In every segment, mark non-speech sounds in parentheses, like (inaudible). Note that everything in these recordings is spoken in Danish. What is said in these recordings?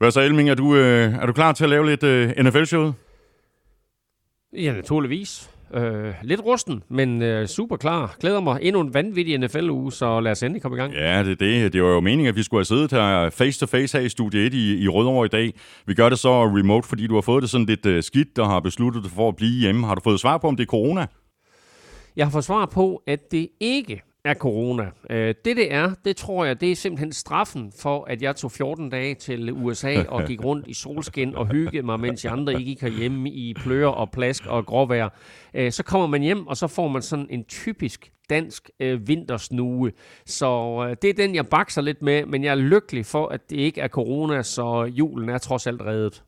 Hvad så, Elming? Er du, øh, er du klar til at lave lidt øh, NFL-showet? Ja, naturligvis. Øh, lidt rusten, men øh, super klar. Glæder mig. Endnu en vanvittig NFL-uge, så lad os endelig komme i gang. Ja, det er det. Det var jo meningen, at vi skulle have siddet her face-to-face her i Studie 1 i, i Rødovre i dag. Vi gør det så remote, fordi du har fået det sådan lidt øh, skidt, og har besluttet dig for at blive hjemme. Har du fået svar på, om det er corona? Jeg har fået svar på, at det ikke er corona. Øh, det det er, det tror jeg, det er simpelthen straffen for, at jeg tog 14 dage til USA og gik rundt i solskin og hyggede mig, mens de andre ikke gik herhjemme i plører og plask og gråvejr. Øh, så kommer man hjem, og så får man sådan en typisk dansk øh, vintersnue. Så øh, det er den, jeg bakser lidt med, men jeg er lykkelig for, at det ikke er corona, så julen er trods alt reddet.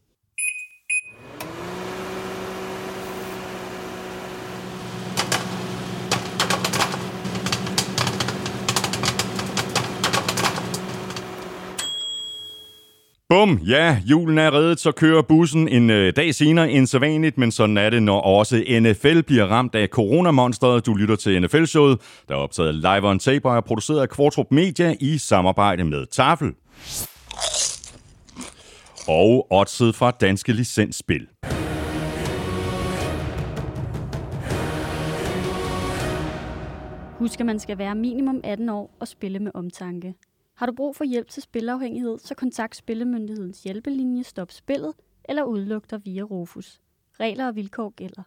Bum, ja, julen er reddet, så kører bussen en øh, dag senere end så vanligt, men sådan er det, når også NFL bliver ramt af coronamonstret. Du lytter til NFL-showet, der er optaget live on tape og er produceret af Kvartrup Media i samarbejde med Tafel. Og oddset fra Danske Licensspil. Husk, at man skal være minimum 18 år og spille med omtanke. Har du brug for hjælp til spilafhængighed, så kontakt Spillemyndighedens hjælpelinje Stop Spillet eller udluk dig via Rufus. Regler og vilkår gælder.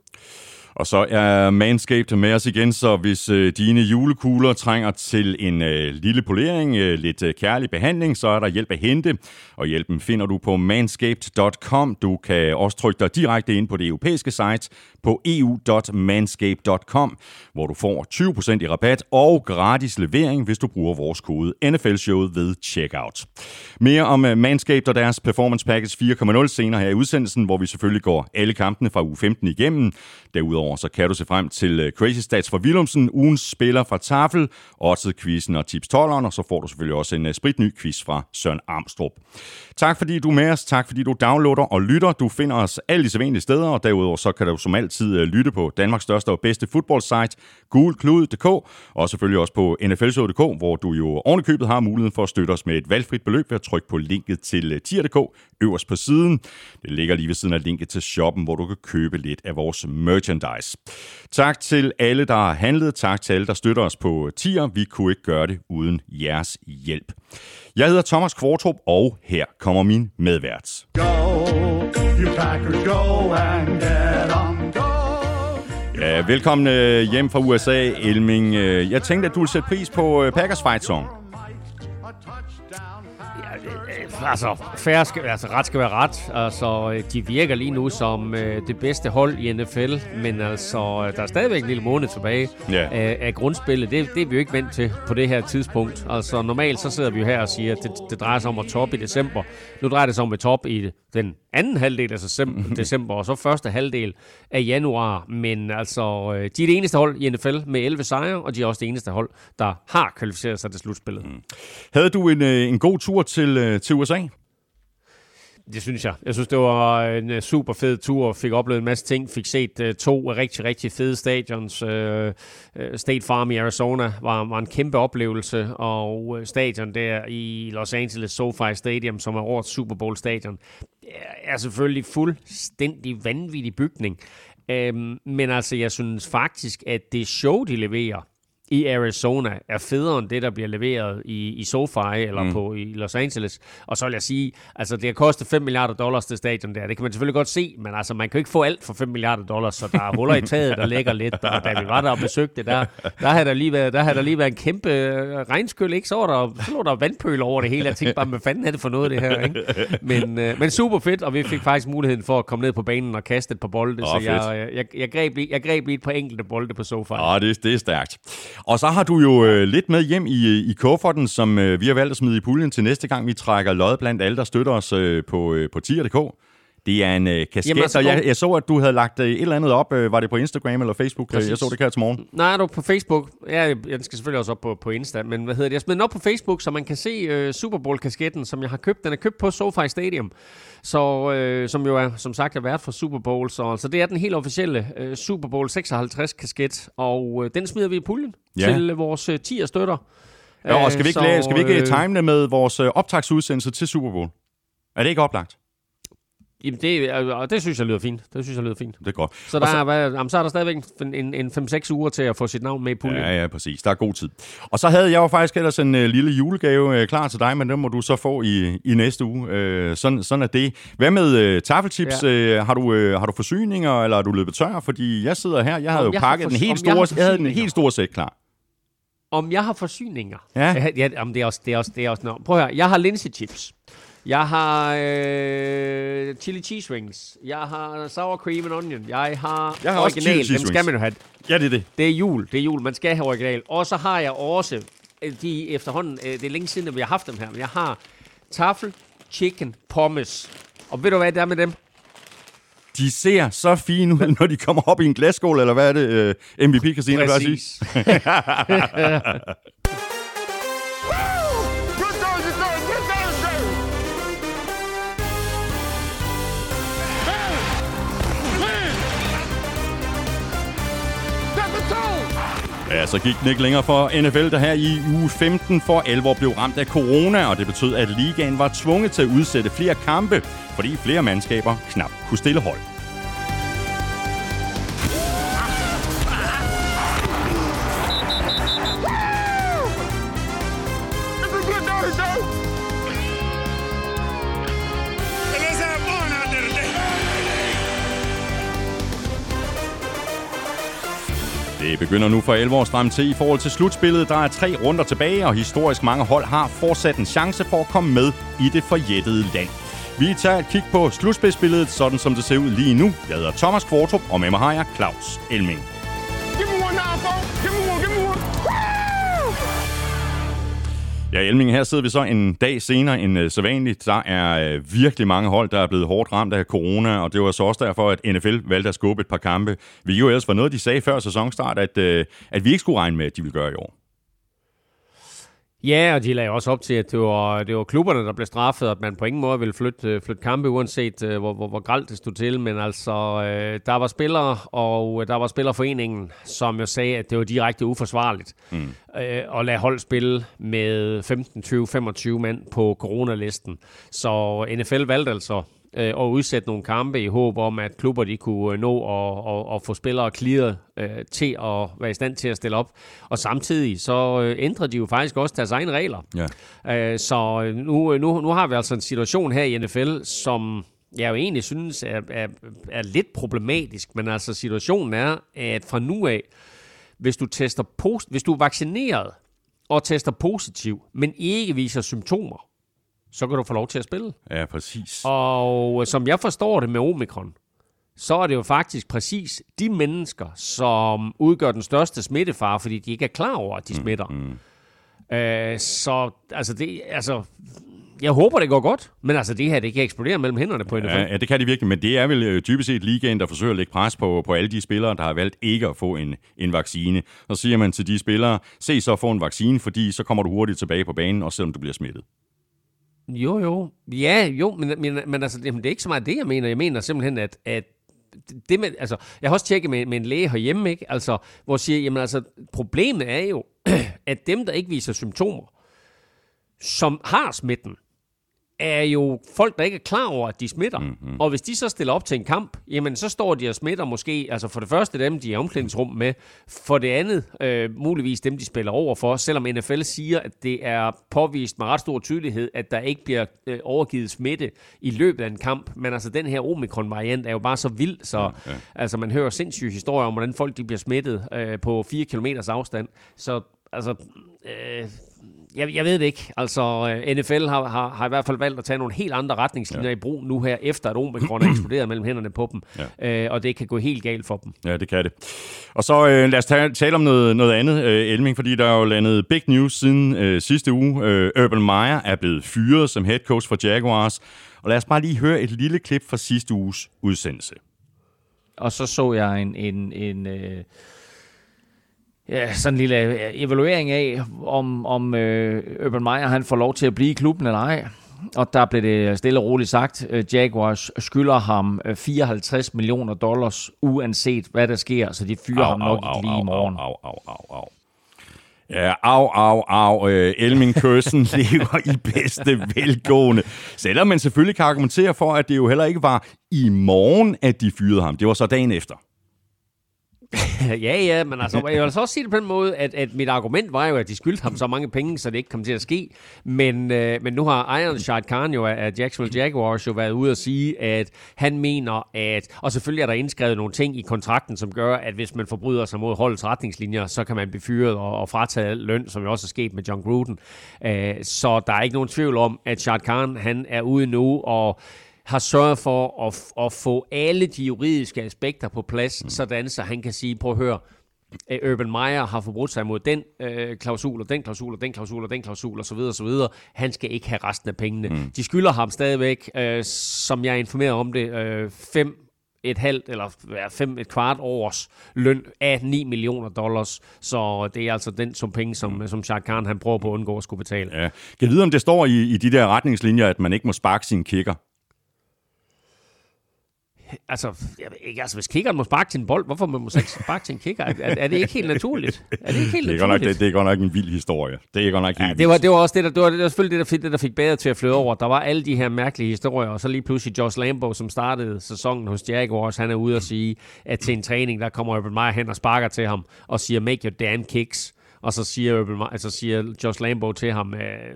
Og så er Manscaped med os igen, så hvis øh, dine julekugler trænger til en øh, lille polering, øh, lidt øh, kærlig behandling, så er der hjælp at hente. Og hjælpen finder du på manscaped.com. Du kan også trykke dig direkte ind på det europæiske site på eu.manscaped.com, hvor du får 20% i rabat og gratis levering, hvis du bruger vores kode NFL-showet ved checkout. Mere om øh, Manscaped og deres Performance Package 4.0 senere her i udsendelsen, hvor vi selvfølgelig går alle kampene fra uge 15 igennem. Derudover så kan du se frem til øh, Crazy Stats fra Willumsen, ugens spiller fra Tafel, også quizzen og Tips 12'eren, og så får du selvfølgelig også en øh, spritny quiz fra Søren Armstrong. Tak fordi du er med os, tak fordi du downloader og lytter. Du finder os alle de sædvanlige steder, og derudover så kan du som altid øh, lytte på Danmarks største og bedste fodboldsite, gulklud.dk, og selvfølgelig også på nflshow.dk, hvor du jo ovenikøbet har muligheden for at støtte os med et valgfrit beløb ved at trykke på linket til tier.dk øverst på siden. Det ligger lige ved siden af linket til shoppen, hvor du kan købe lidt af vores merchandise. Tak til alle, der har handlet. Tak til alle, der støtter os på tier. Vi kunne ikke gøre det uden jeres hjælp. Jeg hedder Thomas Kvartrup, og her kommer min medvært. Go, you Packers, go and get on, go. Ja, velkommen øh, hjem fra USA, Elming. Øh, Jeg tænkte, at du ville sætte pris på øh, Packers fight song. Altså, fair skal, altså, ret skal være ret. Altså, øh, de virker lige nu som øh, det bedste hold i NFL, men altså, øh, der er stadigvæk en lille måned tilbage Ja. af, af grundspillet. Det, det er vi jo ikke vant til på det her tidspunkt. Altså, normalt så sidder vi jo her og siger, at det, det drejer sig om at toppe i december. Nu drejer det sig om at toppe i den anden halvdel af (laughs) december, og så første halvdel af januar. Men altså, øh, de er det eneste hold i NFL med 11 sejre, og de er også det eneste hold, der har kvalificeret sig til slutspillet. Mm. Havde du en, øh, en god tur til, øh, til USA? Det synes jeg. Jeg synes, det var en øh, super fed tur. Fik oplevet en masse ting. Fik set uh, to rigtig, rigtig fede stadions. Uh, State Farm i Arizona var, var en kæmpe oplevelse. Og stadion der i Los Angeles SoFi Stadium, som er årets Super Bowl stadion, er selvfølgelig fuldstændig vanvittig bygning. Uh, men altså, jeg synes faktisk, at det show, de leverer, i Arizona er federe end det, der bliver leveret i, i SoFi eller mm. på i Los Angeles. Og så vil jeg sige, altså det har kostet 5 milliarder dollars det stadion der. Det kan man selvfølgelig godt se, men altså man kan jo ikke få alt for 5 milliarder dollars, så der er huller i taget, der ligger lidt. Og da vi var der og besøgte det, der, der havde der lige været, der havde der lige været en kæmpe øh, regnskyld, ikke? Så var der, så lå der vandpøl over det hele. Jeg tænkte bare, hvad fanden er det for noget, det her, ikke? Men, øh, men super fedt, og vi fik faktisk muligheden for at komme ned på banen og kaste et par bolde, Åh, så jeg, fedt. jeg, jeg, greb lige, jeg greb lige et par enkelte bolde på SoFi. Ja, det, det er stærkt. Og så har du jo øh, lidt med hjem i, øh, i kufferten, som øh, vi har valgt at smide i puljen til næste gang, vi trækker lod blandt alle, der støtter os øh, på, øh, på tier.dk. Det er en øh, kasket, Jamen, altså, og jeg, jeg så, at du havde lagt øh, et eller andet op. Øh, var det på Instagram eller Facebook? Præcis. Jeg så det her til morgen. Nej, du er på Facebook. Ja, den skal selvfølgelig også op på, på Insta, men hvad hedder det? Jeg smed den op på Facebook, så man kan se uh, Super Bowl-kasketten, som jeg har købt. Den er købt på SoFi Stadium, så, øh, som jo er, som sagt er vært for Super Bowl. Så, så det er den helt officielle øh, Super Bowl 56-kasket, og øh, den smider vi i puljen Ja. til øh, vores øh, 10 støtter. Ja, og skal vi ikke, Øh, lade, skal vi ikke øh, øh, time det med vores øh, optagsudsendelse til Super Bowl? Er det ikke oplagt? Jamen, det, og det synes jeg lyder fint. Det synes jeg lyder fint. Det er godt. Så, der, så, er, hvad, jamen, så er der stadigvæk en, en, en 5-6 uger til at få sit navn med i puljen. Ja, ja, præcis. Der er god tid. Og så havde jeg jo faktisk ellers en uh, lille julegave uh, klar til dig, men den må du så få i, i næste uge. Uh, sådan, sådan er det. Hvad med uh, taffelchips? Ja. Uh, har, du, uh, har du forsyninger, eller er du løbet tør? Fordi jeg sidder her, jeg havde jo jeg pakket den helt store, jeg, jeg havde en helt stor sæk klar. Om jeg har forsyninger? Ja. ja jamen, det er også, det er også, det er også noget. Prøv at høre, jeg har linsechips. Jeg har øh, chili cheese wings. Jeg har sour cream and onion. Jeg har, jeg har original. Også Dem skal man jo have. Ja, det er det. Det er jul. Det er jul. Man skal have original. Og så har jeg også, øh, de efterhånden, øh, det er længe siden, at vi har haft dem her, men jeg har tafel, chicken, pommes. Og ved du, hvad det er med dem? De ser så fine ud, når de kommer op i en glasskål, eller hvad er det, uh, MVP Casino Præcis. (laughs) (laughs) Ja, så gik den ikke længere for NFL, der her i uge 15 for alvor blev ramt af corona, og det betød, at ligaen var tvunget til at udsætte flere kampe, fordi flere mandskaber knap kunne stille hold. Det begynder nu for alvor at stramme til i forhold til slutspillet. Der er tre runder tilbage, og historisk mange hold har fortsat en chance for at komme med i det forjættede land. Vi tager et kig på slutspidsbilledet, sådan som det ser ud lige nu. Jeg hedder Thomas Kvartrup, og med mig har jeg Claus Elming. Give me one now, give Ja, Elming, her sidder vi så en dag senere end uh, sædvanligt. Der er øh, virkelig mange hold, der er blevet hårdt ramt af corona, og det var så også derfor, at NFL valgte at skubbe et par kampe. Vi jo ellers var noget, de sagde før sæsonstart, at, øh, at vi ikke skulle regne med, at de ville gøre i år. Ja, og de lagde også op til, at det var, det var klubberne, der blev straffet, at man på ingen måde ville flytte, flytte kampe, uanset hvor, hvor, hvor gralt det stod til. Men altså, øh, der var spillere, og der var spillerforeningen, som jo sagde, at det var direkte uforsvarligt mm. øh, at lade hold spille med 15, 20, 25 mand på coronalisten. Så NFL valgte altså øh, og udsætte nogle kampe i håb om, at klubber de kunne øh, nå at, at, at få spillere clearet øh, til at være i stand til at stille op. Og samtidig så øh, ændrer de jo faktisk også deres egne regler. Ja. Øh, så nu, nu, nu har vi altså en situation her i NFL, som jeg jo egentlig synes er, er, er lidt problematisk, men altså situationen er, at fra nu af, hvis du tester post, hvis du er vaccineret og tester positiv, men ikke viser symptomer, så kan du få lov til at spille. Ja, præcis. Og som jeg forstår det med omikron, så er det jo faktisk præcis de mennesker, som udgør den største smittefare, fordi de ikke er klar over, at de mm, smitter. Mm, mm. Øh, så altså, det, altså, jeg håber, det går godt, men altså det her, det kan eksplodere mellem hænderne på NFL. Ja, ja, det kan det virkelig, men det er vel øh, typisk set ligaen, der forsøger at lægge pres på, på alle de spillere, der har valgt ikke at få en, en vaccine. Så siger man til de spillere, se så at få en vaccine, fordi så kommer du hurtigt tilbage på banen, også selvom du bliver smittet. Jo, jo. Ja, jo, men, men, men altså, jamen, det er ikke så meget det, jeg mener. Jeg mener simpelthen, at, at det med, altså, jeg har også tjekket med, med en læge herhjemme, ikke? Altså, hvor jeg siger, jamen altså, problemet er jo, (clears throat) at dem, der ikke viser symptomer, som har smitten, er jo folk, der ikke er klar over, at de smitter. Mm-hmm. Og hvis de så stiller op til en kamp, jamen så står de og smitter måske, altså for det første dem, de er omklædningsrum med, for det andet øh, muligvis dem, de spiller over for, selvom NFL siger, at det er påvist med ret stor tydelighed, at der ikke bliver øh, overgivet smitte i løbet af en kamp. Men altså den her omikron-variant er jo bare så vild, så ja, ja. altså man hører sindssyge historier om, hvordan folk de bliver smittet øh, på 4 km afstand. Så altså... Øh, jeg, jeg ved det ikke. Altså, øh, NFL har, har, har i hvert fald valgt at tage nogle helt andre retningslinjer ja. i brug nu her, efter at Omikron er eksploderet mellem hænderne på dem. Ja. Øh, og det kan gå helt galt for dem. Ja, det kan det. Og så øh, lad os tale, tale om noget, noget andet, øh, Elming, fordi der er jo landet big news siden øh, sidste uge. Øh, Urban Meyer er blevet fyret som head coach for Jaguars. Og lad os bare lige høre et lille klip fra sidste uges udsendelse. Og så så jeg en... en, en øh ja, sådan en lille øh, evaluering af, om, om øh, Urban Meyer han får lov til at blive i klubben eller ej. Og der blev det stille og roligt sagt, øh, Jaguars skylder ham 54 øh, millioner dollars, uanset hvad der sker, så de fyrer au, ham nok au, lige au, i morgen. Au, au, au, au. Ja, au, au, au. Øh, Elming Kirsten (laughs) lever i bedste velgående. Selvom man selvfølgelig kan argumentere for, at det jo heller ikke var i morgen, at de fyrede ham. Det var så dagen efter. (laughs) ja, ja, men altså, jeg vil altså også sige det på den måde, at, at mit argument var jo, at de skyldte ham så mange penge, så det ikke kom til at ske. Men, øh, men nu har Iron Shard Khan jo af Jacksonville Jaguars jo været ude at sige, at han mener, at... Og selvfølgelig er der indskrevet nogle ting i kontrakten, som gør, at hvis man forbryder sig mod holdets retningslinjer, så kan man blive fyret og, og frataget løn, som jo også er sket med John Gruden. Øh, så der er ikke nogen tvivl om, at Shard Khan, han er ude nu og har sørget for at, at få alle de juridiske aspekter på plads, mm. sådan så han kan sige, prøv at høre, Urban Meyer har forbrudt sig mod den øh, klausul, og den klausul, og den klausul, og den klausul, og så videre, og så videre. Han skal ikke have resten af pengene. Mm. De skylder ham stadigvæk, øh, som jeg er informeret om det, øh, fem et halvt eller fem, et kvart års løn af 9 millioner dollars. Så det er altså den som penge, som, mm. som Shah Khan han prøver på at undgå at skulle betale. Ja. Kan vide, om det står i, i de der retningslinjer, at man ikke må sparke sin kicker? Altså, jeg ved ikke, altså hvis kickeren må sparke til en bold, hvorfor må man så ikke sparke til en kicker? Er, er, det ikke helt naturligt? Er det ikke helt det er naturligt? Nok, det, det er godt nok en vild historie. Det er godt nok ja, det var, det var også det, der, det var, det var selvfølgelig det der, fik, det, der fik bedre til at flyde over. Der var alle de her mærkelige historier, og så lige pludselig Josh Lambo, som startede sæsonen hos Jaguars, han er ude og sige, at til en træning, der kommer Urban Meyer hen og sparker til ham, og siger, make your damn kicks. Og så siger, Urban, altså siger Josh Lambo til ham,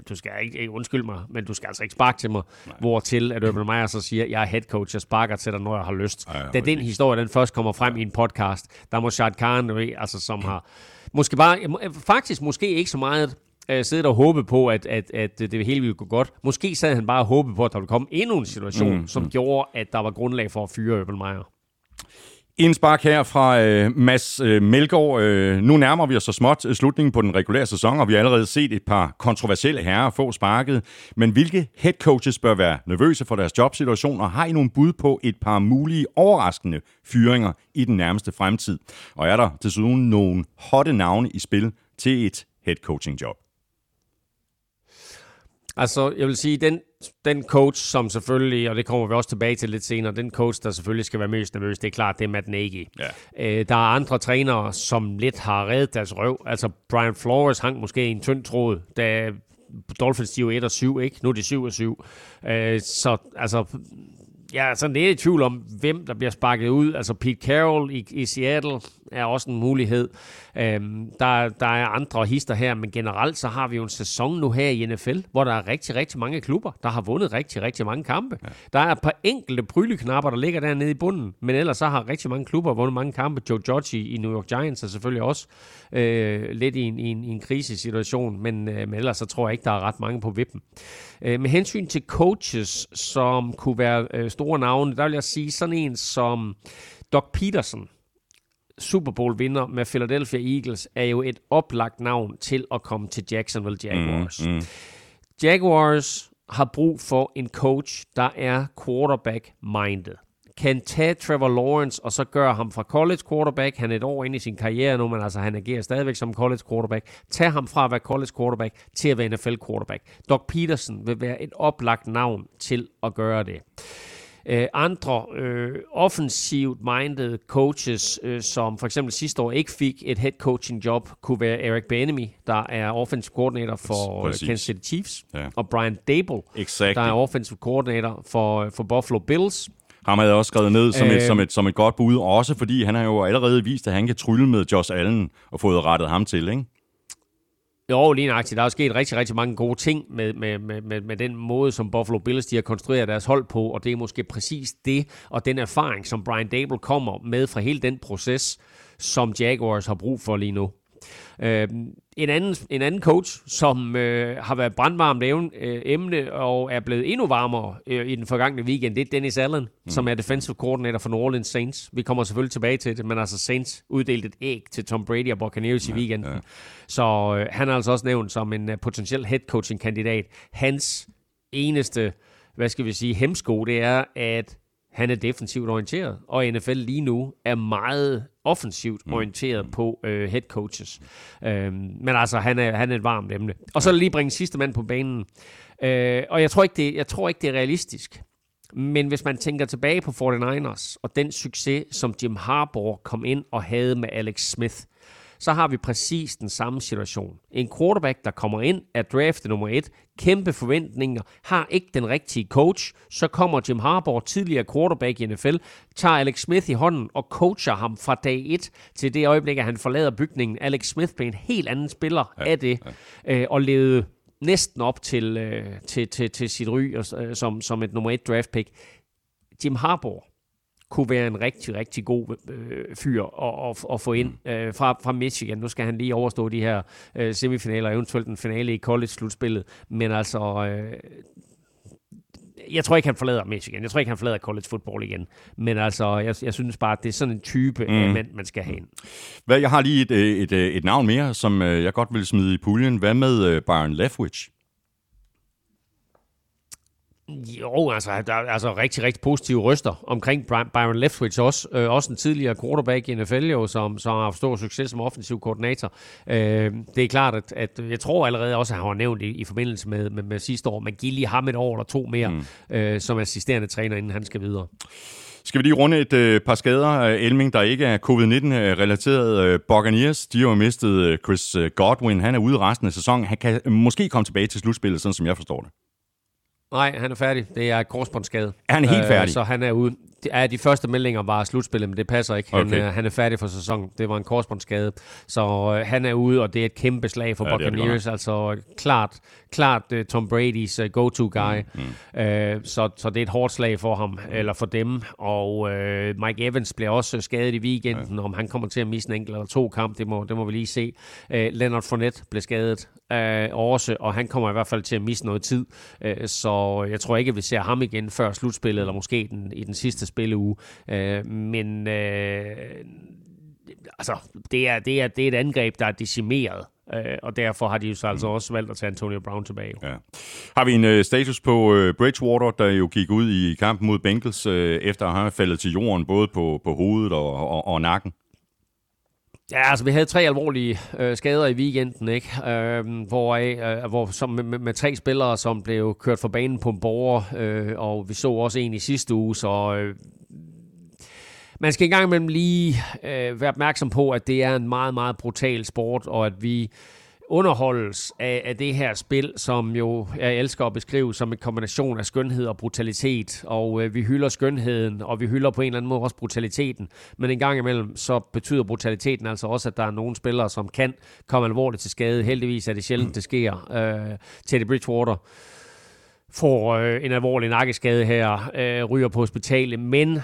du skal ikke, ikke undskylde mig, men du skal altså ikke sparke til mig. Nej. Hvortil at Urban Meyer så siger, jeg er head coach, jeg sparker til dig, når jeg har lyst. Ja, da den historie, den først kommer frem i en podcast, der må Shad Khan, altså som har, måske bare, faktisk måske ikke så meget øh, siddet og håbet på, at, at, at det hele ville gå godt. Måske sad han bare og håbet på, at der ville komme endnu en situation, mm, som mm. gjorde, at der var grundlag for at fyre Urban Meyer. Indspark her fra øh, Mads øh, Melgaard. Øh, nu nærmer vi os så småt øh, slutningen på den regulære sæson, og vi har allerede set et par kontroversielle herrer få sparket. Men hvilke head coaches bør være nervøse for deres jobsituation, og har I nogle bud på et par mulige overraskende fyringer i den nærmeste fremtid? Og er der desuden nogle hotte navne i spil til et head coaching job? Altså, jeg vil sige, den, den coach, som selvfølgelig, og det kommer vi også tilbage til lidt senere, den coach, der selvfølgelig skal være mest nervøs, det er klart, det er Matt Nagy. Ja. Øh, der er andre trænere, som lidt har reddet deres røv. Altså, Brian Flores hang måske i en tynd tråd, da Dolphins, de er 1 og 7, ikke? Nu er de 7 og 7. Øh, så altså, jeg er sådan lidt i tvivl om, hvem der bliver sparket ud. Altså Pete Carroll i, i Seattle er også en mulighed. Øhm, der, der er andre hister her, men generelt så har vi jo en sæson nu her i NFL, hvor der er rigtig, rigtig mange klubber, der har vundet rigtig, rigtig mange kampe. Ja. Der er et par enkelte bryleknapper, der ligger dernede i bunden, men ellers så har rigtig mange klubber vundet mange kampe. Joe Judge i, i New York Giants er selvfølgelig også øh, lidt i en, i en, i en krisesituation, men, øh, men ellers så tror jeg ikke, der er ret mange på vippen. Øh, med hensyn til coaches, som kunne være øh, store navne, der vil jeg sige sådan en som Doc Peterson, Super Bowl vinder med Philadelphia Eagles, er jo et oplagt navn til at komme til Jacksonville Jaguars. Mm, mm. Jaguars har brug for en coach, der er quarterback-minded. Kan tage Trevor Lawrence og så gøre ham fra college quarterback. Han er et år inde i sin karriere nu, men altså han agerer stadigvæk som college quarterback. Tag ham fra at være college quarterback til at være NFL quarterback. Doc Peterson vil være et oplagt navn til at gøre det. Øh, andre øh, offensivt minded coaches, øh, som for eksempel sidste år ikke fik et head coaching job, kunne være Eric Bieniemy, der er offensive coordinator for Præcis. Kansas City Chiefs, ja. og Brian Dable, exactly. der er offensive coordinator for, for Buffalo Bills. Ham havde jeg også skrevet ned som, øh, et, som, et, som et godt bud, også fordi han har jo allerede vist, at han kan trylle med Josh Allen og fået rettet ham til, ikke? Jo, lige nøjagtigt. Der er jo sket rigtig, rigtig mange gode ting med, med, med, med, med den måde, som Buffalo Bills de har konstrueret deres hold på, og det er måske præcis det, og den erfaring, som Brian Dable kommer med fra hele den proces, som Jaguars har brug for lige nu. Øh, en, anden, en anden coach, som øh, har været brandvarmt evne, øh, emne og er blevet endnu varmere øh, i den forgangne weekend, det er Dennis Allen, mm. som er defensive coordinator for New Orleans Saints. Vi kommer selvfølgelig tilbage til det, men altså Saints uddelte et æg til Tom Brady og Buccaneers ja, i weekenden. Ja. Så øh, han er altså også nævnt som en uh, potentiel head coaching kandidat. Hans eneste, hvad skal vi sige, hemsko, det er, at han er defensivt orienteret, og NFL lige nu er meget offensivt mm. orienteret mm. på øh, head coaches. Øh, men altså, han er, han er et varmt emne. Og så lige bringe sidste mand på banen. Øh, og jeg tror, ikke, det, jeg tror ikke, det er realistisk. Men hvis man tænker tilbage på 49ers, og den succes, som Jim Harbaugh kom ind og havde med Alex Smith, så har vi præcis den samme situation. En quarterback, der kommer ind, er draftet nummer et, kæmpe forventninger, har ikke den rigtige coach, så kommer Jim Harbaugh, tidligere quarterback i NFL, tager Alex Smith i hånden og coacher ham fra dag 1 til det øjeblik, at han forlader bygningen. Alex Smith blev en helt anden spiller ja, af det, ja. øh, og levede næsten op til, øh, til, til, til sit ry øh, som, som et nummer et draft pick. Jim Harbaugh kunne være en rigtig, rigtig god øh, fyr at, at, at få ind mm. øh, fra, fra Michigan. Nu skal han lige overstå de her øh, semifinaler, eventuelt en finale i college-slutspillet. Men altså, øh, jeg tror ikke, han forlader Michigan. Jeg tror ikke, han forlader college football igen. Men altså, jeg, jeg synes bare, at det er sådan en type, mm. man, man skal have ind. Hvad, jeg har lige et, et, et, et navn mere, som øh, jeg godt vil smide i puljen. Hvad med øh, Byron Leftwich? Jo, altså, der er altså rigtig, rigtig positive ryster omkring Byron Leftwich også. Øh, også en tidligere quarterback i NFL, jo, som, som har haft stor succes som offensiv koordinator. Øh, det er klart, at, at jeg tror allerede også, at han har nævnt i, i forbindelse med, med, med sidste år, man giver lige ham et år eller to mere mm. øh, som assisterende træner, inden han skal videre. Skal vi lige runde et øh, par skader, Elming, der ikke er covid-19-relateret. Øh, Buccaneers, de har mistet øh, Chris øh, Godwin. Han er ude resten af sæsonen. Han kan måske komme tilbage til slutspillet, sådan som jeg forstår det. Nej, han er færdig. Det er korsbåndsskade. Er han helt færdig? Øh, så han er ude. Ja, de første meldinger var slutspillet, men det passer ikke. Han, okay. øh, han er færdig for sæsonen. Det var en korsbåndsskade. Så øh, han er ude, og det er et kæmpe slag for ja, Buccaneers. Altså klart, klart uh, Tom Brady's uh, go-to-guy. Mm, mm. Uh, så, så det er et hårdt slag for ham, eller for dem. Og uh, Mike Evans bliver også skadet i weekenden. Ja. Om han kommer til at misse en enkelt eller to kamp, det må, det må vi lige se. Uh, Leonard Fournette blev skadet uh, også, og han kommer i hvert fald til at misse noget tid. Uh, så jeg tror ikke, at vi ser ham igen før slutspillet, eller måske den, i den sidste spilleuge. Uh, men uh, altså, det er, det, er, det er et angreb, der er decimeret. Uh, og derfor har de jo så altså mm. også valgt at tage Antonio Brown tilbage. Ja. Har vi en uh, status på uh, Bridgewater, der jo gik ud i kampen mod Bengals, efter at have faldet til jorden, både på, på hovedet og, og, og nakken? Ja, altså vi havde tre alvorlige øh, skader i weekenden, ikke? Øh, hvor, øh, hvor som med, med, tre spillere, som blev kørt for banen på en borger, øh, og vi så også en i sidste uge, så øh, man skal engang imellem lige øh, være opmærksom på, at det er en meget, meget brutal sport, og at vi underholdes af, af det her spil, som jo jeg elsker at beskrive som en kombination af skønhed og brutalitet. Og øh, vi hylder skønheden, og vi hylder på en eller anden måde også brutaliteten. Men en gang imellem, så betyder brutaliteten altså også, at der er nogle spillere, som kan komme alvorligt til skade. Heldigvis er det sjældent, det sker. Øh, Teddy Bridgewater får øh, en alvorlig nakkeskade her, øh, ryger på hospitalet, men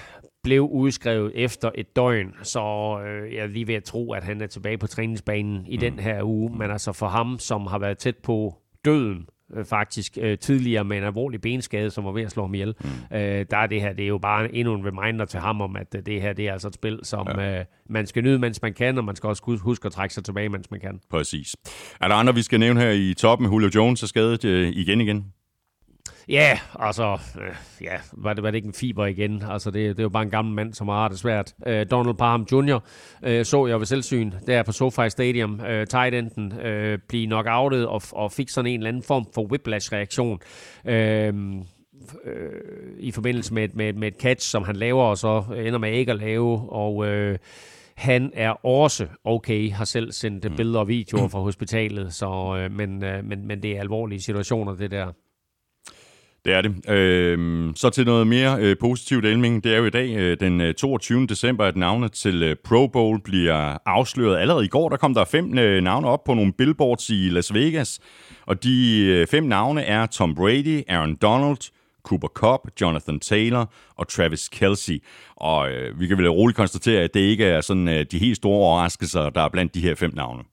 blev udskrevet efter et døgn, så øh, jeg er lige ved at tro, at han er tilbage på træningsbanen i mm. den her uge. Men altså for ham, som har været tæt på døden, øh, faktisk øh, tidligere med en alvorlig benskade, som var ved at slå ham ihjel. Mm. Øh, der er det her, det er jo bare endnu en reminder til ham om, at øh, det her, det er altså et spil, som ja. øh, man skal nyde, mens man kan, og man skal også huske at trække sig tilbage, mens man kan. Præcis. Er der andre, vi skal nævne her i toppen? Julio Jones er skadet øh, igen igen. Ja, altså, øh, ja, var det, var det ikke en fiber igen? Altså, det, det er jo bare en gammel mand, som har det svært. Øh, Donald Parham Jr. Øh, så jeg ved selvsyn der på SoFi Stadium, øh, tight enden, øh, blive nok outet og, og fik sådan en eller anden form for whiplash-reaktion. Øh, øh, i forbindelse med, med, med et catch, som han laver, og så ender med ikke at lave, og øh, han er også okay, har selv sendt mm. billeder og videoer fra hospitalet, så, øh, men, øh, men, men det er alvorlige situationer, det der. Det er det. Øh, så til noget mere øh, positivt, Elming. Det er jo i dag, øh, den øh, 22. December, at navnet til øh, Pro Bowl bliver afsløret. Allerede i går, der kom der fem øh, navne op på nogle billboards i Las Vegas. Og de øh, fem navne er Tom Brady, Aaron Donald, Cooper Cup, Jonathan Taylor og Travis Kelsey. Og øh, vi kan vel roligt konstatere, at det ikke er sådan øh, de helt store overraskelser, der er blandt de her fem navne.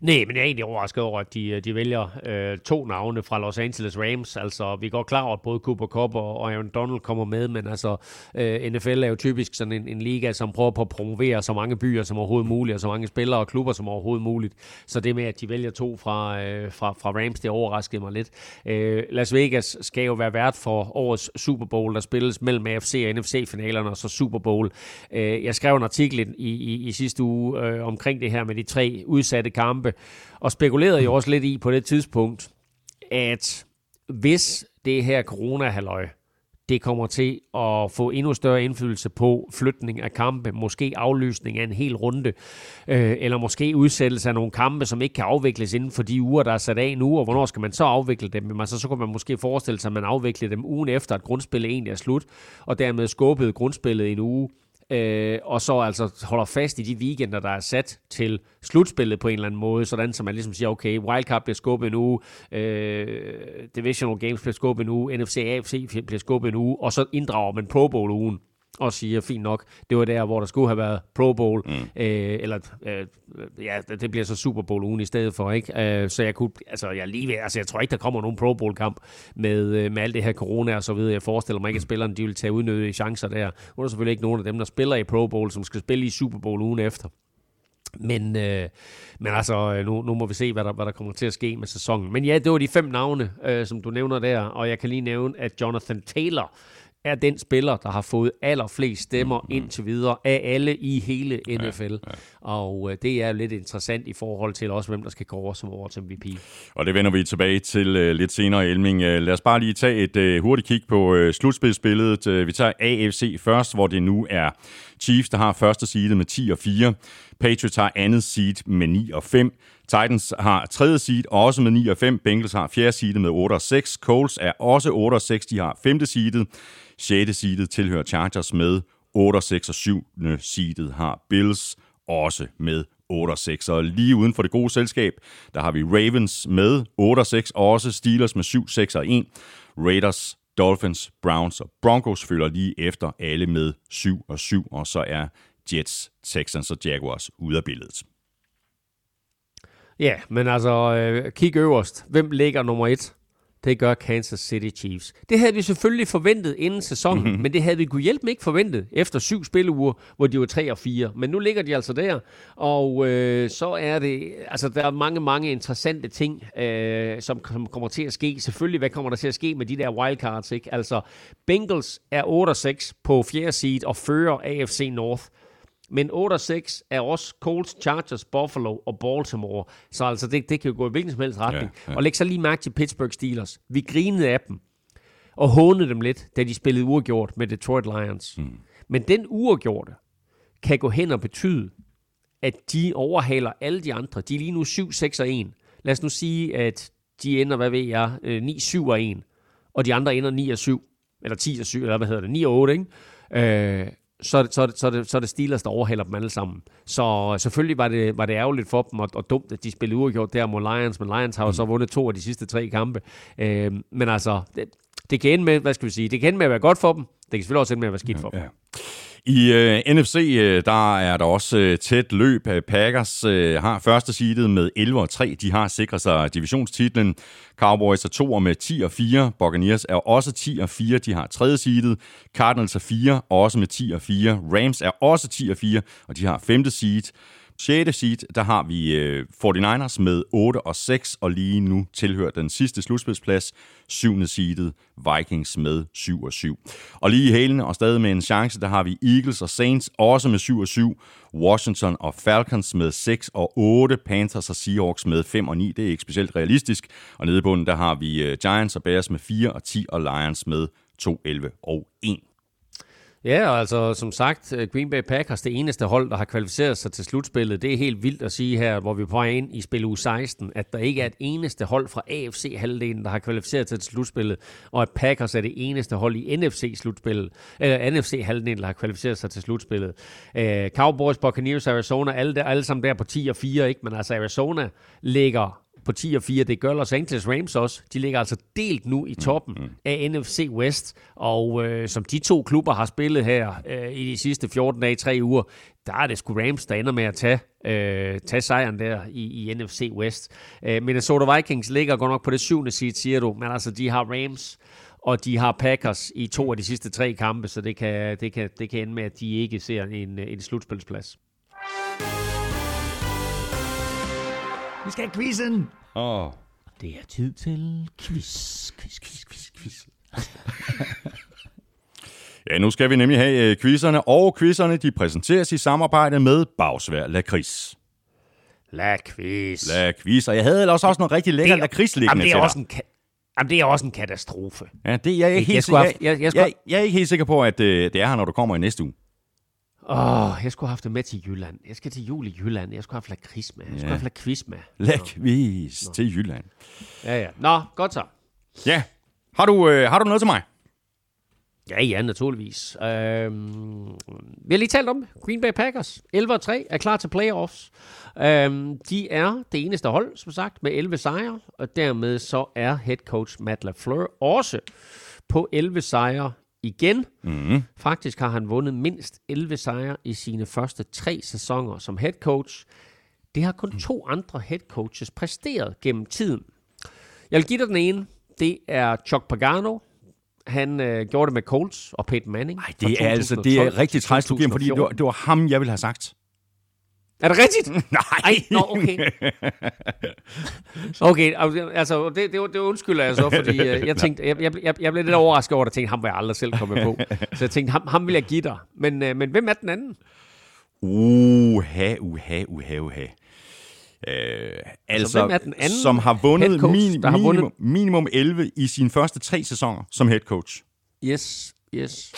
Nej, men jeg er egentlig overrasket over, at de, øh, de vælger øh, to navne fra Los Angeles Rams. Altså, vi går klar over, at både Cooper Cup og Aaron Donald kommer med, men altså, øh, NFL er jo typisk sådan en, en liga, som prøver på at promovere så mange byer som overhovedet muligt, og så mange spillere og klubber som overhovedet muligt. Så det med, at de vælger to fra, øh, fra, fra Rams, det overraskede mig lidt. Øh, Las Vegas skal jo være vært for årets Super Bowl, der spilles mellem AFC og NFC-finalerne, og så Super Bowl. Øh, jeg skrev en artikel i, i, i sidste uge øh, omkring det her med de tre udsatte kampe, og spekulerede jo også lidt i på det tidspunkt, at hvis det her corona det kommer til at få endnu større indflydelse på flytning af kampe, måske aflysning af en hel runde, øh, eller måske udsættelse af nogle kampe, som ikke kan afvikles inden for de uger, der er sat af nu, og hvornår skal man så afvikle dem? Men altså, så kunne man måske forestille sig, at man afvikler dem ugen efter, at grundspillet egentlig er slut, og dermed skubbede grundspillet en uge øh, og så altså holder fast i de weekender, der er sat til slutspillet på en eller anden måde, sådan så man ligesom siger, okay, wildcard bliver skubbet en uge, øh, divisional games bliver skubbet en uge, NFC AFC bliver skubbet en uge, og så inddrager man Pro Bowl-ugen og siger, fint nok, det var der, hvor der skulle have været Pro Bowl, mm. øh, eller øh, ja, det bliver så Super Bowl ugen i stedet for, ikke? Øh, så jeg kunne, altså jeg lige ved, altså jeg tror ikke, der kommer nogen Pro Bowl kamp med, øh, med alt det her corona og så videre. Jeg forestiller mig ikke, at spillerne de vil tage udnyttet chancer der. Nu er der selvfølgelig ikke nogen af dem, der spiller i Pro Bowl, som skal spille i Super Bowl ugen efter. Men, øh, men altså, nu, nu må vi se, hvad der, hvad der kommer til at ske med sæsonen. Men ja, det var de fem navne, øh, som du nævner der, og jeg kan lige nævne, at Jonathan Taylor er den spiller, der har fået allerflest stemmer mm, mm. indtil videre af alle i hele NFL. Ja, ja. Og øh, det er lidt interessant i forhold til også, hvem der skal gå over som årets MVP. Og det vender vi tilbage til øh, lidt senere, Elming. Øh, lad os bare lige tage et øh, hurtigt kig på øh, slutspilsbilledet. Øh, vi tager AFC først, hvor det nu er Chiefs, der har første seedet med 10 og 4. Patriots har andet seed med 9 og 5. Titans har tredje seed, også med 9 og 5. Bengals har fjerde seed med 8 og 6. Colts er også 8 og 6, de har femte seedet. 6. seedet tilhører Chargers med 8 og 6, og 7. seedet har Bills også med 8 og 6. Og lige uden for det gode selskab, der har vi Ravens med 8 og 6, og også Steelers med 7, 6 og 1. Raiders, Dolphins, Browns og Broncos følger lige efter alle med 7 og 7, og så er Jets, Texans og Jaguars ude af billedet. Ja, men altså, øh, kig øverst. Hvem ligger nummer et? Det gør Kansas City Chiefs. Det havde vi selvfølgelig forventet inden sæsonen, mm-hmm. men det havde vi kunne hjælpe ikke forventet efter syv spilleuger, hvor de var 3 og 4. Men nu ligger de altså der, og øh, så er det, altså der er mange, mange interessante ting, øh, som, som kommer til at ske. Selvfølgelig, hvad kommer der til at ske med de der wildcards, ikke? Altså, Bengals er 8 og 6 på fjerde seed og fører AFC North. Men 8-6 er også Colts, Chargers, Buffalo og Baltimore. Så altså, det, det kan jo gå i hvilken som helst retning. Ja, ja. Og læg så lige mærke til Pittsburgh Steelers. Vi grinede af dem og hånede dem lidt, da de spillede uafgjort med Detroit Lions. Mm. Men den uafgjorte kan gå hen og betyde, at de overhaler alle de andre. De er lige nu 7, 6 og 1. Lad os nu sige, at de ender, hvad ved jeg, 9, 7 og 1. Og de andre ender 9 og 7. Eller 10 og 7, eller hvad hedder det, 9 og 8, ikke? Øh, så, så, så, det, så er det Steelers, der overhælder dem alle sammen. Så selvfølgelig var det, var det ærgerligt for dem, og, og dumt, at de spillede uafgjort der mod Lions, men Lions har jo så mm. vundet to af de sidste tre kampe. Øh, men altså, det, det kan ende med, hvad skal vi sige, det kan ende med at være godt for dem, det kan selvfølgelig også ende med at være skidt for dem. Ja. I øh, NFC, øh, der er der også øh, tæt løb. Øh, Packers øh, har første seedet med 11 og 3. De har sikret sig divisionstitlen. Cowboys er 2 med 10 og 4. Buccaneers er også 10 og 4. De har tredje seedet. Cardinals er 4, også med 10 og 4. Rams er også 10 og 4, og de har femte seed. 6. seed, der har vi øh, 49ers med 8 og 6, og lige nu tilhører den sidste slutspilsplads 7. seedet Vikings med 7 og 7. Og lige i hælene og stadig med en chance, der har vi Eagles og Saints også med 7 og 7, Washington og Falcons med 6 og 8, Panthers og Seahawks med 5 og 9. Det er ikke specielt realistisk. Og nede i bunden, der har vi øh, Giants og Bears med 4 og 10, og Lions med 2, 11 og 1. Ja, og altså som sagt, øh, Green Bay Packers, det eneste hold, der har kvalificeret sig til slutspillet. Det er helt vildt at sige her, hvor vi på ind i spil u 16, at der ikke er et eneste hold fra AFC-halvdelen, der har kvalificeret sig til slutspillet, og at Packers er det eneste hold i NFC-slutspillet, eller NFC-halvdelen, der har kvalificeret sig til slutspillet. Uh, Cowboys, Buccaneers, Arizona, alle, der, alle sammen der på 10 og 4, ikke? men altså Arizona ligger på 10 og 4. Det gør Los Angeles Rams også. De ligger altså delt nu i toppen mm, mm. af NFC West. Og øh, som de to klubber har spillet her øh, i de sidste 14 dage, 3 uger, der er det sgu Rams, der ender med at tage, øh, tage sejren der i, i NFC West. Øh, Minnesota Vikings ligger godt nok på det syvende seed, siger du. Men altså, de har Rams og de har Packers i to af de sidste tre kampe, så det kan, det kan, det kan ende med, at de ikke ser en, en slutspilsplads. Vi skal have quizzen. Åh. Oh. Det er tid til quiz, quiz, quiz, quiz, quiz. (laughs) ja, nu skal vi nemlig have uh, quizzerne, og quizzerne de præsenteres i samarbejde med Bagsvær Lakris. Lakris. Lakris, og jeg havde ellers også noget rigtig lækker lakris liggende det er også en Jamen, det er også en katastrofe. Ja, det, jeg, er ikke Jeg helt, skulle jeg, jeg- jeg jeg, jeg er ikke helt sikker på, at øh, det er her, når du kommer i næste uge. Åh, oh, jeg skulle have haft det med til Jylland. Jeg skal til jul i Jylland. Jeg skulle have haft lakrids med. Jeg skulle Ja. have haft lakrids med. Lækvis til Jylland. Ja, ja. Nå, godt så. Ja. Har du, øh, har du noget til mig? Ja, ja, naturligvis. Øhm, vi har lige talt om. Green Bay Packers. 11 og 3 er klar til playoffs. Øhm, de er det eneste hold, som sagt, med 11 sejre, og dermed så er head coach Matt LaFleur også på 11 sejre igen. Mm. Faktisk har han vundet mindst 11 sejre i sine første tre sæsoner som head coach. Det har kun to andre head coaches præsteret gennem tiden. Jeg vil give dig den ene. Det er Chuck Pagano. Han øh, gjorde det med Colts og Peyton Manning. Nej, det er altså det 2012 er rigtig træls, du giver, fordi det var, 2014. det var ham, jeg ville have sagt. Er det rigtigt? (laughs) Nej. Ej, nå, okay. (laughs) Okay, altså, det, det, det undskylder jeg så, (laughs) fordi øh, jeg tænkte, jeg, jeg, jeg, jeg blev lidt overrasket over det, og tænkte, ham var jeg aldrig selv kommet på. Så jeg tænkte, ham, ham vil jeg give dig. Men, øh, men hvem er den anden? Uha, uha, uha, uha. Øh, altså, er den anden som har vundet, coach, mini, der har minimum, vundet- minimum 11 i sine første tre sæsoner som head coach. Yes, yes.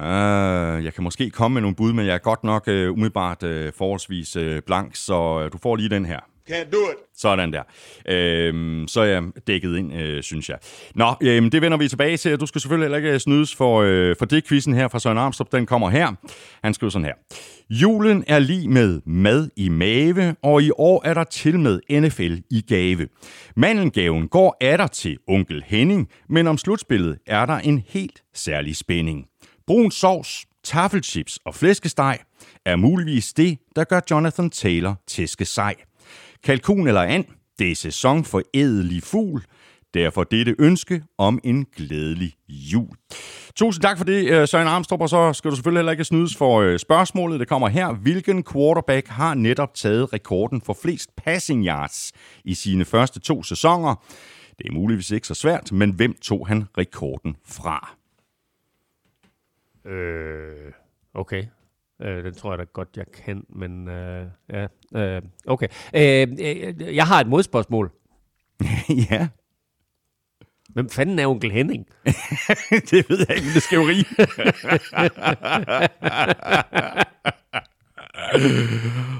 Uh, jeg kan måske komme med nogle bud, men jeg er godt nok uh, umiddelbart uh, forholdsvis uh, blank, så uh, du får lige den her. Can't do it. Sådan der. Øhm, så er jeg dækket ind, øh, synes jeg. Nå, øhm, det vender vi tilbage til. Du skal selvfølgelig heller ikke snydes for, øh, for det quizzen her fra Søren Armstrong. Den kommer her. Han skriver sådan her. Julen er lige med mad i mave, og i år er der til med NFL i gave. Mandelgaven går atter til onkel Henning, men om slutspillet er der en helt særlig spænding. Brun sovs, taffelchips og flæskesteg er muligvis det, der gør Jonathan Taylor tæske sej. Kalkun eller and, det er sæson for ædelig fugl. Derfor dette ønske om en glædelig jul. Tusind tak for det, øh, Søren Armstrong, og så skal du selvfølgelig heller ikke snydes for øh, spørgsmålet. Det kommer her. Hvilken quarterback har netop taget rekorden for flest passing yards i sine første to sæsoner? Det er muligvis ikke så svært, men hvem tog han rekorden fra? Øh, okay. Øh, den tror jeg da godt, jeg kan, men øh, ja. Øh, okay. Øh, øh, jeg har et modspørgsmål. (laughs) ja, Hvem fanden er onkel Henning? (laughs) det ved jeg ikke, men det skal jo rige. (laughs)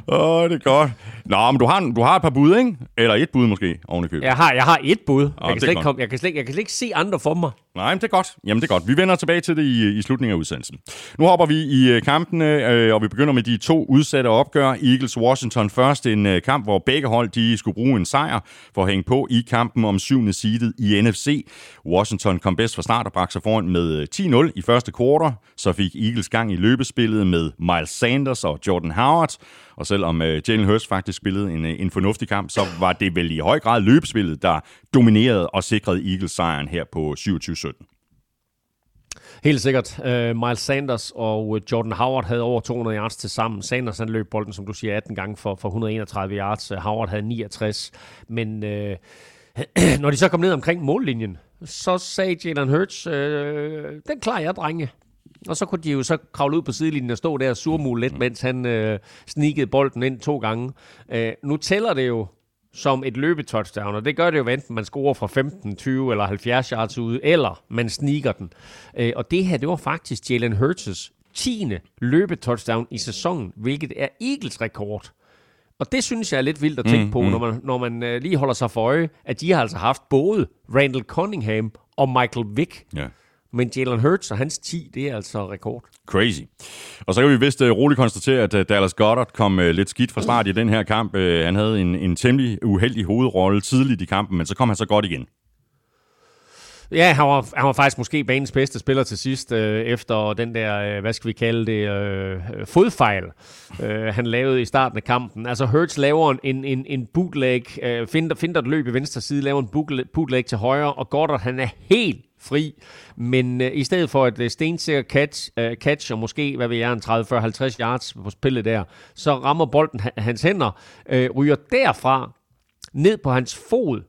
Åh, oh, det er godt. Nå, men du har, du har et par bud, ikke? Eller et bud måske, oven i købet. Jeg har, jeg har et bud. Jeg det kan, slet ikke komme, jeg, kan slet, jeg kan slet ikke se andre for mig. Nej, men det er godt. Jamen, det er godt. Vi vender tilbage til det i, i slutningen af udsendelsen. Nu hopper vi i øh, kampene, øh, og vi begynder med de to udsatte opgør. Eagles-Washington først. En øh, kamp, hvor begge hold de skulle bruge en sejr for at hænge på i kampen om syvende seedet i NFC. Washington kom bedst fra start og bragte sig foran med øh, 10-0 i første kvartal. Så fik Eagles gang i løbespillet med Miles Sanders og Jordan Howard. Og selvom øh, Jalen Hurts faktisk spillede en, øh, en fornuftig kamp, så var det vel i høj grad løbespillet, der dominerede og sikrede Eagles sejren her på 27-17. Helt sikkert. Uh, Miles Sanders og øh, Jordan Howard havde over 200 yards til sammen. Sanders han løb bolden, som du siger, 18 gange for, for 131 yards. Uh, Howard havde 69. Men uh, (clears throat) når de så kom ned omkring mållinjen, så sagde Jalen Hurts, uh, den klarer jeg, drenge. Og så kunne de jo så kravle ud på sidelinjen og stå der og surmule lidt, mens han øh, sneakede bolden ind to gange. Øh, nu tæller det jo som et løbetouchdown, og det gør det jo, enten man scorer fra 15, 20 eller 70 yards ude, eller man sneaker den. Øh, og det her, det var faktisk Jalen Hurts 10. løbetouchdown i sæsonen, hvilket er Eagles rekord. Og det synes jeg er lidt vildt at tænke mm, på, når man, når man øh, lige holder sig for øje, at de har altså haft både Randall Cunningham og Michael Vick. Ja. Men Jalen Hurts og hans 10, det er altså rekord. Crazy. Og så kan vi vist uh, roligt konstatere, at uh, Dallas Goddard kom uh, lidt skidt fra start i den her kamp. Uh, han havde en, en temmelig uheldig hovedrolle tidligt i kampen, men så kom han så godt igen. Ja, han var, han var faktisk måske banens bedste spiller til sidst, øh, efter den der, øh, hvad skal vi kalde det, øh, fodfejl, øh, han lavede i starten af kampen. Altså Hurts laver en, en, en bootleg, øh, finder, finder et løb i venstre side, laver en bootleg, til højre, og Goddard han er helt fri. Men øh, i stedet for et øh, stensikker catch, øh, catch, og måske, hvad ved jeg, en 30, 40, 50 yards på spillet der, så rammer bolden hans hænder, øh, ryger derfra ned på hans fod,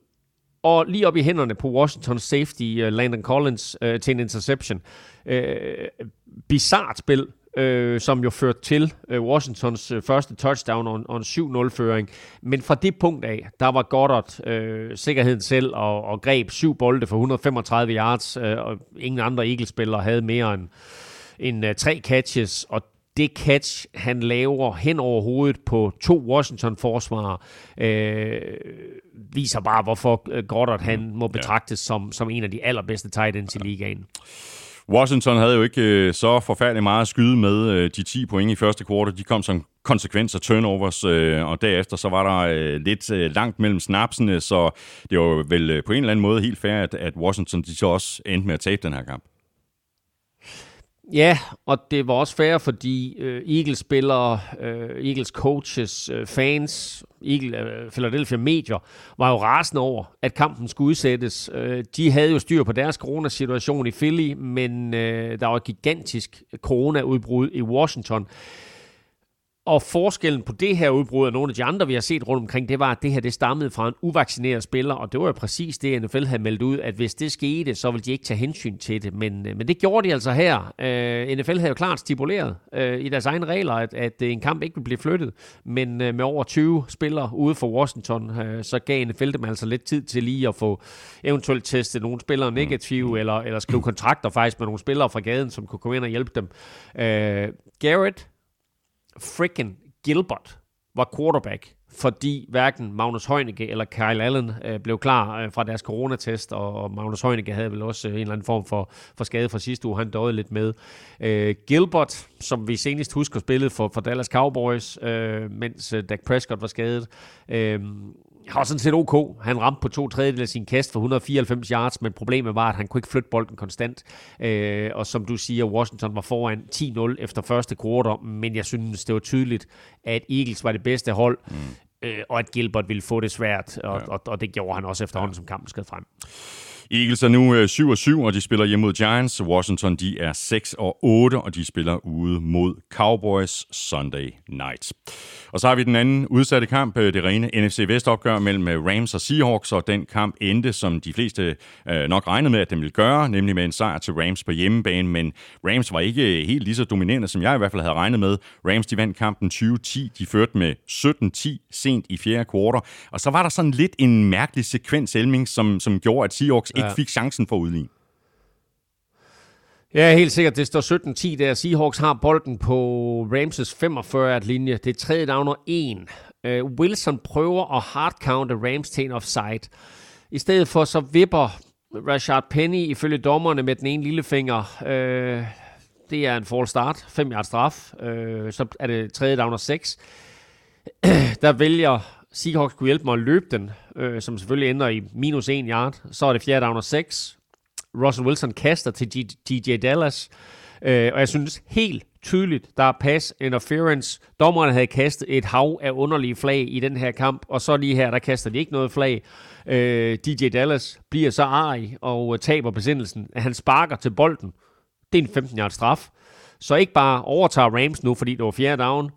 og lige op i hænderne på Washington safety uh, Landon Collins uh, til en interception. Uh, bizart spil øh, som jo førte til øh, Washingtons øh, første touchdown og og en 7-0-føring. Men fra det punkt af, der var Goddard øh, sikkerheden selv og, og greb syv bolde for 135 yards, øh, og ingen andre Eagles-spillere havde mere end, end øh, tre catches, og det catch, han laver hen over hovedet på to Washington-forsvarer, øh, viser bare, hvorfor øh, Goddard han må betragtes som, som en af de allerbedste tight ends i ligaen. Washington havde jo ikke øh, så forfærdeligt meget at skyde med øh, de 10 point i første kvartal. De kom som konsekvens af turnovers, øh, og derefter så var der øh, lidt øh, langt mellem snapsene, så det var vel øh, på en eller anden måde helt fair, at, at Washington de så også endte med at tabe den her kamp. Ja, og det var også fair, fordi øh, Eagles-spillere, øh, Eagles coaches, øh, fans, Eagle, øh, Philadelphia medier, var jo rasende over, at kampen skulle udsættes. Øh, de havde jo styr på deres coronasituation i Philly, men øh, der var et gigantisk coronaudbrud i Washington. Og forskellen på det her udbrud og nogle af de andre, vi har set rundt omkring, det var, at det her det stammede fra en uvaccineret spiller, og det var jo præcis det, NFL havde meldt ud, at hvis det skete, så ville de ikke tage hensyn til det. Men, øh, men det gjorde de altså her. Øh, NFL havde jo klart stipuleret uh, i deres egne regler, at, at en kamp ikke ville blive flyttet, men uh, med over 20 spillere ude for Washington, uh, så gav NFL dem altså lidt tid til lige at få eventuelt testet nogle spillere negative, mm. eller, eller skrive kontrakter faktisk med nogle spillere fra gaden, som kunne komme ind og hjælpe dem. Uh, Garrett freaking Gilbert var quarterback, fordi hverken Magnus Heunicke eller Kyle Allen øh, blev klar øh, fra deres coronatest, og Magnus Heunicke havde vel også øh, en eller anden form for, for skade fra sidste uge, han døde lidt med. Øh, Gilbert, som vi senest husker spillet for, for Dallas Cowboys, øh, mens øh, Dak Prescott var skadet, øh, var sådan set ok. Han ramte på to tredjedel af sin kast for 194 yards, men problemet var, at han kunne ikke flytte bolden konstant. Øh, og som du siger, Washington var foran 10-0 efter første kvartal, men jeg synes, det var tydeligt, at Eagles var det bedste hold, mm. øh, og at Gilbert ville få det svært, og, ja. og, og det gjorde han også efterhånden, ja. som kampen skred frem. Eagles er nu 7 7, og de spiller hjemme mod Giants. Washington de er 6 og 8, og de spiller ude mod Cowboys Sunday night. Og så har vi den anden udsatte kamp, øh, det rene NFC Vest-opgør mellem øh, Rams og Seahawks, og den kamp endte, som de fleste øh, nok regnede med, at den ville gøre, nemlig med en sejr til Rams på hjemmebane, men Rams var ikke helt lige så dominerende, som jeg i hvert fald havde regnet med. Rams de vandt kampen 20-10, de førte med 17-10 sent i fjerde kvartal, og så var der sådan lidt en mærkelig sekvens, Elming, som, som gjorde, at Seahawks ja. ikke fik chancen for udligne. Ja, helt sikkert. Det står 17-10 der. Seahawks har bolden på Ramses 45-linje. Det er tredje down og 1. Uh, øh, Wilson prøver at hardcounte Rams til en offside. I stedet for så vipper Rashard Penny ifølge dommerne med den ene lillefinger. Uh, det er en fall start. 5 yards straf. Uh, så er det tredje down og 6. (clears throat) der vælger Seahawks kunne hjælpe mig at løbe den, uh, som selvfølgelig ender i minus 1 yard. Så er det fjerde down og 6. Russell Wilson kaster til DJ Dallas. Øh, og jeg synes helt tydeligt, der er pass interference. Dommerne havde kastet et hav af underlige flag i den her kamp, og så lige her, der kaster de ikke noget flag. Øh, DJ Dallas bliver så arg og øh, taber besindelsen. Han sparker til bolden. Det er en 15 yard straf. Så ikke bare overtager Rams nu, fordi det var fjerde down.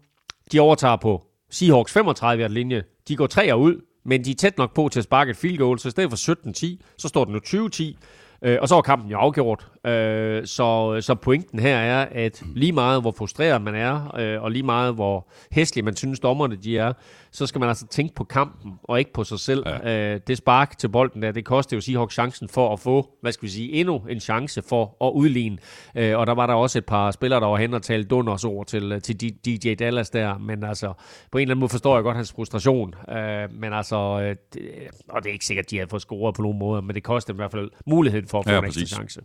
De overtager på Seahawks 35 yard linje. De går tre ud, men de er tæt nok på til at sparke et field goal, så i stedet for 17-10, så står det nu 20-10. Øh, og så var kampen jo afgjort. Øh, så, så pointen her er, at lige meget hvor frustreret man er, øh, og lige meget hvor hæslig man synes dommerne de er, så skal man altså tænke på kampen, og ikke på sig selv. Ja. Øh, det spark til bolden der, det koster jo Seahawks chancen for at få, hvad skal vi sige, endnu en chance for at udligne. Øh, og der var der også et par spillere, der var hen og talte Dunders ord til, til DJ Dallas der, men altså, på en eller anden måde forstår jeg godt hans frustration. Øh, men altså, øh, det, og det er ikke sikkert, at de har fået scoret på nogen måde, men det koster i hvert fald muligheden for at få ja, en ekstra chance.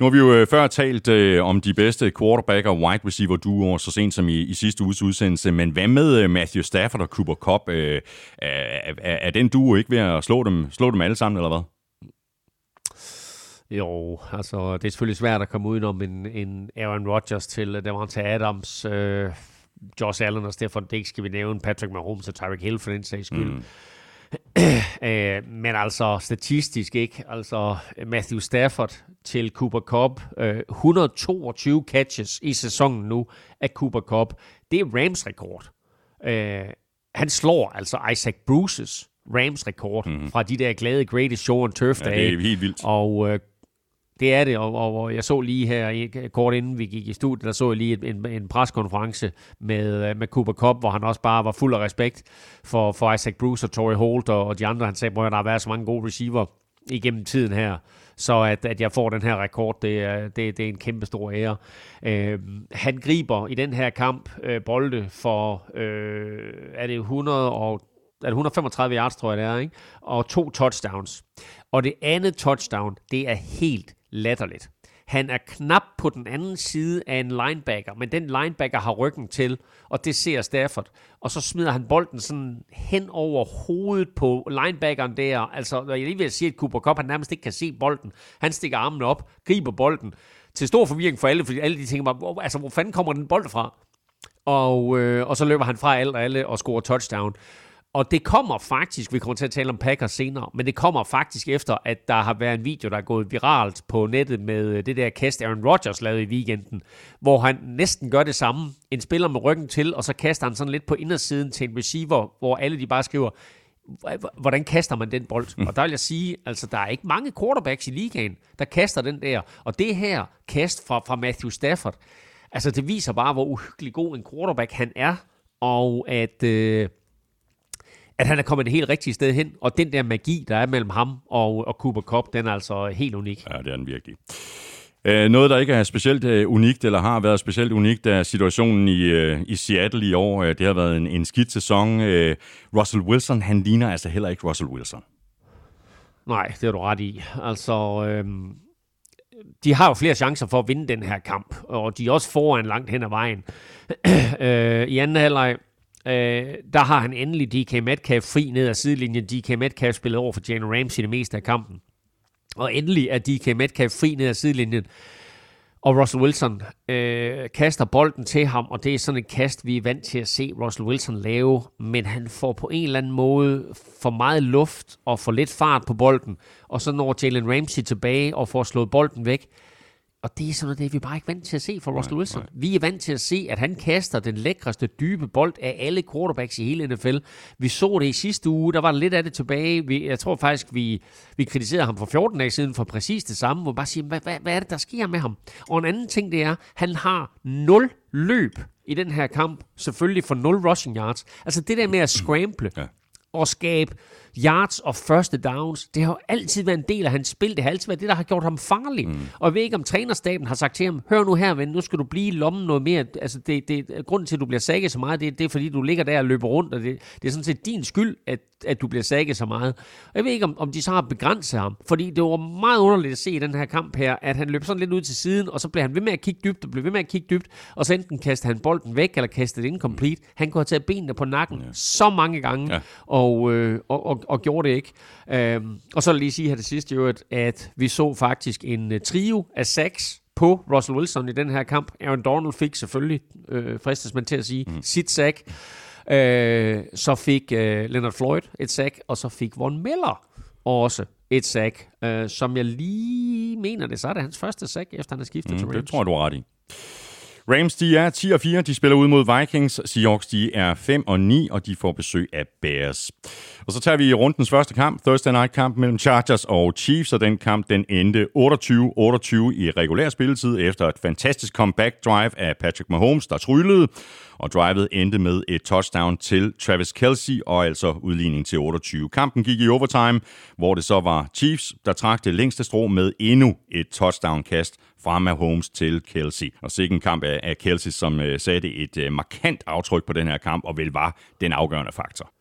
Nu har vi jo øh, før talt øh, om de bedste quarterback og wide receiver duoer så sent som i, i sidste uges udsendelse, men hvad med øh, Matthew Stafford og Cooper Cup? Øh, er, er, er den duo ikke ved at slå dem, slå dem alle sammen, eller hvad? Jo, altså det er selvfølgelig svært at komme udenom en, en Aaron Rodgers til Devonta Adams, øh, Josh Allen og Stefan Diggs skal vi nævne, Patrick Mahomes og Tyreek Hill for den sags skyld. Mm. (coughs) øh, men altså statistisk ikke. Altså Matthew Stafford til Cooper Cup. Øh, 122 catches i sæsonen nu af Cooper Cup. Det er Rams rekord. Øh, han slår altså Isaac Bruces Rams rekord mm-hmm. fra de der glade Greatest Show on Turf dage. Ja, det er helt vildt. Og øh, det er det, og, og, og jeg så lige her, kort inden vi gik i studiet, der så jeg lige en, en preskonference med, øh, med Cooper Cup, hvor han også bare var fuld af respekt for, for Isaac Bruce og Torrey Holt og, og de andre. Han sagde, at der har været så mange gode receiver igennem tiden her, så at, at jeg får den her rekord, det er, det, det er en kæmpe stor ære. Øh, han griber i den her kamp øh, bolde for, øh, er det 100 og er det 135 yards, tror jeg det er, ikke? og to touchdowns. Og det andet touchdown, det er helt latterligt. Han er knap på den anden side af en linebacker, men den linebacker har ryggen til, og det ser Stafford. Og så smider han bolden sådan hen over hovedet på linebackeren der. Altså, jeg lige vil sige, at Cooper Cup han nærmest ikke kan se bolden. Han stikker armen op, griber bolden. Til stor forvirring for alle, fordi alle de tænker bare, altså, hvor fanden kommer den bold fra? Og, øh, og så løber han fra alt og alle og scorer touchdown. Og det kommer faktisk, vi kommer til at tale om Packers senere, men det kommer faktisk efter, at der har været en video, der er gået viralt på nettet med det der kast, Aaron Rodgers lavede i weekenden, hvor han næsten gør det samme. En spiller med ryggen til, og så kaster han sådan lidt på indersiden til en receiver, hvor alle de bare skriver, hvordan kaster man den bold? Mm. Og der vil jeg sige, altså der er ikke mange quarterbacks i ligaen, der kaster den der. Og det her kast fra, fra Matthew Stafford, altså det viser bare, hvor uhyggelig god en quarterback han er, og at... Øh, at han er kommet det helt rigtige sted hen, og den der magi, der er mellem ham og, og Cooper Cup, den er altså helt unik. Ja, det er den virkelig. Uh, noget, der ikke er specielt uh, unikt, eller har været specielt unikt, er situationen i, uh, i Seattle i år. Det har været en, en skidt sæson. Russell Wilson, han ligner altså heller ikke Russell Wilson. Nej, det er du ret i. Altså, øhm, de har jo flere chancer for at vinde den her kamp, og de er også foran langt hen ad vejen. (clears throat) øh, I anden halvleg, Øh, der har han endelig DK Metcalf fri ned ad sidelinjen. DK Metcalf spillede over for Jane Ramsey det meste af kampen. Og endelig er DK Metcalf fri ned ad sidelinjen. Og Russell Wilson øh, kaster bolden til ham, og det er sådan et kast, vi er vant til at se Russell Wilson lave, men han får på en eller anden måde for meget luft og for lidt fart på bolden, og så når Jalen Ramsey tilbage og får slået bolden væk, og det er sådan noget, det er vi bare ikke vant til at se fra Russell Wilson. Nej. Vi er vant til at se, at han kaster den lækreste dybe bold af alle quarterbacks i hele NFL. Vi så det i sidste uge, der var lidt af det tilbage. Vi, jeg tror faktisk, vi, vi kritiserede ham for 14 dage siden for præcis det samme, hvor bare siger, hvad, hvad, hvad er det, der sker med ham? Og en anden ting, det er, han har 0 løb i den her kamp, selvfølgelig for 0 rushing yards. Altså det der med at scramble ja. og skabe yards og første downs, det har jo altid været en del af hans spil. Det har altid været det, der har gjort ham farlig. Mm. Og jeg ved ikke, om trænerstaben har sagt til ham, hør nu her, ven, nu skal du blive i lommen noget mere. Altså, det, det, grunden til, at du bliver sækket så meget, det, det er, fordi du ligger der og løber rundt, og det, det er sådan set din skyld, at, at du bliver sækket så meget. Og jeg ved ikke, om, om de så har begrænset ham, fordi det var meget underligt at se i den her kamp her, at han løb sådan lidt ud til siden, og så blev han ved med at kigge dybt, og blev ved med at kigge dybt, og så enten kastede han bolden væk, eller kastede det incomplete. Han kunne have taget benene på nakken ja. så mange gange, ja. og, øh, og, og, og gjorde det ikke. Øhm, og så vil jeg lige sige her til sidst, jo, at, at vi så faktisk en uh, trio af seks på Russell Wilson i den her kamp. Aaron Donald fik selvfølgelig, øh, fristes man til at sige, mm. sit sack. Øh, så fik øh, Leonard Floyd et sack, og så fik Von Miller også et sack, øh, som jeg lige mener det, så er det hans første sack, efter han har skiftet mm, til Rams. Det tror jeg, du har ret i. Rams, de er 10 og 4. De spiller ud mod Vikings. Seahawks, de er 5 og 9, og de får besøg af Bears. Og så tager vi rundens første kamp, Thursday Night kamp mellem Chargers og Chiefs, og den kamp den endte 28-28 i regulær spilletid efter et fantastisk comeback drive af Patrick Mahomes, der tryllede, og drivet endte med et touchdown til Travis Kelsey, og altså udligning til 28. Kampen gik i overtime, hvor det så var Chiefs, der trak det længste strå med endnu et touchdown-kast fra Mahomes til Kelsey. Og sikke en kamp af Kelsey, som øh, satte et øh, markant aftryk på den her kamp, og vel var den afgørende faktor.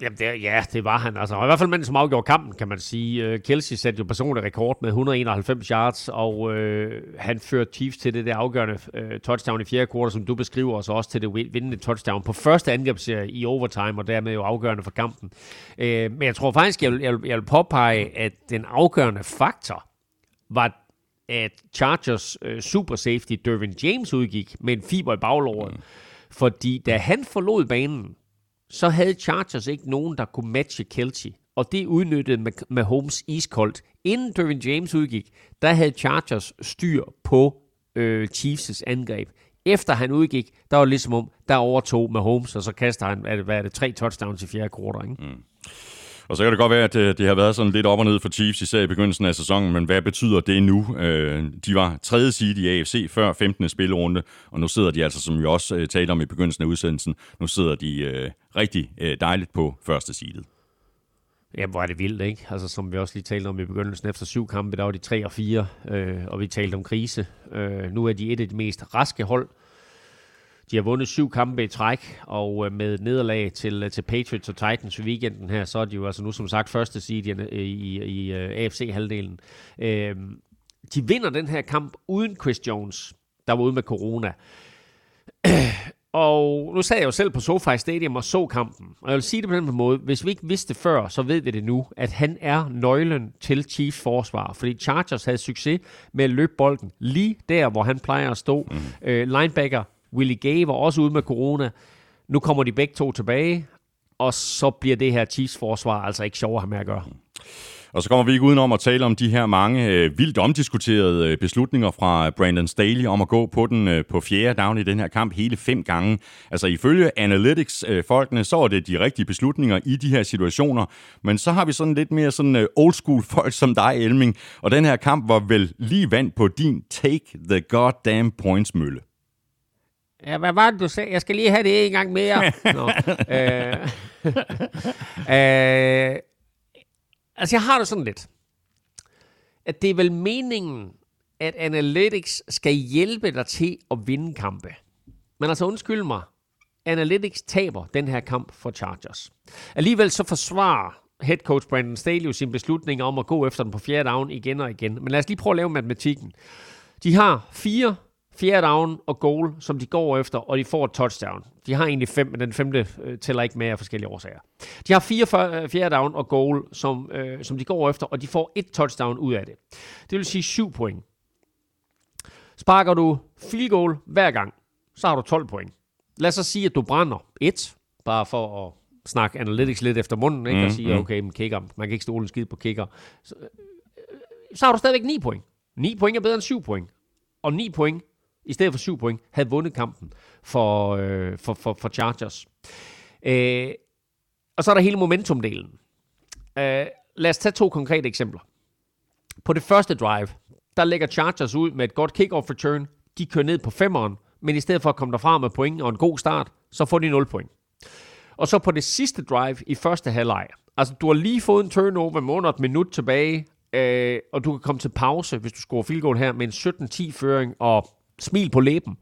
Jamen, det, ja, det var han. Altså, I hvert fald manden, som afgjorde kampen, kan man sige. Øh, Kelsey satte jo personlig rekord med 191 yards, og øh, han førte Chiefs til det der afgørende øh, touchdown i fjerde kvartal, som du beskriver, og så også til det vindende touchdown på første angrebsserie i overtime, og dermed jo afgørende for kampen. Øh, men jeg tror faktisk, jeg vil, jeg, vil, jeg vil påpege, at den afgørende faktor var at Chargers uh, super safety Dervin James udgik med en fiber i baglåret. Mm. Fordi da han forlod banen, så havde Chargers ikke nogen, der kunne matche Kelsey. Og det udnyttede Mahomes iskoldt. Inden Dervin James udgik, der havde Chargers styr på øh, Chiefs' angreb. Efter han udgik, der var ligesom om, der overtog Mahomes, og så kaster han, hvad er det, tre touchdowns i fjerde kvartal. Ikke? Mm. Og så kan det godt være, at øh, det har været sådan lidt op og ned for Chiefs, især i begyndelsen af sæsonen, men hvad betyder det nu? Øh, de var tredje seed i AFC før 15. spillerunde, og nu sidder de altså, som vi også øh, talte om i begyndelsen af udsendelsen, nu sidder de rigtig dejligt på første seedet. Ja, hvor er det vildt, ikke? Altså, som vi også lige talte om i begyndelsen, efter syv kampe, der var de 3 og 4, øh, og vi talte om krise. Øh, nu er de et af de mest raske hold, de har vundet syv kampe i træk, og øh, med nederlag til, øh, til Patriots og Titans i weekenden her, så er de jo altså nu som sagt første seed i, i, i, AFC-halvdelen. Øh, de vinder den her kamp uden Chris Jones, der var ude med corona. (clears throat) Og nu sad jeg jo selv på SoFi Stadium og så kampen. Og jeg vil sige det på den måde. Hvis vi ikke vidste før, så ved vi det nu, at han er nøglen til Chiefs forsvar. Fordi Chargers havde succes med at løbe bolden lige der, hvor han plejer at stå. Mm. Øh, linebacker Willie Gay var også ude med corona. Nu kommer de begge to tilbage, og så bliver det her Chiefs forsvar altså ikke sjovere at have med at gøre. Og så kommer vi ikke udenom at tale om de her mange øh, vildt omdiskuterede øh, beslutninger fra Brandon Staley om at gå på den øh, på fjerde down i den her kamp hele fem gange. Altså ifølge Analytics-folkene, øh, så er det de rigtige beslutninger i de her situationer. Men så har vi sådan lidt mere sådan øh, old school folk som dig, Elming. Og den her kamp var vel lige vand på din take the goddamn points mølle. Ja, hvad var det, du sagde? Jeg skal lige have det en gang mere. Nå, (laughs) øh, øh, altså, jeg har det sådan lidt, at det er vel meningen, at Analytics skal hjælpe dig til at vinde kampe. Men altså, undskyld mig, Analytics taber den her kamp for Chargers. Alligevel så forsvarer head coach Brandon Staley sin beslutning om at gå efter den på fjerde down igen og igen. Men lad os lige prøve at lave matematikken. De har fire fjerde down og goal, som de går efter, og de får et touchdown. De har egentlig fem, men den femte øh, tæller ikke med af forskellige årsager. De har fire øh, fjerde down og goal, som, øh, som de går efter, og de får et touchdown ud af det. Det vil sige syv point. Sparker du field goal hver gang, så har du 12 point. Lad os så sige, at du brænder et, bare for at snakke analytics lidt efter munden, ikke? Mm, og sige, mm. okay, men kicker, man kan ikke stole en skid på kicker. Så, øh, så har du stadigvæk 9 point. 9 point er bedre end 7 point. Og 9 point i stedet for 7 point, havde vundet kampen for, øh, for, for, for Chargers. Øh, og så er der hele momentumdelen. Øh, lad os tage to konkrete eksempler. På det første drive, der lægger Chargers ud med et godt kickoff return. De kører ned på femeren, men i stedet for at komme derfra med point og en god start, så får de 0 point. Og så på det sidste drive i første halvleg, altså du har lige fået en turnover med under et minut tilbage, øh, og du kan komme til pause, hvis du scorer field goal her, med en 17-10 føring, og smil på læben.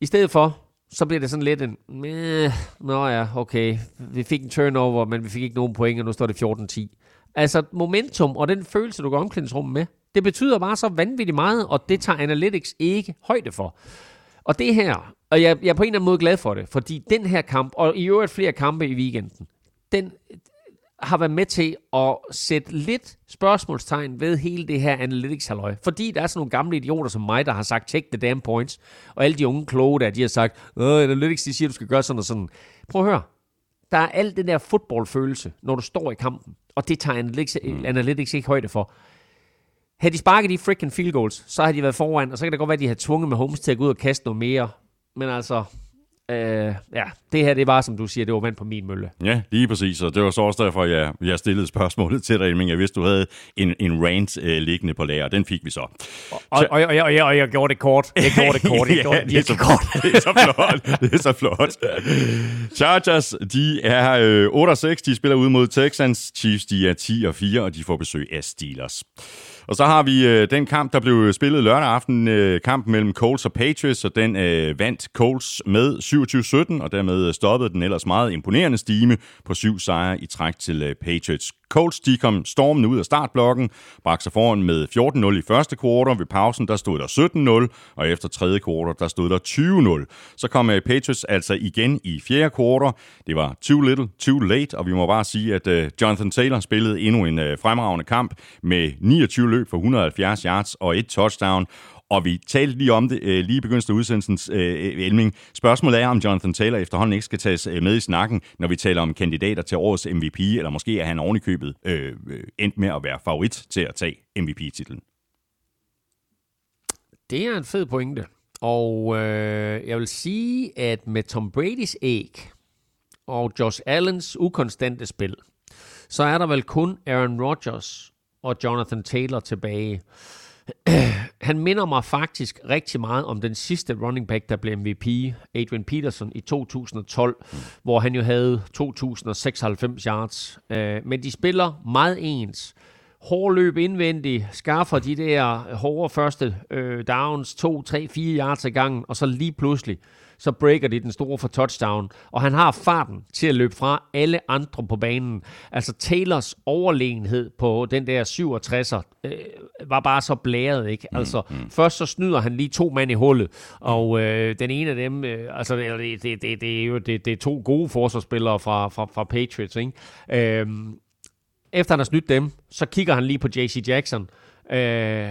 I stedet for, så bliver det sådan lidt en, Mæh, nå ja, okay, vi fik en turnover, men vi fik ikke nogen point, og nu står det 14-10. Altså momentum og den følelse, du går omklædningsrummet med, det betyder bare så vanvittigt meget, og det tager Analytics ikke højde for. Og det her, og jeg, jeg er på en eller anden måde glad for det, fordi den her kamp, og i øvrigt flere kampe i weekenden, den, har været med til at sætte lidt spørgsmålstegn ved hele det her analytics -halløj. Fordi der er sådan nogle gamle idioter som mig, der har sagt, check the damn points. Og alle de unge kloge der, de har sagt, analytics, de siger, du skal gøre sådan og sådan. Prøv at høre. Der er alt den der fodboldfølelse, når du står i kampen. Og det tager analytics, mm. analytics ikke højde for. Havde de sparket de freaking field goals, så havde de været foran, og så kan det godt være, at de havde tvunget med Holmes til at gå ud og kaste noget mere. Men altså, Øh, ja, det her, det var, som du siger, det var vand på min mølle. Ja, lige præcis, og det var så også derfor, jeg, jeg stillede spørgsmålet til dig, men jeg vidste, du havde en, en rant øh, liggende på lager. Den fik vi så. Og, og, og, og, og, og jeg gjorde det kort. Jeg gjorde det kort. Jeg (laughs) gjorde ja, det, er så, kort. det er så flot. Det er så flot. Chargers, de er øh, 8-6, de spiller ud mod Texans. Chiefs, de er 10-4, og de får besøg af Steelers. Og så har vi øh, den kamp, der blev spillet lørdag aften, øh, kampen mellem Colts og Patriots, og den øh, vandt Colts med 27-17, og dermed øh, stoppede den ellers meget imponerende stime på syv sejre i træk til øh, Patriots. Colts de kom stormen ud af startblokken, brak sig foran med 14-0 i første kvartal. Ved pausen der stod der 17-0, og efter tredje kvartal der stod der 20-0. Så kom øh, Patriots altså igen i fjerde kvartal. Det var too little, too late, og vi må bare sige, at øh, Jonathan Taylor spillede endnu en øh, fremragende kamp med 29 løb for 170 yards og et touchdown. Og vi talte lige om det øh, lige i begyndelsen af udsendelsens øh, Elming. Spørgsmålet er, om Jonathan Taylor efterhånden ikke skal tages øh, med i snakken, når vi taler om kandidater til årets MVP, eller måske er han ovenikøbet øh, øh, endt med at være favorit til at tage MVP-titlen. Det er en fed pointe. Og øh, jeg vil sige, at med Tom Brady's æg og Josh Allens ukonstante spil, så er der vel kun Aaron Rodgers og Jonathan Taylor tilbage. (clears throat) Han minder mig faktisk rigtig meget om den sidste running back, der blev MVP, Adrian Peterson, i 2012, hvor han jo havde 2.096 yards. Øh, men de spiller meget ens hård løb indvendigt, skaffer de der hårde første øh, downs, 2, 3, 4 yards ad gangen, og så lige pludselig, så breaker de den store for touchdown, og han har farten til at løbe fra alle andre på banen. Altså Taylors overlegenhed på den der 67'er øh, var bare så blæret, ikke? Mm, altså mm. først så snyder han lige to mand i hullet, og øh, den ene af dem, øh, altså det, det, det, det er jo det, det er to gode forsvarsspillere fra, fra, fra Patriots, ikke? Øh, efter han har snydt dem, så kigger han lige på JC Jackson, øh,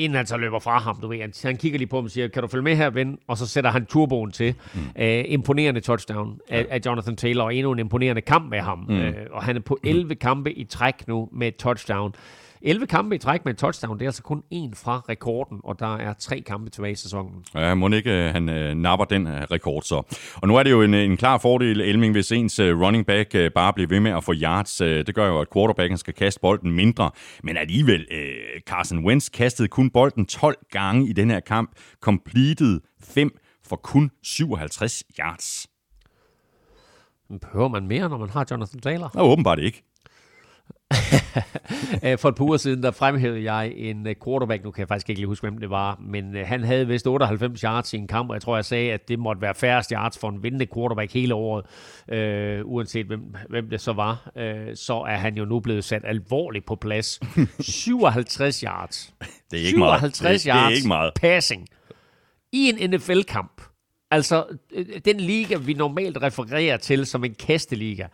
inden han så løber fra ham, du ved. Han, han kigger lige på ham og siger, kan du følge med her, ven? Og så sætter han turboen til. Mm. Øh, imponerende touchdown af, af Jonathan Taylor, og endnu en imponerende kamp med ham. Mm. Øh, og han er på 11 kampe i træk nu med et touchdown. 11 kampe i træk med en touchdown, det er altså kun en fra rekorden, og der er tre kampe tilbage i sæsonen. Ja, må ikke øh, han uh, napper den uh, rekord så. Og nu er det jo en, en klar fordel, Elming, hvis ens uh, running back uh, bare bliver ved med at få yards. Uh, det gør jo, at quarterbacken skal kaste bolden mindre. Men alligevel, uh, Carson Wentz kastede kun bolden 12 gange i den her kamp, completed 5 for kun 57 yards. Behøver man mere, når man har Jonathan Taylor? Ja, åbenbart ikke. (laughs) Øh, for et par uger siden, der fremhævede jeg en øh, quarterback, nu kan jeg faktisk ikke lige huske, hvem det var, men øh, han havde vist 98 yards i en kamp, og jeg tror, jeg sagde, at det måtte være færrest yards for en vindende quarterback hele året, øh, uanset hvem, hvem det så var. Øh, så er han jo nu blevet sat alvorligt på plads. 57 yards. Det er ikke 57 meget. 57 yards det er ikke meget. passing i en NFL-kamp. Altså, den liga, vi normalt refererer til som en kasteliga,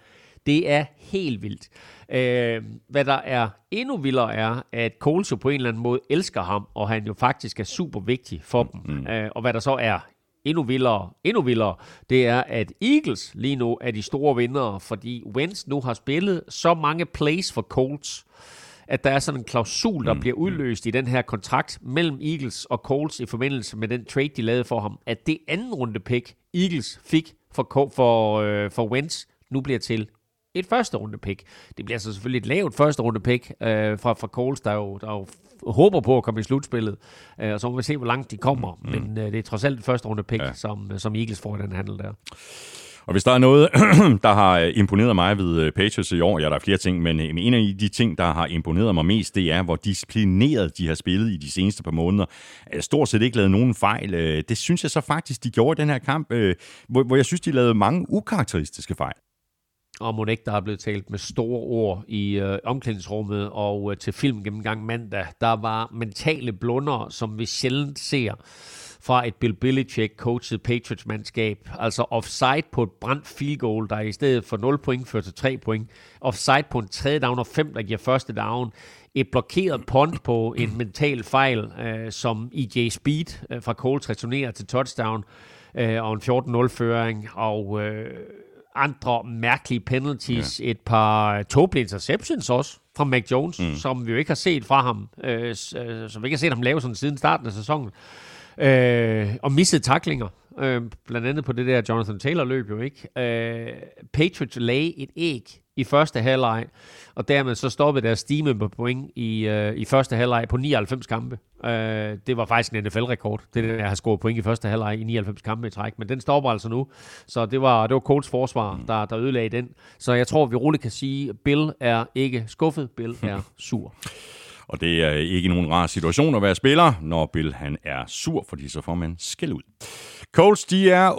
det er helt vildt. Øh, hvad der er endnu vildere er, at Coles jo på en eller anden måde elsker ham, og han jo faktisk er super vigtig for dem. Mm. Øh, og hvad der så er endnu vildere, endnu vildere, det er, at Eagles lige nu er de store vindere, fordi Wentz nu har spillet så mange plays for Colts, at der er sådan en klausul, der mm. bliver udløst i den her kontrakt mellem Eagles og Colts i forbindelse med den trade, de lavede for ham, at det anden runde pick, Eagles fik for, for, øh, for Wentz, nu bliver til et første runde pick. Det bliver så selvfølgelig et lavt første runde pick øh, fra, fra Coles, der jo, der jo håber på at komme i slutspillet. Øh, og så må vi se, hvor langt de kommer. Mm. Men øh, det er trods alt et første runde pick, ja. som, som Eagles får i den handel der. Og hvis der er noget, (clears throat) der har imponeret mig ved øh, Patriots i år, ja, der er flere ting, men øh, en af de ting, der har imponeret mig mest, det er, hvor disciplineret de har spillet i de seneste par måneder. Stort set ikke lavet nogen fejl. Øh, det synes jeg så faktisk, de gjorde i den her kamp, hvor jeg synes, de lavede mange ukarakteristiske fejl og Monik, der er blevet talt med store ord i øh, omklædningsrummet og øh, til film gennemgang mandag. Der var mentale blunder, som vi sjældent ser fra et Bill Belichick coachet Patriots-mandskab. Altså offside på et brændt field goal, der i stedet for 0 point fører til 3 point. Offside på en tredje down og 5, der giver første down. Et blokeret punt på en mental fejl, øh, som EJ Speed øh, fra Colts returnerer til touchdown. Øh, og en 14-0-føring. Og... Øh, andre mærkelige penalties, ja. et par tåbelige interceptions også fra Mac Jones, mm. som vi jo ikke har set fra ham, øh, øh, som vi ikke har set ham lave sådan siden starten af sæsonen. Øh, og missede taklinger, øh, blandt andet på det der Jonathan Taylor løb jo ikke. Øh, Patriots lagde et æg i første halvleg, og dermed så stoppede deres stime på point i, øh, i første halvleg på 99 kampe. Øh, det var faktisk en NFL-rekord, det der at have scoret point i første halvleg i 99 kampe i træk, men den stopper altså nu. Så det var, det var Colts forsvar, mm. der, der ødelagde den. Så jeg tror, vi roligt kan sige, Bill er ikke skuffet, Bill (laughs) er sur. Og det er ikke nogen rar situation at være spiller, når Bill han er sur, fordi så får man skæld ud. Colts, de er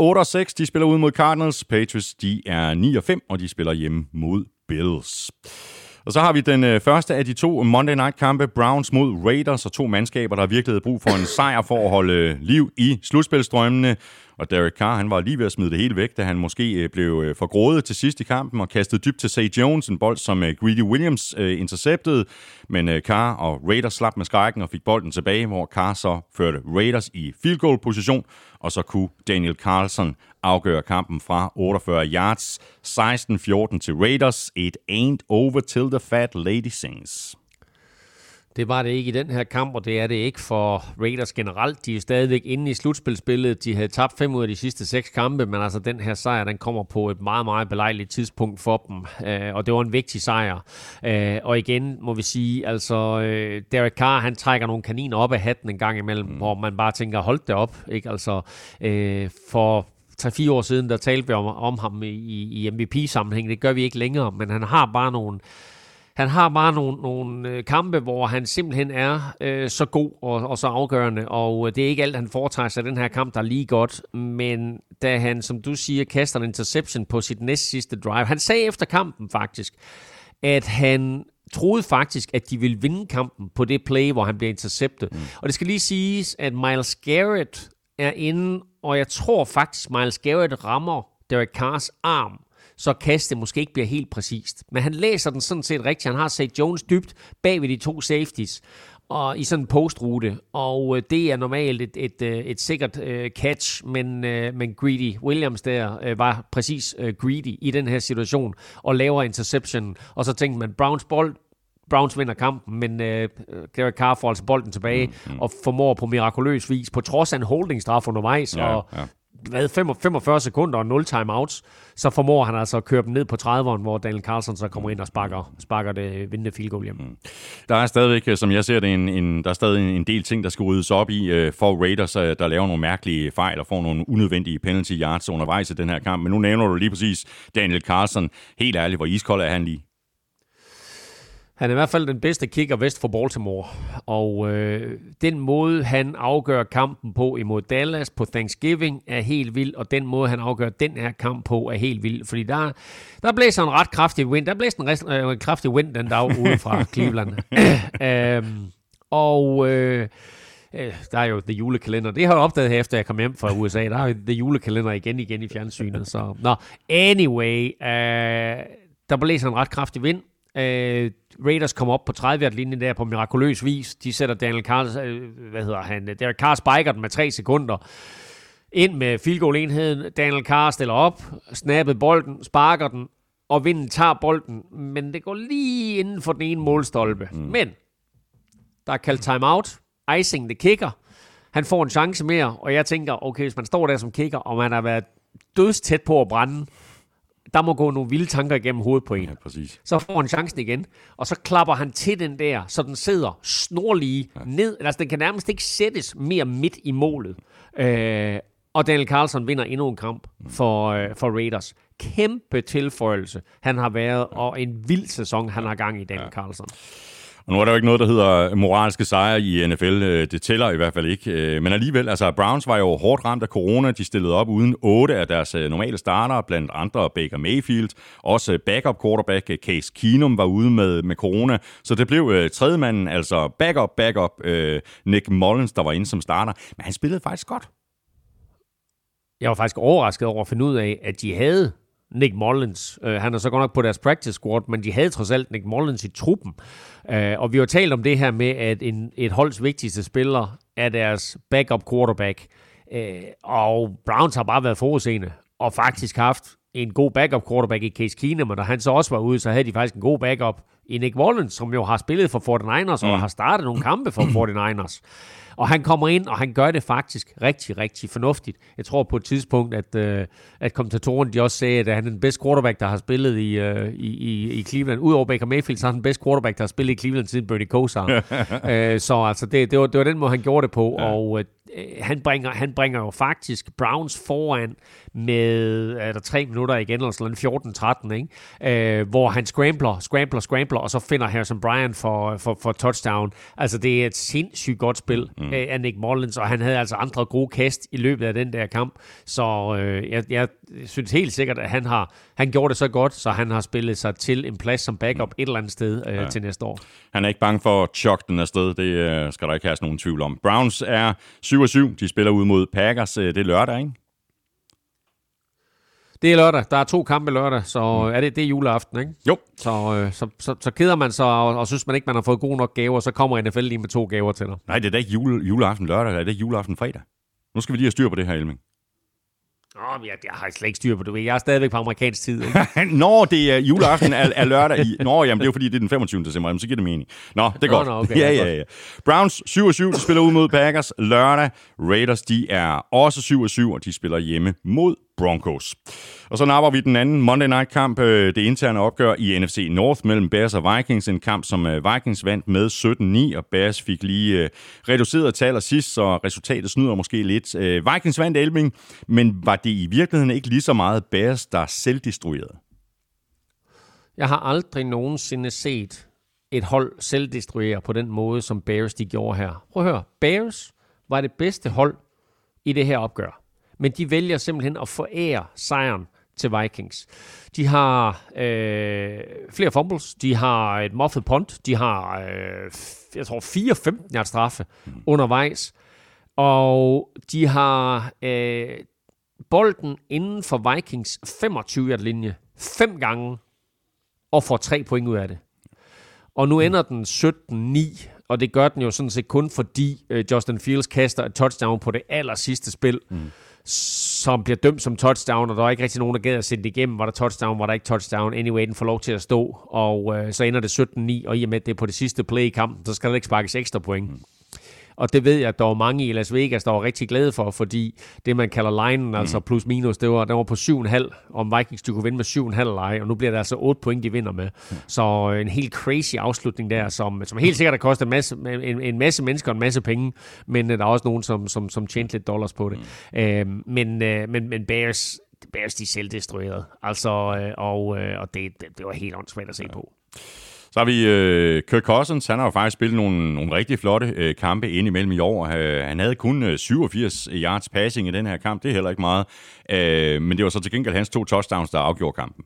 8-6, de spiller ud mod Cardinals. Patriots, de er 9-5, og de spiller hjemme mod Bills. Og så har vi den øh, første af de to Monday Night-kampe, Browns mod Raiders, og to mandskaber, der virkelig havde brug for en sejr for at holde øh, liv i slutspilstrømmene. Og Derek Carr, han var lige ved at smide det hele væk, da han måske øh, blev øh, for grådet til sidst i kampen og kastede dybt til Say Jones, en bold, som øh, Greedy Williams interceptede. Men Carr og Raiders slap med skrækken og fik bolden tilbage, hvor Carr så førte Raiders i field goal position, og så kunne Daniel Carlson afgøre kampen fra 48 yards, 16-14 til Raiders. It ain't over till the fat lady sings. Det var det ikke i den her kamp, og det er det ikke for Raiders generelt. De er stadigvæk inde i slutspilsspillet. De havde tabt fem ud af de sidste seks kampe, men altså den her sejr, den kommer på et meget, meget belejligt tidspunkt for dem. Øh, og det var en vigtig sejr. Øh, og igen må vi sige, altså øh, Derek Carr, han trækker nogle kaniner op af hatten en gang imellem, mm. hvor man bare tænker, hold det op. Ikke? Altså, for 3-4 år siden, der talte vi om, om ham i, i MVP-sammenhæng. Det gør vi ikke længere, men han har bare nogle han har bare nogle, nogle øh, kampe, hvor han simpelthen er øh, så god og, og så afgørende, og øh, det er ikke alt, han foretager sig den her kamp, der er lige godt, men da han, som du siger, kaster en interception på sit næst sidste drive, han sagde efter kampen faktisk, at han troede faktisk, at de ville vinde kampen på det play, hvor han bliver interceptet. Mm. Og det skal lige siges, at Miles Garrett er inde, og jeg tror faktisk, Miles Garrett rammer Derek Carrs arm så kastet måske ikke bliver helt præcist. Men han læser den sådan set rigtigt. Han har set Jones dybt bag ved de to safeties og i sådan en postrute, og øh, det er normalt et, et, øh, et sikkert uh, catch, men, uh, men Greedy Williams der uh, var præcis uh, greedy i den her situation, og laver interception, og så tænkte man, Browns bold, Browns vinder kampen, men uh, Derek Carr får altså bolden tilbage, mm, mm. og formår på mirakuløs vis, på trods af en holdingstraf undervejs, ja, og ja hvad, 45 sekunder og 0 timeouts, så formår han altså at køre dem ned på 30'eren, hvor Daniel Carlson så kommer ind og sparker, sparker det vindende field goal hjem. Mm. Der er stadigvæk, øh, som jeg ser det, en, en, der er stadig en del ting, der skal ryddes op i øh, for Raiders, øh, der laver nogle mærkelige fejl og får nogle unødvendige penalty yards undervejs i den her kamp. Men nu nævner du lige præcis Daniel Carlson. Helt ærligt, hvor iskold er han lige? Han er i hvert fald den bedste kicker vest for Baltimore, og øh, den måde, han afgør kampen på imod Dallas på Thanksgiving er helt vild, og den måde, han afgør den her kamp på er helt vild, fordi der, der blæser en ret kraftig vind. Der blæser en ret øh, kraftig vind den dag ude fra (laughs) Cleveland. (clears throat) øhm, og... Øh, øh, der er jo The Julekalender. Det har jeg opdaget her, efter jeg kom hjem fra USA. Der er jo The Julekalender igen igen i fjernsynet. Så, nå, anyway, øh, der blæser en ret kraftig vind. Øh, Raiders kommer op på 30-yard-linjen der på mirakuløs vis. De sætter Daniel Carr, øh, hvad hedder han, Derek Carr spiker den med 3 sekunder. Ind med field goal enheden. Daniel Carr stiller op, snappet bolden, sparker den, og vinden tager bolden, men det går lige inden for den ene målstolpe. Mm. Men der er kaldt timeout. Icing the kicker. Han får en chance mere, og jeg tænker, okay, hvis man står der som kicker, og man har været dødstæt på at brænde, der må gå nogle vilde tanker igennem hovedet på en. Ja, præcis. Så får han chancen igen, og så klapper han til den der, så den sidder snorlige ja. ned. Altså, den kan nærmest ikke sættes mere midt i målet. Øh, og Daniel Carlson vinder endnu en kamp for, øh, for Raiders. Kæmpe tilføjelse han har været, og en vild sæson, han har gang i, Daniel ja. Carlson. Og nu er der jo ikke noget, der hedder moralske sejre i NFL. Øh, det tæller i hvert fald ikke. Øh, men alligevel, altså Browns var jo hårdt ramt af corona. De stillede op uden otte af deres øh, normale starter, blandt andre Baker Mayfield. Også backup quarterback Case Keenum var ude med, med corona. Så det blev tredje manden, altså backup, backup Nick Mullins, der var inde som starter. Men han spillede faktisk godt. Jeg var faktisk overrasket over at finde ud af, at de havde Nick Mullins. Uh, han er så godt nok på deres practice squad, men de havde trods alt Nick Mullins i truppen. Uh, og vi har talt om det her med, at en, et holds vigtigste spiller er deres backup quarterback. Uh, og Browns har bare været forudseende og faktisk haft en god backup quarterback i Case Keenum, og da han så også var ude, så havde de faktisk en god backup i Nick Mullins, som jo har spillet for 49ers mm. og har startet nogle kampe for (clears throat) 49ers. Og han kommer ind, og han gør det faktisk rigtig, rigtig fornuftigt. Jeg tror på et tidspunkt, at, øh, at kommentatoren de også sagde, at han er den bedste quarterback, der har spillet i, øh, i, i, Cleveland. Udover Baker Mayfield, så er han den bedste quarterback, der har spillet i Cleveland siden Bernie Kosar. (laughs) øh, så altså, det, det, var, det var den måde, han gjorde det på. Ja. Og øh, han, bringer, han bringer jo faktisk Browns foran med er der tre minutter igen, eller sådan 14-13, ikke? Øh, hvor han scrambler, scrambler, scrambler, og så finder Harrison Bryan for, for, for touchdown. Altså, det er et sindssygt godt spil mm. øh, af Nick Mullins, og han havde altså andre gode kast i løbet af den der kamp. Så øh, jeg, jeg synes helt sikkert, at han har han gjorde det så godt, så han har spillet sig til en plads som backup mm. et eller andet sted øh, ja. til næste år. Han er ikke bange for at chokke den afsted, det øh, skal der ikke have nogen tvivl om. Browns er 7-7, de spiller ud mod Packers, øh, det er lørdag, ikke? Det er lørdag. Der er to kampe lørdag, så mm. er det, det er juleaften, ikke? Jo. Så, øh, så, så, så keder man sig og, og synes man ikke, man har fået gode nok gaver, så kommer NFL lige med to gaver til dig. Nej, det er da ikke jule, juleaften lørdag, det er ikke juleaften fredag. Nu skal vi lige have styr på det her, Elming. Nå, jeg, jeg har slet ikke styr på det. Jeg er stadigvæk på amerikansk tid. Ikke? (laughs) Når det er juleaften er, er lørdag i... Nå, jamen det er jo fordi, det er den 25. december, jamen, så giver det mening. Nå, det er Nå, godt. nå, okay, ja, ja, ja, ja. Browns 7-7, de spiller ud mod Packers lørdag. Raiders, de er også 7-7, og de spiller hjemme mod Broncos. Og så napper vi den anden Monday Night kamp, øh, det interne opgør i NFC North mellem Bears og Vikings. En kamp, som øh, Vikings vandt med 17-9, og Bears fik lige øh, reduceret tal sidst, så resultatet snyder måske lidt. Vikings vandt Elming, men var det i virkeligheden ikke lige så meget Bears, der selvdestruerede? Jeg har aldrig nogensinde set et hold selvdestruere på den måde, som Bears de gjorde her. Prøv at høre. Bears var det bedste hold i det her opgør. Men de vælger simpelthen at forære sejren til Vikings. De har øh, flere fumbles, de har et muffet punt, de har, øh, jeg tror, 4-15 yards straffe undervejs, og de har øh, bolden inden for Vikings 25 yard linje fem gange, og får tre point ud af det. Og nu ender den 17-9, og det gør den jo sådan set kun fordi øh, Justin Fields kaster et touchdown på det aller sidste spil, mm som bliver dømt som touchdown, og der er ikke rigtig nogen, der gad at sende det igennem. Var der touchdown, var der ikke touchdown. Anyway, den får lov til at stå, og øh, så ender det 17-9, og i og med, at det er på det sidste play i kampen, så skal der ikke sparkes ekstra point. Mm. Og det ved jeg, at der var mange i Las Vegas, der var rigtig glade for, fordi det, man kalder linen, mm. altså plus minus, det var, det var på 7,5, om Vikings de kunne vinde med 7,5 leje, og nu bliver det altså 8 point, de vinder med. Mm. Så øh, en helt crazy afslutning der, som, som helt sikkert har kostet en masse, en, en masse mennesker en masse penge, men øh, der er også nogen, som, som, som tjente lidt dollars på det. Mm. Øh, men, men, men Bears, Bears, de er selvdestrueret. Altså, øh, og, og det, det, det var helt åndssvagt at se på. Så har vi øh, Kirk Cousins. Han har jo faktisk spillet nogle, nogle rigtig flotte øh, kampe ind imellem i år. Øh, han havde kun øh, 87 yards passing i den her kamp. Det er heller ikke meget. Øh, men det var så til gengæld hans to touchdowns, der afgjorde kampen.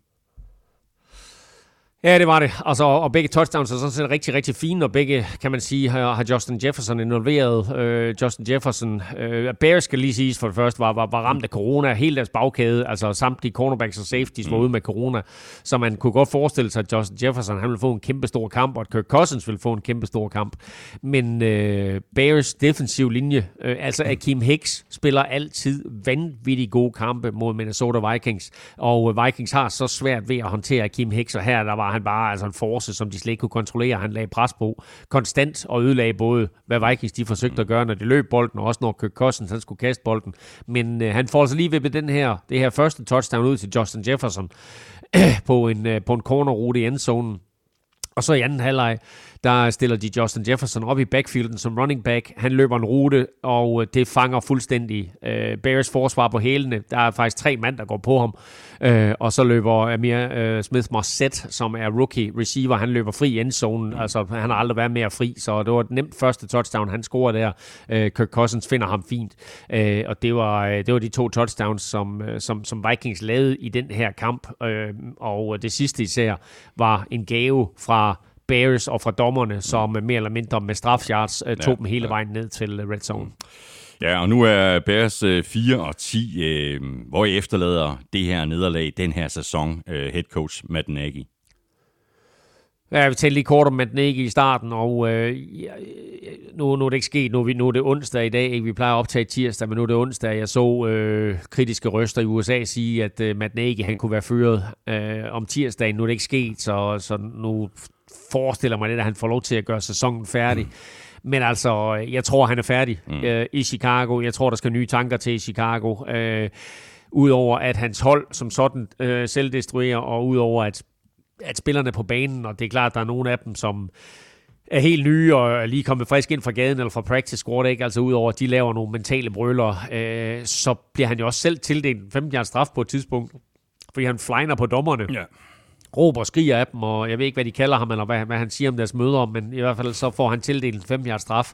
Ja, det var det. Altså, og begge touchdowns er sådan set rigtig, rigtig fine, og begge, kan man sige, har, har Justin Jefferson involveret. Øh, Justin Jefferson, øh, Bears skal lige siges for det første, var, var, var ramt af corona, hele deres bagkæde, altså samtlige cornerbacks og safeties var ude med corona, så man kunne godt forestille sig, at Justin Jefferson, han ville få en kæmpe stor kamp, og at Kirk Cousins ville få en kæmpe stor kamp. Men øh, Bears defensiv linje, øh, altså Akeem Hicks, spiller altid vanvittigt gode kampe mod Minnesota Vikings, og Vikings har så svært ved at håndtere Akeem Hicks, og her der var han bare altså en force, som de slet ikke kunne kontrollere. Han lagde pres på konstant og ødelagde både, hvad Vikings de forsøgte at gøre, når de løb bolden, og også når Kirk Cousins han skulle kaste bolden. Men øh, han får altså lige ved den her, det her første touchdown ud til Justin Jefferson (clears throat) på en, øh, på en cornerrute i endzonen. Og så i anden halvleg, der stiller de Justin Jefferson op i backfielden som running back. Han løber en rute, og det fanger fuldstændig uh, Bears forsvar på hælene. Der er faktisk tre mand, der går på ham. Uh, og så løber Amir uh, Smith Marset, som er rookie receiver. Han løber fri i endzonen. Altså, han har aldrig været mere fri, så det var et nemt første touchdown, han scorede der. Uh, Kirk Cousins finder ham fint. Uh, og det var, uh, det var de to touchdowns, som, uh, som, som Vikings lavede i den her kamp. Uh, og det sidste især var en gave fra Bears og fra dommerne, som mere eller mindre med strafjards uh, tog ja, dem hele vejen ned til red zone. Ja, og nu er Bears øh, 4 og 10, øh, hvor I efterlader det her nederlag den her sæson, øh, head coach Matt Nagy. Ja, vi talte lige kort om Matt Nagy i starten, og øh, ja, nu, nu er det ikke sket. Nu vi, nu er det onsdag i dag. Ikke? Vi plejer at optage tirsdag, men nu er det onsdag. Jeg så øh, kritiske røster i USA sige, at øh, Matt Nagy han kunne være fyret øh, om tirsdagen. Nu er det ikke sket, så, så nu forestiller mig lidt, at han får lov til at gøre sæsonen færdig. Mm. Men altså, jeg tror, han er færdig mm. øh, i Chicago. Jeg tror, der skal nye tanker til i Chicago. Øh, Udover at hans hold som sådan øh, selvdestruerer, og udover at, at spillerne på banen, og det er klart, at der er nogle af dem, som er helt nye og er lige kommet frisk ind fra gaden eller fra practice squad, ikke? altså udover at de laver nogle mentale brøller, øh, så bliver han jo også selv tildelt en 15 straf på et tidspunkt, fordi han flyner på dommerne. Ja råber og skriger af dem, og jeg ved ikke, hvad de kalder ham, eller hvad, hvad han siger om deres møder, men i hvert fald så får han tildelt en 5 straf.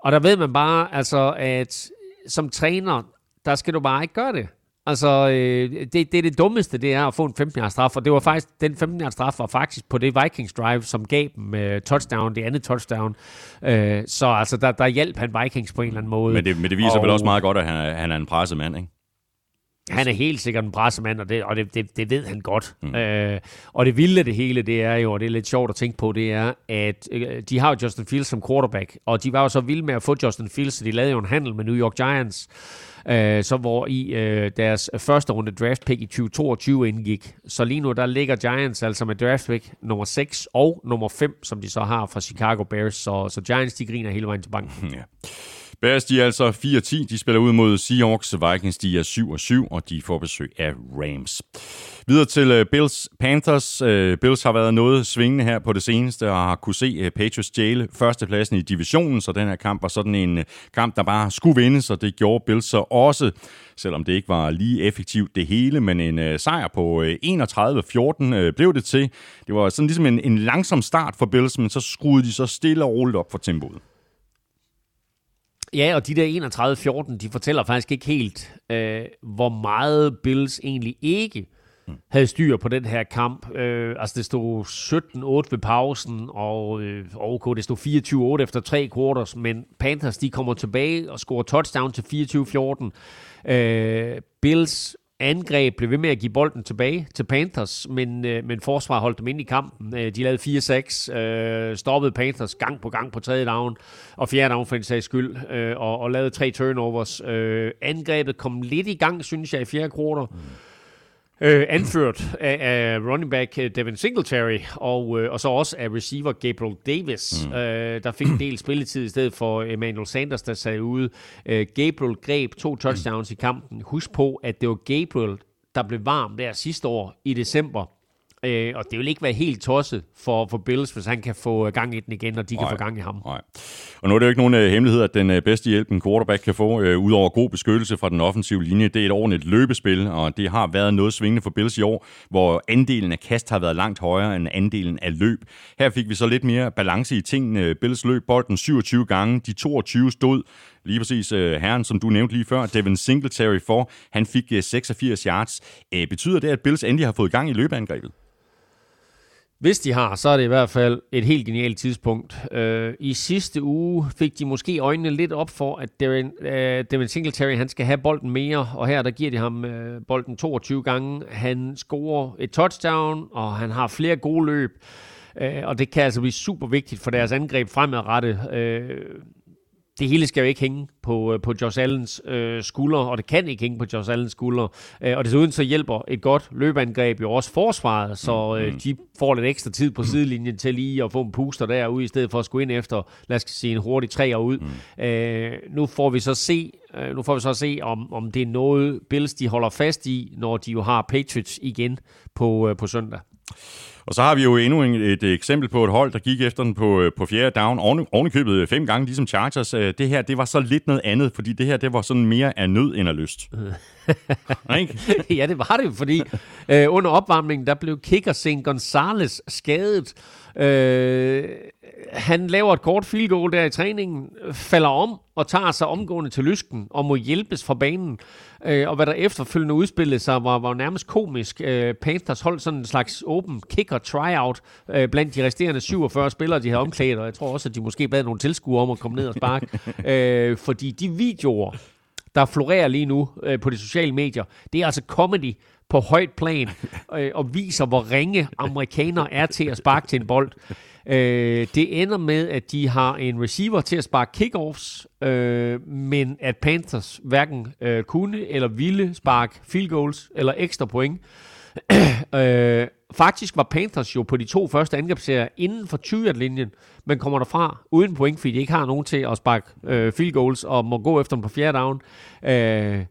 Og der ved man bare, altså, at som træner, der skal du bare ikke gøre det. Altså, øh, det, det er det dummeste, det er at få en 15 straf, og det var faktisk, den 15 straf var faktisk på det Vikings drive, som gav dem øh, touchdown, det andet touchdown. Øh, så altså, der, der hjalp han Vikings på en eller anden måde. Men det, men det viser og, vel også meget godt, at han er, han er en presset mand, ikke? Han er helt sikkert en brassemand, og det, og det, det, det ved han godt. Mm. Øh, og det vilde af det hele, det er jo, og det er lidt sjovt at tænke på, det er, at øh, de har jo Justin Fields som quarterback, og de var jo så vilde med at få Justin Fields, så de lavede jo en handel med New York Giants, øh, så hvor i øh, deres første runde draft pick i 2022 indgik. Så lige nu, der ligger Giants altså med draft pick nummer 6 og nummer 5, som de så har fra Chicago Bears, så, så Giants, de griner hele vejen til banken. (laughs) Ja. Bears, de er altså 4-10. De spiller ud mod Seahawks. Vikings, de er 7-7, og de får besøg af Rams. Videre til øh, Bills Panthers. Øh, Bills har været noget svingende her på det seneste, og har kunne se øh, Patriots stjæle førstepladsen i divisionen, så den her kamp var sådan en kamp, der bare skulle vindes, og det gjorde Bills så også, selvom det ikke var lige effektivt det hele, men en sejr på 31-14 blev det til. Det var sådan ligesom en, en langsom start for Bills, men så skruede de så stille og roligt op for tempoet. Ja, og de der 31-14, de fortæller faktisk ikke helt, øh, hvor meget Bills egentlig ikke havde styr på den her kamp. Øh, altså det stod 17-8 ved pausen, og øh, OK, det stod 24-8 efter tre quarters, men Panthers de kommer tilbage og scorer touchdown til 24-14. Øh, Bills angreb blev ved med at give bolden tilbage til Panthers, men, øh, men forsvar holdt dem ind i kampen. Øh, de lavede 4-6, øh, stoppede Panthers gang på gang på tredje down, og fjerde down for en sags skyld, øh, og, og lavede tre turnovers. Øh, angrebet kom lidt i gang, synes jeg, i fjerde kvartal. Mm øh, anført af, af running back øh, Devin Singletary, og, øh, og så også af receiver Gabriel Davis, mm. øh, der fik en del spilletid i stedet for Emmanuel Sanders, der sad ude. Øh, Gabriel greb to touchdowns mm. i kampen. Husk på, at det var Gabriel, der blev varm der sidste år i december, Øh, og det vil ikke være helt tosset for, for Bills, hvis han kan få gang i den igen, og de kan få gang i ham. Nej. Og nu er det jo ikke nogen uh, hemmelighed, at den uh, bedste hjælp, en quarterback kan få, uh, udover god beskyttelse fra den offensive linje, det er et ordentligt løbespil, og det har været noget svingende for Bills i år, hvor andelen af kast har været langt højere end andelen af løb. Her fik vi så lidt mere balance i tingene. Bills løb bolden 27 gange, de 22 stod lige præcis uh, herren, som du nævnte lige før, Devin Singletary for, han fik uh, 86 yards. Uh, betyder det, at Bills endelig har fået gang i løbeangrebet? Hvis de har, så er det i hvert fald et helt genialt tidspunkt. Øh, I sidste uge fik de måske øjnene lidt op for, at Devin, øh, Devin Singletary han skal have bolden mere, og her der giver de ham øh, bolden 22 gange. Han scorer et touchdown, og han har flere gode løb, øh, og det kan altså blive super vigtigt for deres angreb fremadrettet. Øh, det hele skal jo ikke hænge på, øh, på Josh Allens øh, skuldre, og det kan ikke hænge på Josh Allens skuldre. Øh, og desuden så hjælper et godt løbeangreb jo også forsvaret, så øh, mm. de får lidt ekstra tid på sidelinjen til lige at få en puster derude, i stedet for at skulle ind efter, lad os sige, en hurtig træer ud. Mm. Øh, nu får vi så se, øh, nu får vi så se, om, om det er noget, Bills de holder fast i, når de jo har Patriots igen på, øh, på søndag. Og så har vi jo endnu et, eksempel på et hold, der gik efter den på, på fjerde down, oven, ovenikøbet fem gange, ligesom Chargers. Øh, det her, det var så lidt noget andet, fordi det her, det var sådan mere af nød end af lyst. (laughs) ja, det var det, fordi øh, under opvarmningen, der blev kicker St. Gonzales skadet. Øh, han laver et kort field goal der i træningen, falder om og tager sig omgående til lysken og må hjælpes fra banen. Øh, og hvad der efterfølgende udspillede sig, var, var nærmest komisk. Øh, Panthers holdt sådan en slags åben kicker tryout øh, blandt de resterende 47 spillere, de havde omklædt, og jeg tror også, at de måske bad nogle tilskuere om at komme ned og sparke. (laughs) øh, fordi de videoer, der florerer lige nu øh, på de sociale medier, det er altså comedy på højt plan, (laughs) øh, og viser, hvor ringe amerikanere er til at sparke til en bold. Øh, det ender med, at de har en receiver til at sparke kickoffs, øh, men at Panthers hverken øh, kunne eller ville sparke field goals eller ekstra point. (clears throat) øh, faktisk var Panthers jo på de to første angrebsserier inden for 20-linjen, men kommer derfra uden point, fordi de ikke har nogen til at sparke øh, field goals og må gå efter dem på fjerde down. Øh,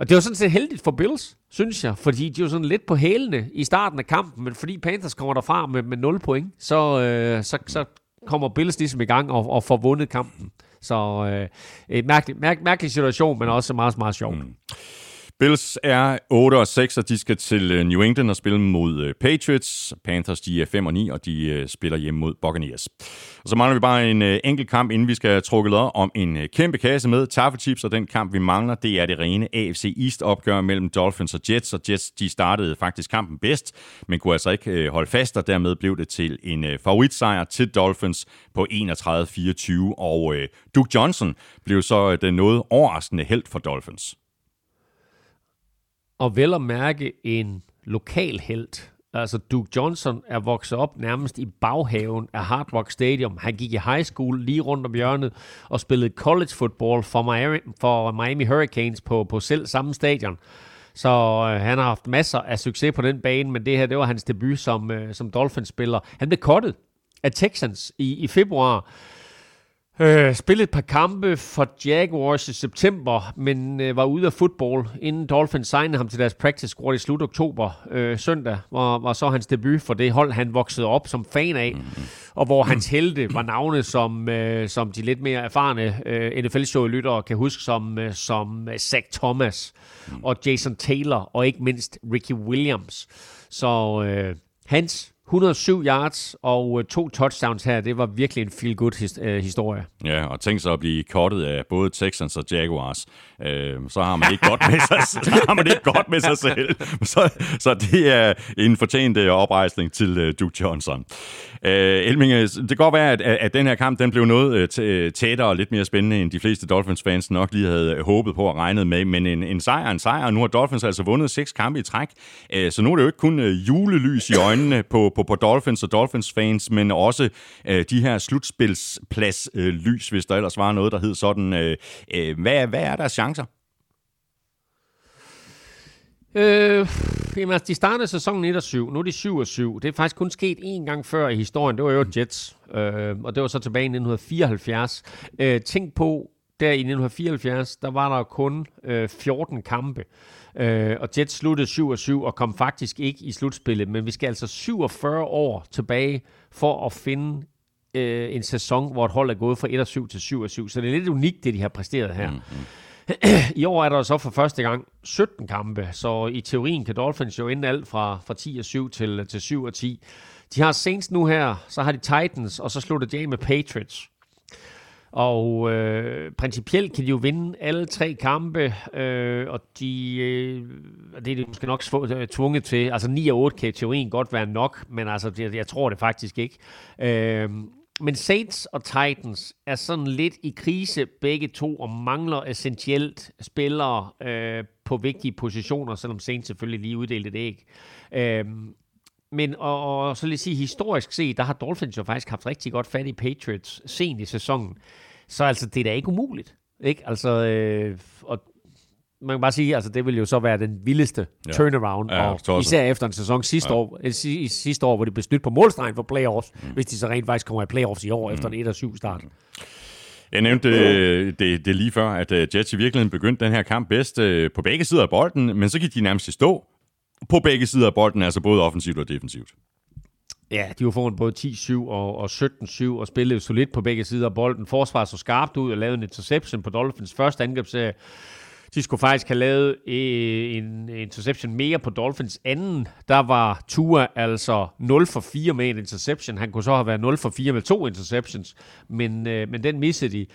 og det var sådan set heldigt for Bills, synes jeg, fordi de var sådan lidt på hælene i starten af kampen, men fordi Panthers kommer derfra med, med 0 point, så, øh, så, så kommer Bills ligesom i gang og, og får vundet kampen. Så øh, et mærkeligt, mærkelig situation, men også meget, meget sjovt. Mm. Bills er 8 og 6, og de skal til øh, New England og spille mod øh, Patriots. Panthers de er 5 og 9, og de øh, spiller hjemme mod Buccaneers. Og så mangler vi bare en enkelt kamp, inden vi skal trukke om en kæmpe kasse med taffelchips, og den kamp, vi mangler, det er det rene AFC East-opgør mellem Dolphins og Jets, og Jets de startede faktisk kampen bedst, men kunne altså ikke holde fast, og dermed blev det til en favoritsejr til Dolphins på 31-24, og Duke Johnson blev så den noget overraskende held for Dolphins og vel at mærke en lokal held. Altså Duke Johnson er vokset op nærmest i baghaven af Hard Rock Stadium. Han gik i high school lige rundt om hjørnet og spillede college football for Miami, for Miami Hurricanes på, på selv samme stadion. Så øh, han har haft masser af succes på den bane, men det her det var hans debut som, øh, som Dolphins-spiller. Han blev kottet af Texans i, i februar. Øh, spillede et par kampe for Jaguars i september, men øh, var ude af fodbold, inden Dolphins signede ham til deres practice squad i slut oktober. Øh, søndag var, var så hans debut for det hold, han voksede op som fan af, og hvor hans helte var navne, som, øh, som de lidt mere erfarne øh, NFL-show-lyttere kan huske, som, øh, som Zach Thomas og Jason Taylor, og ikke mindst Ricky Williams. Så øh, hans 107 yards og øh, to touchdowns her, det var virkelig en feel-good øh, historie. Ja, og tænk så at blive kortet af både Texans og Jaguars. Øh, så har man ikke godt med sig, (laughs) så har man ikke godt med sig selv. (laughs) Så, så det er en fortjent øh, oprejsning til Duke Johnson. Øh, Elminge, det kan godt være, at, at den her kamp den blev noget tættere og lidt mere spændende, end de fleste Dolphins-fans nok lige havde håbet på og regnet med. Men en, en sejr en sejr, nu har Dolphins altså vundet seks kampe i træk. Øh, så nu er det jo ikke kun julelys i øjnene på, på, på Dolphins og Dolphins-fans, men også øh, de her slutspilsplads-lys, øh, hvis der ellers var noget, der hed sådan. Øh, øh, hvad, hvad er deres chancer? Øh, jamen, altså, de startede sæsonen 1 og 7. Nu er de 7 og 7. Det er faktisk kun sket én gang før i historien. Det var jo Jets. Øh, og det var så tilbage i 1974. Øh, tænk på, der i 1974, der var der kun øh, 14 kampe. Øh, og Jets sluttede 7 og 7 og kom faktisk ikke i slutspillet. Men vi skal altså 47 år tilbage for at finde øh, en sæson, hvor et hold er gået fra 1 og 7 til 7 og 7. Så det er lidt unikt, det de har præsteret her. Mm-hmm. (clears throat) I år er der så for første gang 17 kampe, så i teorien kan Dolphins jo ende alt fra, fra 10 og 7 til, til 7 og 10. De har Saints nu her, så har de Titans, og så slutter de af med Patriots. Og øh, principielt kan de jo vinde alle tre kampe, øh, og de, øh, det er de måske nok øh, tvunget til. Altså 9 og 8 kan i teorien godt være nok, men altså, jeg, jeg tror det faktisk ikke. Øh, men Saints og Titans er sådan lidt i krise begge to, og mangler essentielt spillere øh, på vigtige positioner, selvom Saints selvfølgelig lige uddelte det ikke. Øh, men og, og så lige sige, historisk set, der har Dolphins jo faktisk haft rigtig godt fat i Patriots sent i sæsonen. Så altså, det er da ikke umuligt. Ikke? Altså, øh, og man kan bare sige, altså det vil jo så være den vildeste ja. turnaround, ja, og især efter en sæson sidste, ja. år, øh, sidste år, hvor de blev snydt på målstregen for playoffs, mm. hvis de så rent faktisk kommer i playoffs i år, mm. efter en 1-7 start. Mm. Jeg nævnte det, det, det lige før, at øh, Jets i virkeligheden begyndte den her kamp bedst øh, på begge sider af bolden, men så gik de nærmest i stå på begge sider af bolden, altså både offensivt og defensivt. Ja, de var foran både 10-7 og, og 17-7 og spillede solidt på begge sider af bolden. Forsvaret så skarpt ud og lavede en interception på Dolphins første angrebsserie. De skulle faktisk have lavet øh, en interception mere på Dolphins anden. Der var Tua altså 0 for 4 med en interception. Han kunne så have været 0 for 4 med to interceptions, men, øh, men den missede de.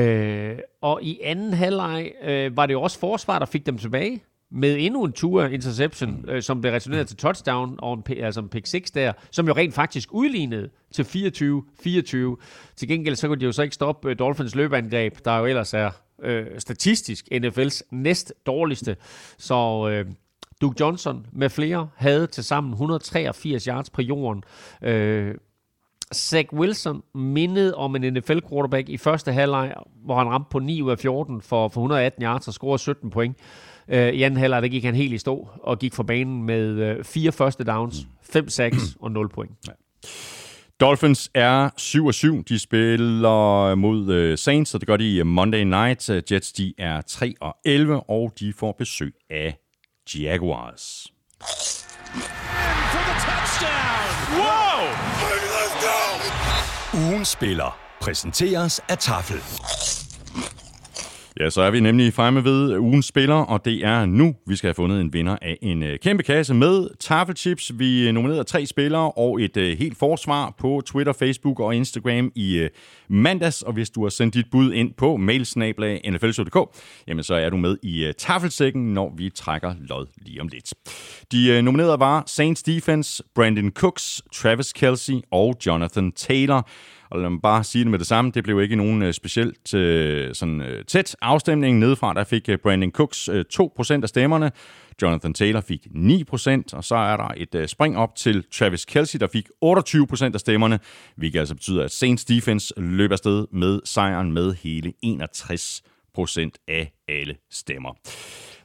Øh, og i anden halvleg øh, var det jo også forsvar, der fik dem tilbage med endnu en tur interception, øh, som blev returneret til touchdown, og en, altså en pick 6 der, som jo rent faktisk udlignede til 24-24. Til gengæld så kunne de jo så ikke stoppe øh, Dolphins løbeangreb, der jo ellers er øh, statistisk NFL's næst dårligste. Så øh, Duke Johnson med flere havde til sammen 183 yards på jorden. Øh, Zach Wilson mindede om en NFL-quarterback i første halvleg, hvor han ramte på 9 ud af 14 for, for 118 yards og scorede 17 point. Øh, i anden halvleg, der gik han helt i stå og gik for banen med øh, fire første downs, 5 sacks og 0 point. Ja. Dolphins er 7-7. De spiller mod uh, Saints, og det gør de i Monday Night. Jets de er 3-11, og de får besøg af Jaguars. Wow! Ugen spiller præsenteres af Tafel. Ja, så er vi nemlig fremme ved ugens spiller, og det er nu, vi skal have fundet en vinder af en øh, kæmpe kasse med taffelchips. Vi øh, nominerede tre spillere og et øh, helt forsvar på Twitter, Facebook og Instagram i øh, mandags. Og hvis du har sendt dit bud ind på mailsnablag.nflshow.dk, jamen så er du med i øh, taffelsækken, når vi trækker lod lige om lidt. De nominerede var Saints Defense, Brandon Cooks, Travis Kelsey og Jonathan Taylor. Og lad mig bare sige det med det samme, det blev ikke nogen øh, specielt øh, sådan, øh, tæt afstemning. Nedefra der fik øh, Brandon Cooks øh, 2% af stemmerne, Jonathan Taylor fik 9%, og så er der et øh, spring op til Travis Kelsey, der fik 28% af stemmerne, hvilket altså betyder, at Saints defense løber afsted med sejren med hele 61% af alle stemmer.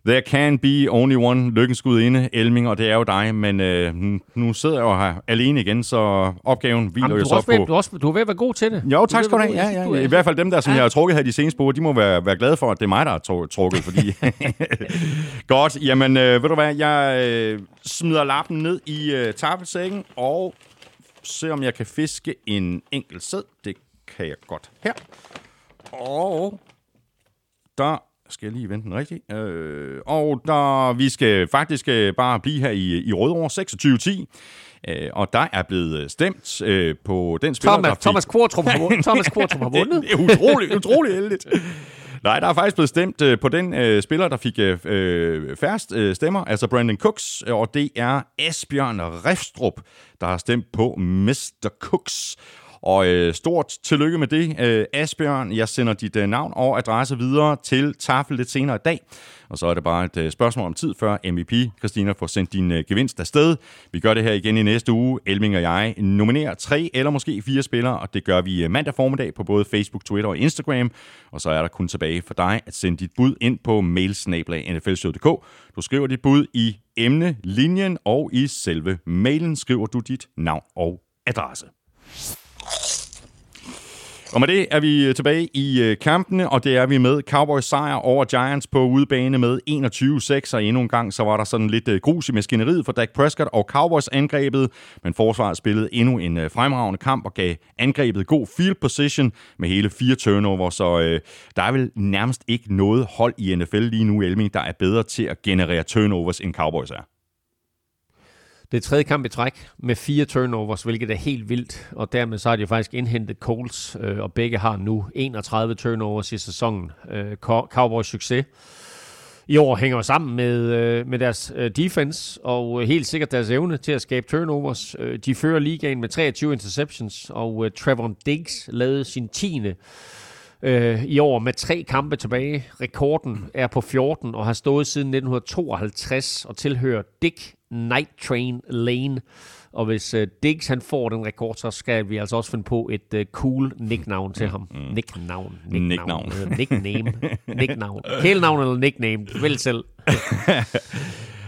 There can be only one lykkens inde, Elming, og det er jo dig, men øh, nu sidder jeg jo her alene igen, så opgaven hviler Jamen, jo så ved, på... du, også, du er ved at være god til det. Jo, tak skal du have. Ja, ja. er- I hvert fald dem der, som jeg har trukket her de seneste uger, de må være, være glade for, at det er mig, der har tru- trukket, fordi... (laughs) Godt, jamen øh, ved du hvad, jeg øh, smider lappen ned i øh, tafelsækken, og ser om jeg kan fiske en enkelt sæd. Det kan jeg godt her. Og der skal jeg lige vente den rigtigt. Øh, og der, vi skal faktisk øh, bare blive her i, i Rødovre 26-10. Øh, og der er blevet stemt øh, på den spiller, der Thomas, fik... Thomas Kvartrup har vundet. (laughs) Thomas Kvartrup har vundet. Det, det er utroligt, utroligt heldigt. Nej, der er faktisk blevet stemt øh, på den øh, spiller, der fik øh, øh, færrest øh, stemmer, altså Brandon Cooks, og det er Asbjørn Refstrup, der har stemt på Mr. Cooks. Og øh, stort tillykke med det, øh, Asbjørn. Jeg sender dit øh, navn og adresse videre til Tafel lidt senere i dag. Og så er det bare et øh, spørgsmål om tid, før MVP Christina får sendt din øh, gevinst afsted. Vi gør det her igen i næste uge. Elming og jeg nominerer tre eller måske fire spillere, og det gør vi øh, mandag formiddag på både Facebook, Twitter og Instagram. Og så er der kun tilbage for dig at sende dit bud ind på mailsnablag.nflshow.dk. Du skriver dit bud i emnelinjen, og i selve mailen skriver du dit navn og adresse. Og med det er vi øh, tilbage i øh, kampene, og det er vi med Cowboys sejr over Giants på udebane med 21-6, og endnu en gang så var der sådan lidt øh, grus i maskineriet for Dak Prescott og Cowboys angrebet, men forsvaret spillede endnu en fremragende kamp og gav angrebet god field position med hele fire turnover, så øh, der er vel nærmest ikke noget hold i NFL lige nu, Elming, der er bedre til at generere turnovers end Cowboys er. Det er tredje kamp i træk med fire turnovers, hvilket er helt vildt. Og dermed så har de jo faktisk indhentet Coles, øh, og begge har nu 31 turnovers i sæsonen. Øh, Cowboys succes i år hænger jo sammen med, øh, med deres øh, defense, og øh, helt sikkert deres evne til at skabe turnovers. Øh, de fører ligaen med 23 interceptions, og øh, Trevor Diggs lavede sin 10. Øh, i år med tre kampe tilbage. Rekorden er på 14 og har stået siden 1952 og tilhører Dick Night Train Lane. Og hvis øh, Diggs han får den rekord, så skal vi altså også finde på et øh, cool nicknavn til ham. Mm. Nicknavn. Nicknavn. Øh, Nickname. (laughs) Nicknavn. Kælenavn eller nickname. Vælg selv. (laughs)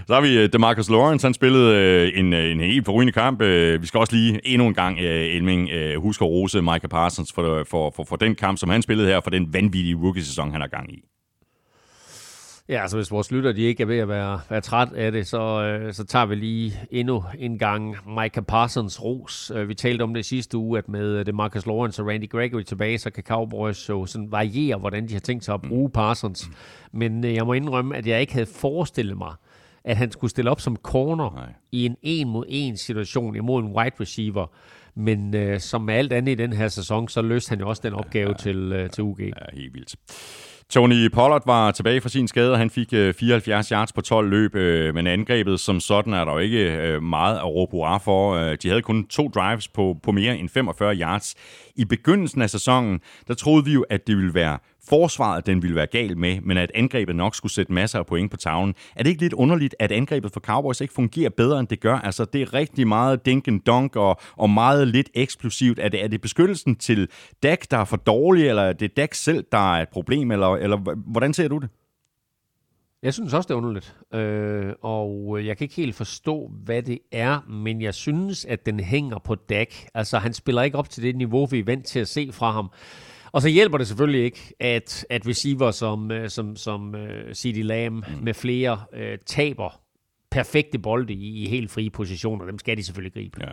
Så har vi øh, Demarcus Lawrence, han spillede øh, en, en helt forrygende kamp. Øh, Vi skal også lige endnu en gang, øh, Elming, øh, huske at rose Micah Parsons for, for, for, for den kamp, som han spillede her, for den vanvittige rookie-sæson, han har gang i. Ja, altså hvis vores lytter de ikke er ved at være, være træt af det, så, øh, så tager vi lige endnu en gang Micah Parsons ros. Øh, vi talte om det sidste uge, at med det Marcus Lawrence og Randy Gregory tilbage, så kan Cowboys jo sådan variere, hvordan de har tænkt sig at bruge Parsons. Men øh, jeg må indrømme, at jeg ikke havde forestillet mig, at han skulle stille op som corner Nej. i en en mod en situation imod en wide receiver. Men øh, som med alt andet i den her sæson, så løste han jo også den opgave til, øh, til UG. Ja, helt vildt. Tony Pollard var tilbage fra sin skade, og han fik øh, 74 yards på 12 løb, øh, men angrebet som sådan er der jo ikke øh, meget at råbe hurra for. De havde kun to drives på, på mere end 45 yards. I begyndelsen af sæsonen, der troede vi jo, at det ville være forsvaret, den ville være gal med, men at angrebet nok skulle sætte masser af point på tavlen. Er det ikke lidt underligt, at angrebet for Cowboys ikke fungerer bedre, end det gør? Altså, det er rigtig meget dink and dunk og, og meget lidt eksplosivt. Er det, er det beskyttelsen til Dak, der er for dårlig, eller er det Dak selv, der er et problem, eller, eller hvordan ser du det? Jeg synes også, det er underligt. Øh, og jeg kan ikke helt forstå, hvad det er, men jeg synes, at den hænger på Dak. Altså, han spiller ikke op til det niveau, vi er vant til at se fra ham. Og så hjælper det selvfølgelig ikke, at, at receiver som, øh, som, som uh, C.D. Lamb mm. med flere uh, taber perfekte bolde i, i helt frie positioner. Dem skal de selvfølgelig gribe. Ja.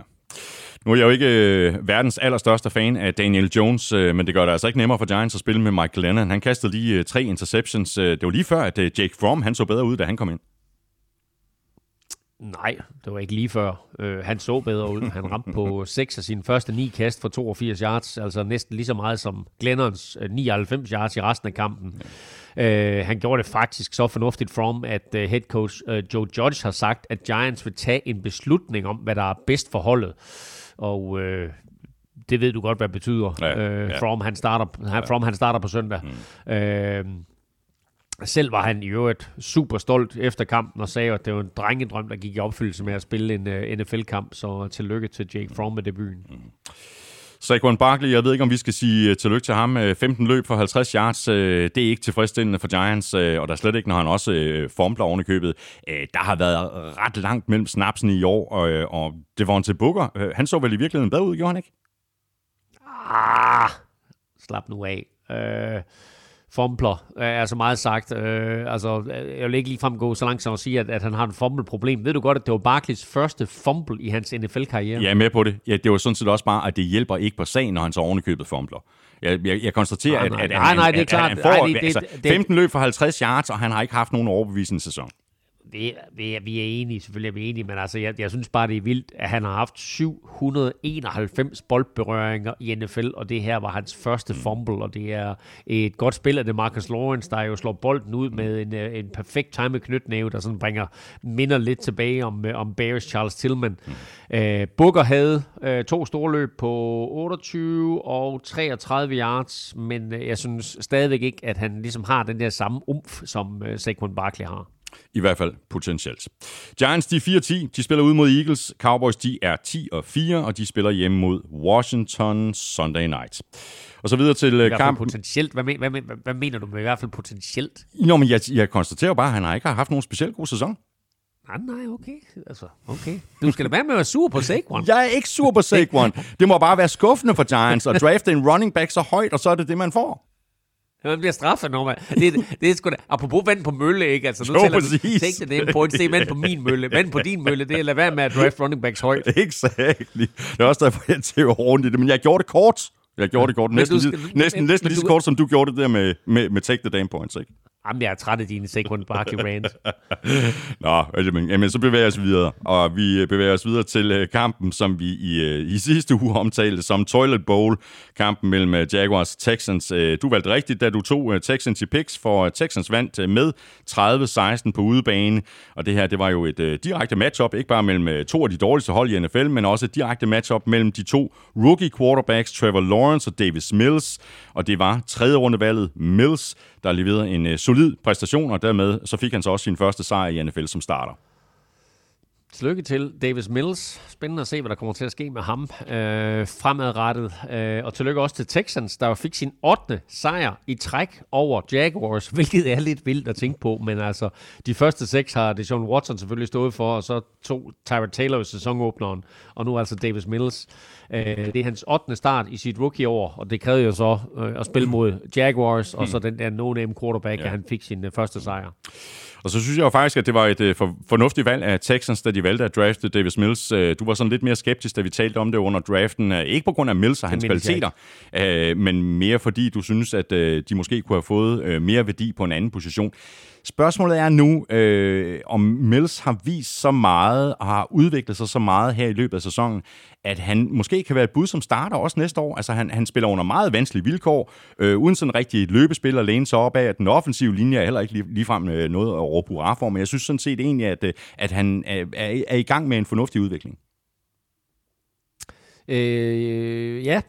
Nu er jeg jo ikke øh, verdens allerstørste fan af Daniel Jones, øh, men det gør det altså ikke nemmere for Giants at spille med Mike Lennon. Han kastede lige øh, tre interceptions. Øh, det var lige før, at øh, Jake Fromm han så bedre ud, da han kom ind. Nej, det var ikke lige før. Øh, han så bedre ud. Han ramte på (laughs) 6 af sine første 9 kast for 82 yards, altså næsten lige så meget som Glennons øh, 99 yards i resten af kampen. Øh, han gjorde det faktisk så fornuftigt from, at øh, head coach øh, Joe Judge har sagt, at Giants vil tage en beslutning om, hvad der er bedst for holdet. Og øh, det ved du godt, hvad det betyder. Ja, øh, ja. From, han starter, han, from han starter på søndag. Mm. Øh, selv var han i øvrigt super stolt efter kampen og sagde, at det var en drengedrøm, der gik i opfyldelse med at spille en uh, NFL-kamp. Så tillykke til Jake Fromm med debuten. Mm. Saquon Barkley, jeg ved ikke, om vi skal sige uh, tillykke til ham. Uh, 15 løb for 50 yards, det er ikke tilfredsstillende for Giants, og der er slet ikke, når han også formler oven i købet. Der har været ret langt mellem snapsen i år, og, og det var en til Booker. Han så vel i virkeligheden bedre ud, gjorde han ikke? Ah, slap nu af. Øh, fumbler, øh, altså meget sagt. Øh, altså, øh, jeg vil ikke ligefrem gå så langt som at sige, at, at han har et fumble-problem. Ved du godt, at det var Barkleys første fumble i hans NFL-karriere? Jeg er med på det. Ja, det var sådan set også bare, at det hjælper ikke på sagen, når han så ovenikøbet fumbler. Jeg, jeg, jeg konstaterer, Nej, at, nej. at, at, Nej, nej, det er at, klart. at han får Nej, det- det- altså, det- 15 løb for 50 yards, og han har ikke haft nogen overbevisende sæson. Vi, vi, vi er enige, selvfølgelig er vi enige, men altså, jeg, jeg synes bare, det er vildt, at han har haft 791 boldberøringer i NFL, og det her var hans første fumble, og det er et godt spil af det Marcus Lawrence, der jo slår bolden ud med en, øh, en perfekt time knytnæve, der sådan bringer minder lidt tilbage om, øh, om Bears Charles Tillman. Mm. Øh, Booker havde øh, to store løb på 28 og 33 yards, men øh, jeg synes stadigvæk ikke, at han ligesom har den der samme umf, som øh, Saquon Barkley har. I hvert fald potentielt. Giants, de er 4-10. De spiller ud mod Eagles. Cowboys, de er 10 og 4, og de spiller hjemme mod Washington Sunday night. Og så videre til øh, kampen. potentielt. Hvad, men, hvad, men, hvad mener du med i hvert fald potentielt? Nå, men jeg, jeg konstaterer bare, at han har ikke haft nogen specielt god sæson. Nej, nej, okay. Altså, okay. Du skal da være med at være sur på Saquon. (laughs) Jeg er ikke sur på Saquon. Det må bare være skuffende for Giants at drafte en running back så højt, og så er det det, man får. Man bliver straffet, når man... Det, det er sgu da... Apropos vand på mølle, ikke? Altså, nu Jo, tæller præcis. Tænk dig det på er vand på min mølle. Vand på din mølle, det er at lade være med at draft running backs højt. Exactly. Det er også derfor, jeg tæver i det. Men jeg gjorde det kort. Jeg gjorde det kort. Næsten, skal- næsten, næsten lige så kort, som du gjorde det der med, med, med take the damn points, ikke? Jamen, jeg er træt af dine Saquon Barkley (laughs) rant. Nå, jamen, jamen, så bevæger os videre. Og vi øh, bevæger os videre til øh, kampen, som vi i, øh, i sidste uge omtalte som Toilet Bowl. Kampen mellem Jaguars og Texans. Du valgte rigtigt, da du tog Texans i picks, for Texans vandt med 30-16 på udebane. Og det her, det var jo et direkte matchup, ikke bare mellem to af de dårligste hold i NFL, men også et direkte matchup mellem de to rookie quarterbacks, Trevor Lawrence og Davis Mills. Og det var tredje rundevalget Mills, der leverede en øh, solid præstation, og dermed så fik han så også sin første sejr i NFL som starter. Tillykke til Davis Mills. Spændende at se, hvad der kommer til at ske med ham øh, fremadrettet. Øh, og tillykke også til Texans, der fik sin 8. sejr i træk over Jaguars, hvilket er lidt vildt at tænke på. Men altså, de første seks har Deshaun Watson selvfølgelig stået for, og så to Tyrod Taylor i sæsonåbneren, og nu altså Davis Mills. Øh, det er hans 8. start i sit rookie-år, og det krævede jo så øh, at spille mod Jaguars, og så den der no-name quarterback, ja. at han fik sin øh, første sejr. Og så synes jeg jo faktisk, at det var et øh, for, fornuftigt valg af Texans, da de valgte at drafte Davis Mills. Øh, Du var sådan lidt mere skeptisk, da vi talte om det under draften. Øh, Ikke på grund af Mills og hans kvaliteter, øh, men mere fordi du synes, at øh, de måske kunne have fået øh, mere værdi på en anden position. Spørgsmålet er nu, øh, om Mills har vist så meget og har udviklet sig så meget her i løbet af sæsonen, at han måske kan være et bud som starter også næste år. Altså han, han spiller under meget vanskelige vilkår, øh, uden sådan rigtig løbespil at læne sig op af. Den offensive linje er heller ikke lige, ligefrem øh, noget at råbe hurra for, men jeg synes sådan set egentlig, at, øh, at han er, er, er i gang med en fornuftig udvikling. Øh, ja.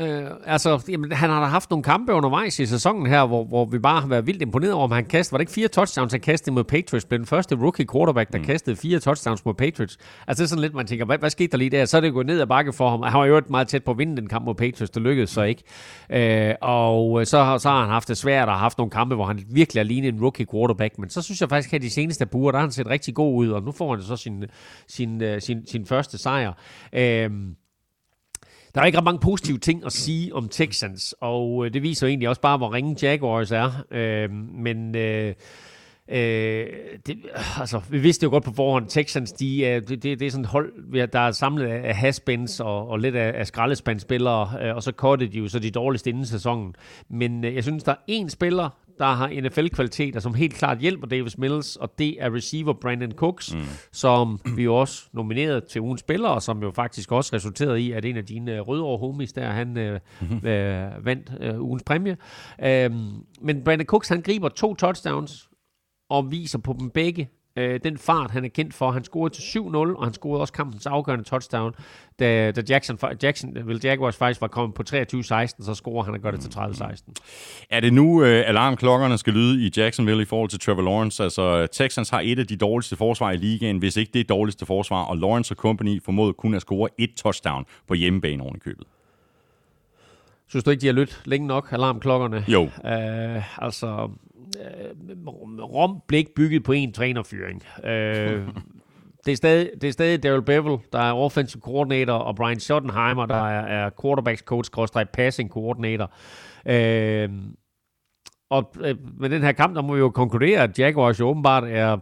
Øh, altså, jamen, han har da haft nogle kampe undervejs i sæsonen her, hvor, hvor vi bare har været vildt imponeret over, om han kastede. Var det ikke fire touchdowns, han kastede mod Patriots? Blev den første rookie quarterback, der mm. kastede fire touchdowns mod Patriots. Altså, det er sådan lidt, man tænker, hvad, hvad skete der lige der? Så er det gået ned ad bakke for ham. Han var jo meget tæt på at vinde den kamp mod Patriots. Det lykkedes så ikke. Øh, og så, har- så har han haft det svært og har haft nogle kampe, hvor han virkelig har lignet en rookie quarterback. Men så synes jeg faktisk, at de seneste par uger, der har han set rigtig god ud, og nu får han så sin, sin, øh, sin, sin første sejr. Øh, der er ikke ret mange positive ting at sige om Texans, og øh, det viser jo egentlig også bare, hvor ringe Jaguars er. Øh, men øh, øh, det, altså, vi vidste jo godt på forhånd, Texans, de, det, det, det er sådan et hold, der er samlet af haspens og, og lidt af, af skraldespandspillere, øh, og så kottede de jo så de dårligste inden sæsonen. Men øh, jeg synes, der er én spiller, der har NFL-kvaliteter, som helt klart hjælper Davis Mills, og det er receiver Brandon Cooks, mm. som vi jo også nominerede til ugens spiller, og som jo faktisk også resulterede i, at en af dine øh, rødovre homies der, han øh, (laughs) øh, vandt øh, ugens præmie. Øhm, men Brandon Cooks, han griber to touchdowns, og viser på dem begge, øh, den fart, han er kendt for. Han scorede til 7-0, og han scorede også kampens afgørende touchdown, da, da Jackson, Jackson, vil Jaguars faktisk var kommet på 23-16, så scorer han og gør det til 30-16. Er det nu, øh, alarmklokkerne skal lyde i Jacksonville i forhold til Trevor Lawrence? Altså, Texans har et af de dårligste forsvar i ligaen, hvis ikke det dårligste forsvar, og Lawrence og company formåede kun at score et touchdown på hjemmebane oven i købet. Synes du ikke, de har lyttet længe nok, alarmklokkerne? Jo. Øh, altså, Rom blev ikke bygget på en trænerfyring. Øh, (laughs) det er stadig, det er stadig Daryl Bevel, der er offensive coordinator, og Brian Schottenheimer, der er, er quarterbacks coach, passing coordinator. Øh, og øh, med den her kamp, der må vi jo konkludere, at Jaguars jo åbenbart er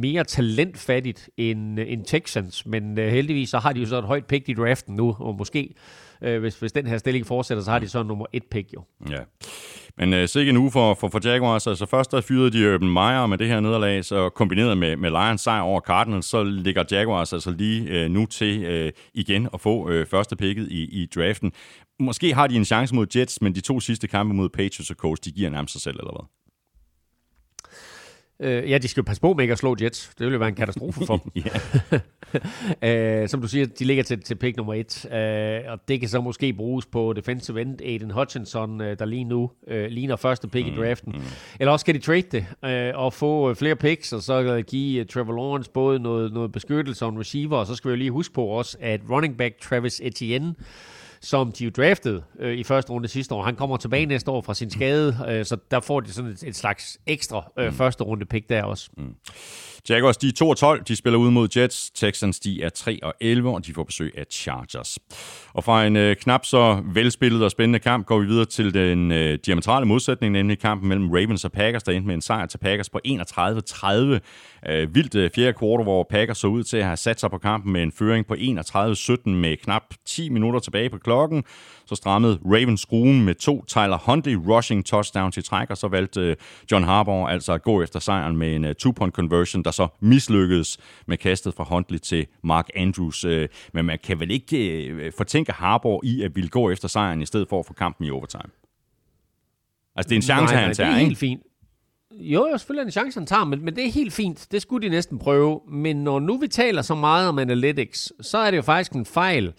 mere talentfattigt end, end Texans, men øh, heldigvis så har de jo så et højt pick i draften nu, og måske, øh, hvis, hvis den her stilling fortsætter, så har de så nummer et pick jo. Ja. Men øh, sikke en uge for, for, for Jaguars. Altså først der fyrede de Urban Meyer med det her nederlag, så kombineret med, med Lions sejr over Cardinals, så ligger Jaguars altså lige øh, nu til øh, igen at få øh, første picket i, i draften. Måske har de en chance mod Jets, men de to sidste kampe mod Patriots og Colts, de giver nærmest sig selv, eller hvad? Øh, ja, de skal jo passe på med ikke at slå Jets. Det ville jo være en katastrofe for (laughs) dem. (laughs) øh, som du siger, de ligger til, til pick nummer et, øh, og det kan så måske bruges på defensive end Aiden Hutchinson, øh, der lige nu øh, ligner første pick mm, i draften. Mm. Eller også skal de trade det øh, og få øh, flere picks, og så give uh, Trevor Lawrence både noget, noget beskyttelse og en receiver, og så skal vi jo lige huske på også, at running back Travis Etienne, som de jo draftede øh, i første runde sidste år. Han kommer tilbage næste år fra sin skade, øh, så der får de sådan et, et slags ekstra øh, mm. første runde pick der også. Mm. Jaguars, de er 2 og 12. De spiller ud mod Jets. Texans, de er 3 og 11, og de får besøg af Chargers. Og fra en øh, knap så velspillet og spændende kamp går vi videre til den øh, diametrale modsætning, nemlig kampen mellem Ravens og Packers, der endte med en sejr til Packers på 31-30. Øh, vildt øh, fjerde kvartal, hvor Packers så ud til at have sat sig på kampen med en føring på 31-17 med knap 10 minutter tilbage på klokken. Så strammede Ravens skruen med to Tyler Huntley rushing touchdown til træk, og så valgte øh, John Harbaugh altså at gå efter sejren med en uh, two-point conversion, der så mislykkedes med kastet fra Huntley til Mark Andrews. Uh, men man kan vel ikke fortænke Harbaugh i at ville gå efter sejren i stedet for at få kampen i overtime? Altså, det er en chance, nej, han tager, det er ikke? helt fint. Jo, jo, selvfølgelig er det en chance, han tager, men, men det er helt fint. Det skulle de næsten prøve. Men når nu vi taler så meget om analytics, så er det jo faktisk en fejl,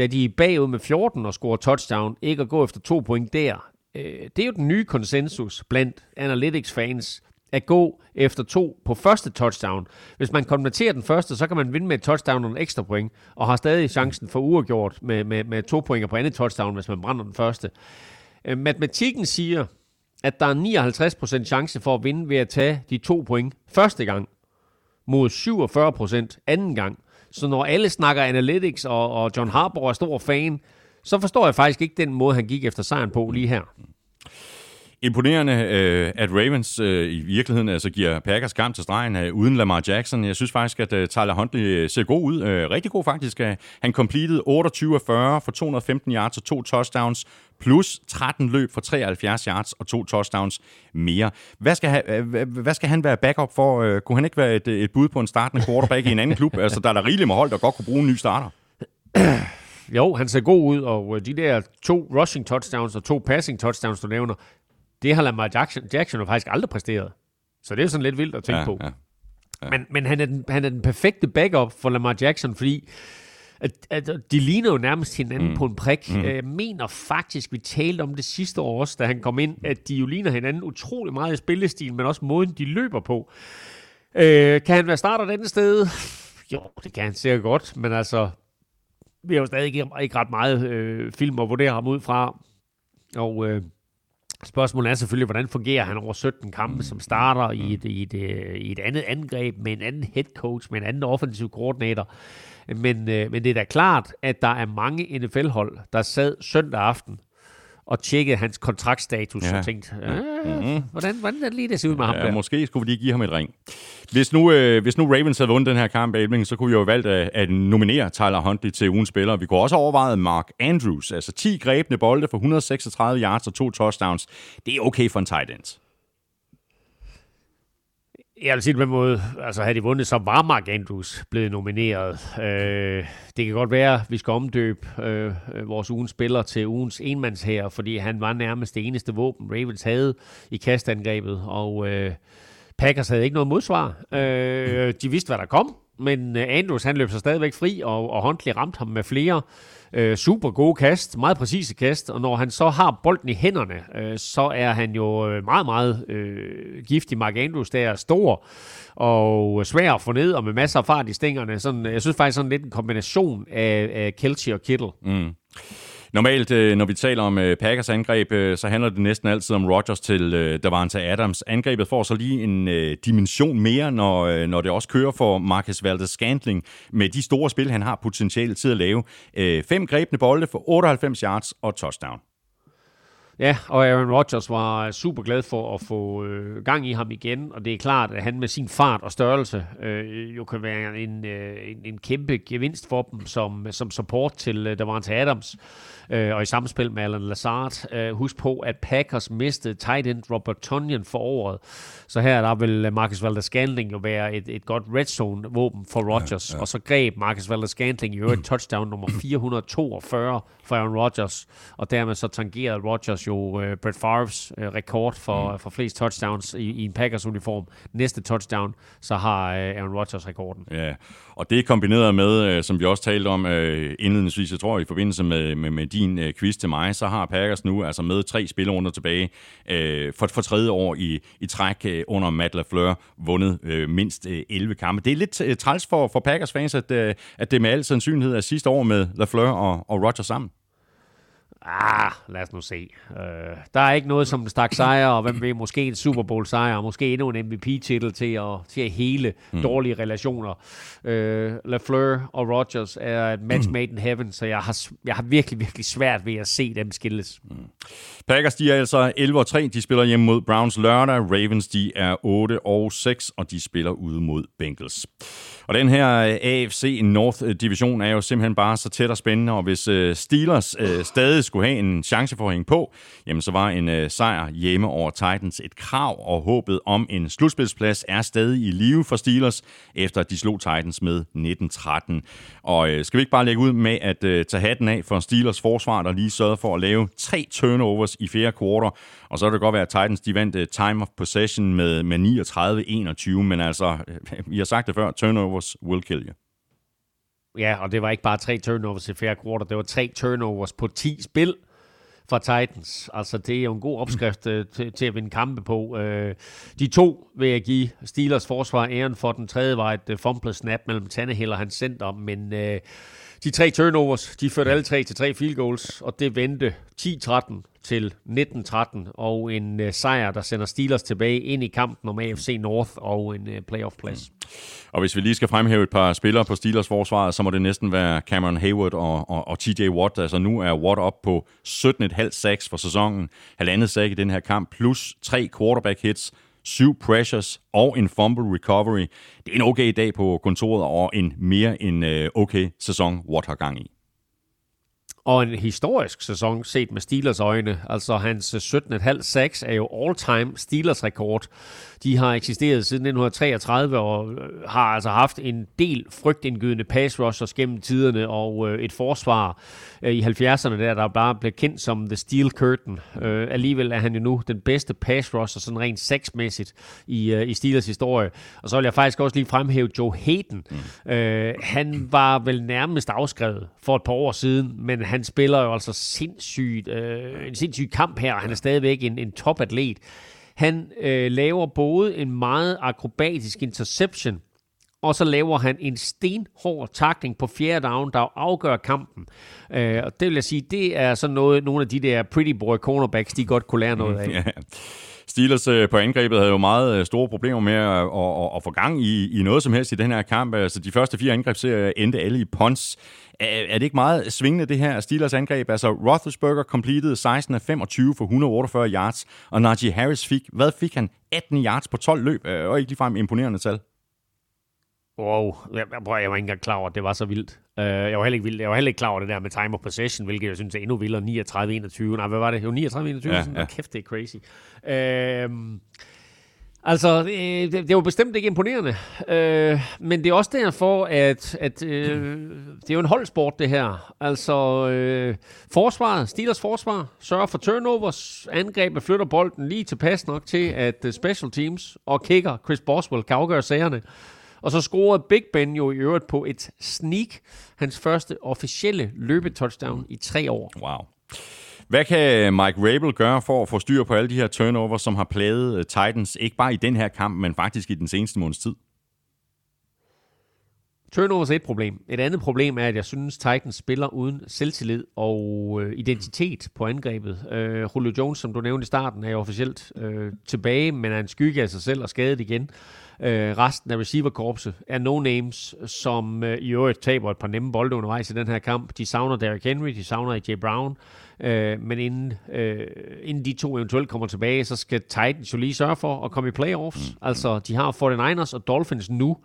da de er bagud med 14 og scorer touchdown, ikke at gå efter to point der. Øh, det er jo den nye konsensus blandt analytics-fans, at gå efter to på første touchdown. Hvis man konverterer den første, så kan man vinde med et touchdown og en ekstra point, og har stadig chancen for uafgjort med, med, med to point på andet touchdown, hvis man brænder den første. Øh, matematikken siger, at der er 59% chance for at vinde ved at tage de to point første gang, mod 47% anden gang. Så når alle snakker analytics, og, og John Harbour er stor fan, så forstår jeg faktisk ikke den måde, han gik efter sejren på lige her. Imponerende, øh, at Ravens øh, i virkeligheden altså giver Packers kamp til stregen øh, uden Lamar Jackson. Jeg synes faktisk, at øh, Tyler Huntley øh, ser god ud. Øh, rigtig god faktisk. Øh, han completed 28 40 for 215 yards og to touchdowns, plus 13 løb for 73 yards og to touchdowns mere. Hvad skal, han, øh, hvad skal han være backup for? Øh, kunne han ikke være et, et bud på en startende quarterback i en anden klub? (laughs) Altså, der er der rigeligt med hold, der godt kunne bruge en ny starter. (clears throat) Jo, han ser god ud, og de der to rushing touchdowns og to passing touchdowns, du nævner, det har Lamar Jackson, Jackson jo faktisk aldrig præsteret. Så det er sådan lidt vildt at tænke Ja, på. ja. Ja. Men, men han, er den, han er den perfekte backup for Lamar Jackson, fordi at, at de ligner jo nærmest hinanden mm. på en prik. Mm. Jeg mener faktisk, vi talte om det sidste år også, da han kom ind, at de jo ligner hinanden utrolig meget i spillestil, men også måden, de løber på. Øh, kan han være starter andet sted? Jo, det kan han sikkert godt, men altså, vi har jo stadig ikke, ikke ret meget øh, film at vurdere ham ud fra. Og øh, spørgsmålet er selvfølgelig, hvordan fungerer han over 17 kampe som starter i et, i et, øh, i et andet angreb med en anden head coach, med en anden offensiv koordinator. Men, øh, men det er da klart, at der er mange NFL-hold, der sad søndag aften og tjekkede hans kontraktstatus Ja. og tænkte, øh, hvordan, hvordan er det lige, det ser ud med ham Ja, der? måske skulle vi lige give ham et ring. Hvis nu, øh, hvis nu Ravens havde vundet den her kamp af Elming, så kunne vi jo have valgt at, at nominere Tyler Huntley til ugens spiller. Vi kunne også have overvejet Mark Andrews, altså 10 grebne bolde for 136 yards og to touchdowns. Det er okay for en tight end. Jeg vil sige det på en måde, altså havde de vundet, så var Mark Andrews blevet nomineret. Øh, det kan godt være, at vi skal omdøbe øh, vores ugens spiller til ugens enmandsherre, fordi han var nærmest det eneste våben, Ravens havde i kastangrebet, og øh, Packers havde ikke noget modsvar. Øh, de vidste, hvad der kom, men øh, Andrews han løb sig stadigvæk fri, og, og Huntley ramte ham med flere øh, Øh, super gode kast, meget præcise kast, og når han så har bolden i hænderne, øh, så er han jo øh, meget, meget øh, giftig. Mark Andrews, der er stor og svær at få ned, og med masser af fart i stængerne. Sådan, øh, jeg synes faktisk sådan lidt en kombination af, af Kelce og Kittle. Mm. Normalt, øh, når vi taler om øh, Packers angreb, øh, så handler det næsten altid om Rodgers til Davante Adams. Angrebet får så lige en dimension mere, når, når det også kører for Marcus Valdes-Scantling med de store spil, han har potentiale til at lave. Fem grebne bolde for 98 yards og touchdown. Ja, og Aaron Rodgers var super glad for at få øh, gang i ham igen, og det er klart, at han med sin fart og størrelse øh, jo kan være en, øh, en, en kæmpe gevinst for dem som, som support til øh, Davante Adams øh, og i samspil med Alan Lazard. Øh, husk på, at Packers mistede tight end Robert Tonyan for året, så her der vil Marcus Valdes-Scantling jo være et, et godt red zone våben for Rodgers, ja, ja. og så greb Marcus Valdes-Scantling i øvrigt touchdown nummer (clears throat) 442 for Aaron Rodgers, og dermed så tangerede Rodgers jo uh, Brett Favre's uh, rekord for, mm. for flest touchdowns i, i en Packers-uniform. Næste touchdown, så har uh, Aaron Rodgers rekorden. Ja, og det er kombineret med, øh, som vi også talte om øh, indledningsvis, jeg tror i forbindelse med, med, med din øh, quiz til mig, så har Packers nu altså med tre spillerunder tilbage øh, for, for tredje år i, i træk øh, under Matt LaFleur vundet øh, mindst øh, 11 kampe. Det er lidt øh, træls for, for Packers fans, at, øh, at det med al sandsynlighed er sidste år med LaFleur og, og Rodgers sammen. Ah, lad os nu se. Uh, der er ikke noget som stak sejr, og hvem ved, måske en Super Bowl sejr, og måske endnu en MVP-titel til at, til at hele mm. dårlige relationer. Uh, LaFleur og Rodgers er et match made in heaven, så jeg har, jeg har virkelig, virkelig svært ved at se dem skilles. Mm. Packers, de er altså 11 og 3. De spiller hjemme mod Browns lørdag. Ravens, de er 8 og 6, og de spiller ude mod Bengals. Og den her øh, AFC North division er jo simpelthen bare så tæt og spændende, og hvis Steelers stadig skulle have en chance for at hænge på, jamen så var en øh, sejr hjemme over Titans et krav, og håbet om en slutspilsplads er stadig i live for Steelers, efter de slog Titans med 19-13. Og øh, skal vi ikke bare lægge ud med at øh, tage hatten af for Steelers forsvar, der lige sørgede for at lave tre turnovers i fjerde kvartal, og så kan det godt være, at Titans de vandt øh, time of possession med, med 39-21, men altså, øh, vi har sagt det før, turnovers will kill you. Ja, og det var ikke bare tre turnovers i fjerde kvartal, det var tre turnovers på 10 spil for Titans. Altså, det er jo en god opskrift uh, til, til at vinde kampe på. Uh, de to vil jeg give Steelers forsvar æren for. Den tredje var et uh, snap mellem Tannehill og hans center, men øh, de tre turnovers, de førte alle tre til tre field goals, og det vendte 10-13 til 19-13, og en øh, sejr, der sender Steelers tilbage ind i kampen om AFC North og en øh, playoff plads. Mm. Og hvis vi lige skal fremhæve et par spillere på Steelers forsvar, så må det næsten være Cameron Hayward og, og, og TJ Watt. Altså nu er Watt op på 17,5 sacks for sæsonen, halvandet sack i den her kamp, plus tre quarterback hits, syv pressures og en fumble recovery. Det er en okay dag på kontoret og en mere end øh, okay sæson, Watt har gang i og en historisk sæson set med Steelers øjne. Altså hans 17,5 sacks er jo all-time Steelers rekord. De har eksisteret siden 1933 og øh, har altså haft en del frygtindgydende pass rushers gennem tiderne og øh, et forsvar øh, i 70'erne der, der bare blev kendt som The Steel Curtain. alligevel er han jo nu den bedste pass rusher sådan rent sexmæssigt i, i Steelers historie. Og så vil jeg faktisk også lige fremhæve Joe Hayden. Mm. han var vel nærmest afskrevet for et par år siden, men han spiller jo altså sindssygt, øh, en sindssyg kamp her, og han er stadigvæk en, en topatlet. Han øh, laver både en meget akrobatisk interception, og så laver han en stenhård takling på fjerde down, der afgør kampen. Øh, og det vil jeg sige, det er sådan noget, nogle af de der pretty boy cornerbacks, de godt kunne lære noget af. (laughs) Ja. Steelers øh, på angrebet havde jo meget øh, store problemer med at, at, at, at få gang i, i noget som helst i den her kamp. Altså, de første fire angrebsserier endte alle i punts. Er, er det ikke meget svingende, det her Steelers angreb? Altså, Roethlisberger completed 16 af 25 for 148 yards, og Najee Harris fik, hvad fik han? 18 yards på 12 løb, øh, og ikke ligefrem imponerende tal. Wow, jeg, jeg, jeg var ikke engang klar over, at det var så vildt. Uh, jeg, var heller ikke vild. jeg var heller ikke klar over det der med time of possession, hvilket jeg synes er endnu vildere. 39-21. Nej, hvad var det? Jo, 39-21. Ja, ja. Kæft, det er crazy. Uh, Altså, øh, det, det jo bestemt ikke imponerende, øh, men det er også derfor, at, at øh, det er jo en holdsport, det her. Altså, øh, forsvaret, Steelers forsvar, sørger for turnovers, angrebet flytter bolden lige tilpas nok til, at uh, special teams og kicker Chris Boswell kan afgøre sagerne. Og så scorede Big Ben jo i øvrigt på et sneak, hans første officielle løbetouchdown i tre år. Wow. Hvad kan Mike Rabel gøre for at få styr på alle de her turnovers, som har plaget øh, Titans, ikke bare i den her kamp, men faktisk i den seneste måneds tid? Turnovers er et problem. Et andet problem er, at jeg synes, Titans spiller uden selvtillid og øh, identitet på angrebet. Øh, Julio Jones, som du nævnte i starten, er jo officielt øh, tilbage, men er en skygge af sig selv og skadet igen. Øh, resten af receiverkorpset er no-names, som øh, i øvrigt taber et par nemme bolde undervejs i den her kamp. De savner Derrick Henry, de savner AJ Brown, øh, men inden, øh, inden de to eventuelt kommer tilbage, så skal Titans jo lige sørge for at komme i playoffs. Mm. Altså, de har 49ers og Dolphins nu.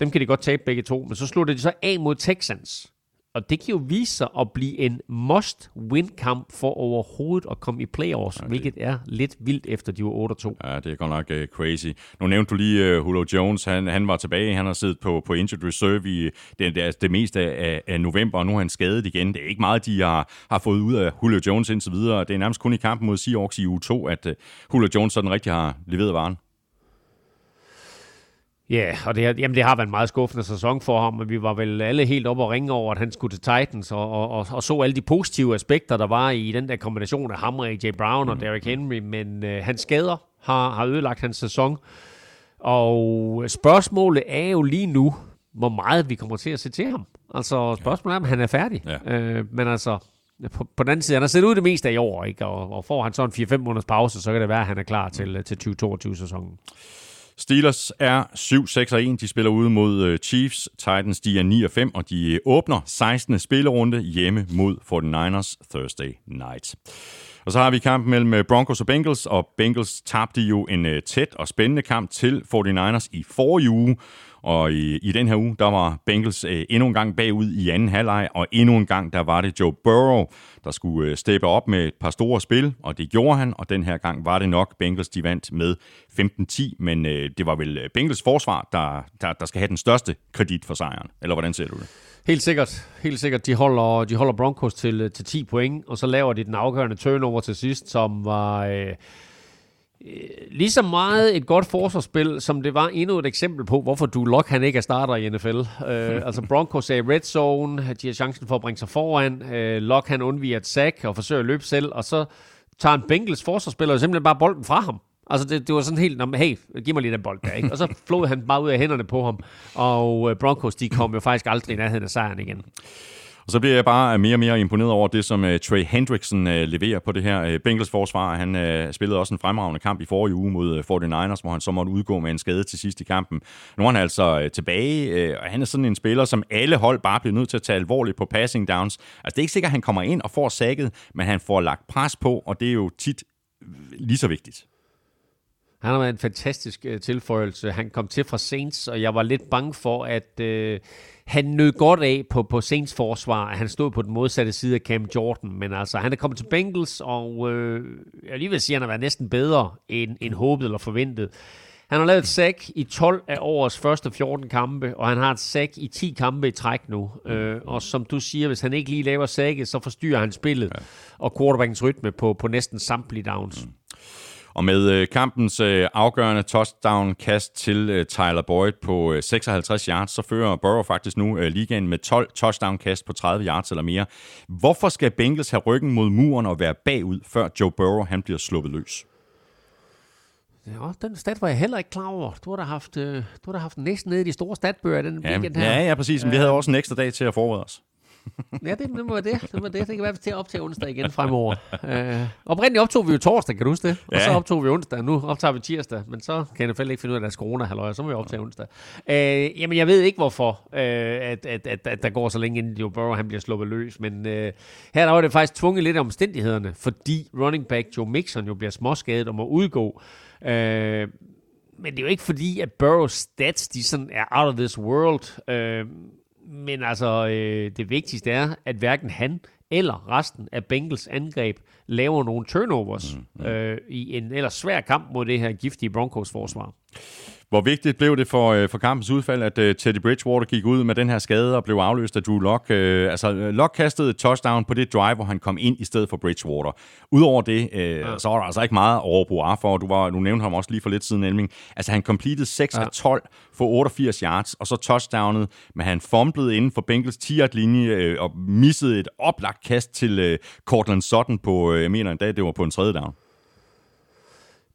Dem kan de godt tabe begge to, men så slutter de så af mod Texans. Og det kan jo vise sig at blive en must-win-kamp for overhovedet at komme i playoffs, okay. hvilket er lidt vildt efter de var 8-2. Ja, det er godt nok uh, crazy. Nu nævnte du lige uh, Julio Jones, han, han var tilbage, han har siddet på, på injured reserve i det, det, det meste af, af november, og nu er han skadet igen. Det er ikke meget, de har, har fået ud af Julio Jones indtil videre. Det er nærmest kun i kampen mod Seahawks i uge 2, at uh, Julio Jones sådan rigtig har leveret varen. Ja, og det, har, jamen, det har været en meget skuffende sæson for ham, og vi var vel alle helt oppe og ringe over, at han skulle til Titans, og, og, og, og så alle de positive aspekter, der var i den der kombination af ham og AJ Brown og mm. Derrick Henry, men øh, hans skader har, har ødelagt hans sæson. Og spørgsmålet er jo lige nu, hvor meget vi kommer til at se til ham. Altså spørgsmålet er, om han er færdig. Ja. Øh, men altså, på, på den anden side, han har set ud det meste af i år, ikke? Og, og får han så en 4-5 måneders pause, så kan det være, at han er klar til, til 2022-sæsonen. Steelers er 7-6-1. De spiller ude mod øh, Chiefs. Titans de er 9-5, og de øh, åbner 16. spillerunde hjemme mod 49ers Thursday night. Og så har vi kampen mellem øh, Broncos og Bengals, og Bengals tabte jo en tæt og spændende kamp til 49ers i forrige uge. Og i, i den her uge, der var Bengals øh, endnu en gang bagud i anden halvleg, og endnu en gang, der var det Joe Burrow, der skulle øh, steppe op med et par store spil, og det gjorde han, og den her gang var det nok. Bengals, de vandt med 15-10, men øh, det var vel øh, Bengals forsvar, der, der, der skal have den største kredit for sejren. Eller hvordan ser du det? Helt sikkert. Helt sikkert. De holder, de holder Broncos til, øh, til 10 point, og så laver de den afgørende turnover til sidst, som var... Øh, Øh, lige så meget et godt forsvarsspil, som det var endnu et eksempel på, hvorfor du Lock han ikke er starter i NFL. Uh, øh, altså Broncos er i red zone, de har chancen for at bringe sig foran. Øh, uh, Lock han undviger et sack og forsøger at løbe selv, og så tager en Bengals forsvarsspiller simpelthen bare bolden fra ham. Altså, det, det var sådan helt, hey, giv mig lige den bold der, ikke? Og så flåede han bare ud af hænderne på ham, og Broncos, de kom jo faktisk aldrig i nærheden af sejren igen. Og så bliver jeg bare mere og mere imponeret over det, som uh, Trey Hendrickson uh, leverer på det her uh, Bengals forsvar. Han uh, spillede også en fremragende kamp i forrige uge mod uh, 49ers, hvor han så måtte udgå med en skade til sidst i kampen. Nu er han altså uh, tilbage, uh, og han er sådan en spiller, som alle hold bare bliver nødt til at tage alvorligt på passing downs. Altså det er ikke sikkert, at han kommer ind og får sækket, men han får lagt pres på, og det er jo tit lige så vigtigt. Han har været en fantastisk uh, tilføjelse. Han kom til fra Saints, og jeg var lidt bange for, at uh, han nød godt af på, på Saints forsvar, at han stod på den modsatte side af Cam Jordan. Men altså, han er kommet til Bengals, og uh, jeg lige vil sige, at han har været næsten bedre end, end håbet eller forventet. Han har lavet et sack i 12 af årets første 14 kampe, og han har et sack i 10 kampe i træk nu. Øh, og som du siger, hvis han ikke lige laver sacket, så forstyrrer han spillet ja. og quarterbackens rytme på, på næsten samtlige downs. Mm. Og med øh, kampens øh, afgørende touchdown-kast til øh, Tyler Boyd på øh, 56 yards, så fører Burrow faktisk nu øh, ligaen med 12 touchdown-kast på 30 yards eller mere. Hvorfor skal Bengals have ryggen mod muren og være bagud, før Joe Burrow han bliver sluppet løs? Ja, den stat var jeg heller ikke klar over. Du har da haft, øh, du har da haft næsten nede i de store statbøger den ja, weekend her. Ja, ja, præcis. Men vi havde også en ekstra dag til at forberede os. Ja, det, det må være det. Det, må det. det kan være, til at optage onsdag igen fremover. Uh, oprindeligt optog vi jo torsdag, kan du huske det? Og ja. så optog vi onsdag. Nu optager vi tirsdag, men så kan jeg ikke finde ud af deres corona halløj, så må vi optage onsdag. Uh, jamen, jeg ved ikke hvorfor, uh, at, at, at, at, der går så længe, inden Joe Burrow han bliver sluppet løs. Men uh, her der var det faktisk tvunget lidt af omstændighederne, fordi running back Joe Mixon jo bliver småskadet og må udgå. Uh, men det er jo ikke fordi, at Burrows stats de sådan er out of this world. Uh, Men altså, øh, det vigtigste er, at hverken han eller resten af Bengals angreb laver nogle turnovers mm, mm. Øh, i en ellers svær kamp mod det her giftige Broncos forsvar. Hvor vigtigt blev det for, øh, for kampens udfald, at uh, Teddy Bridgewater gik ud med den her skade og blev afløst af Drew Lock? Uh, altså, Lock kastede et touchdown på det drive, hvor han kom ind i stedet for Bridgewater. Udover det, ja. så var der altså ikke meget over for. Du, var, du nævnte ham også lige for lidt siden, Elming. Altså, han completed 6 ja. af 12 for 88 yards, og så touchdownet, men han fumblede inden for Bengals 10 linje uh, og missede et oplagt kast til Cortland Sutton på, uh, jeg mener en dag, det var på en tredje down.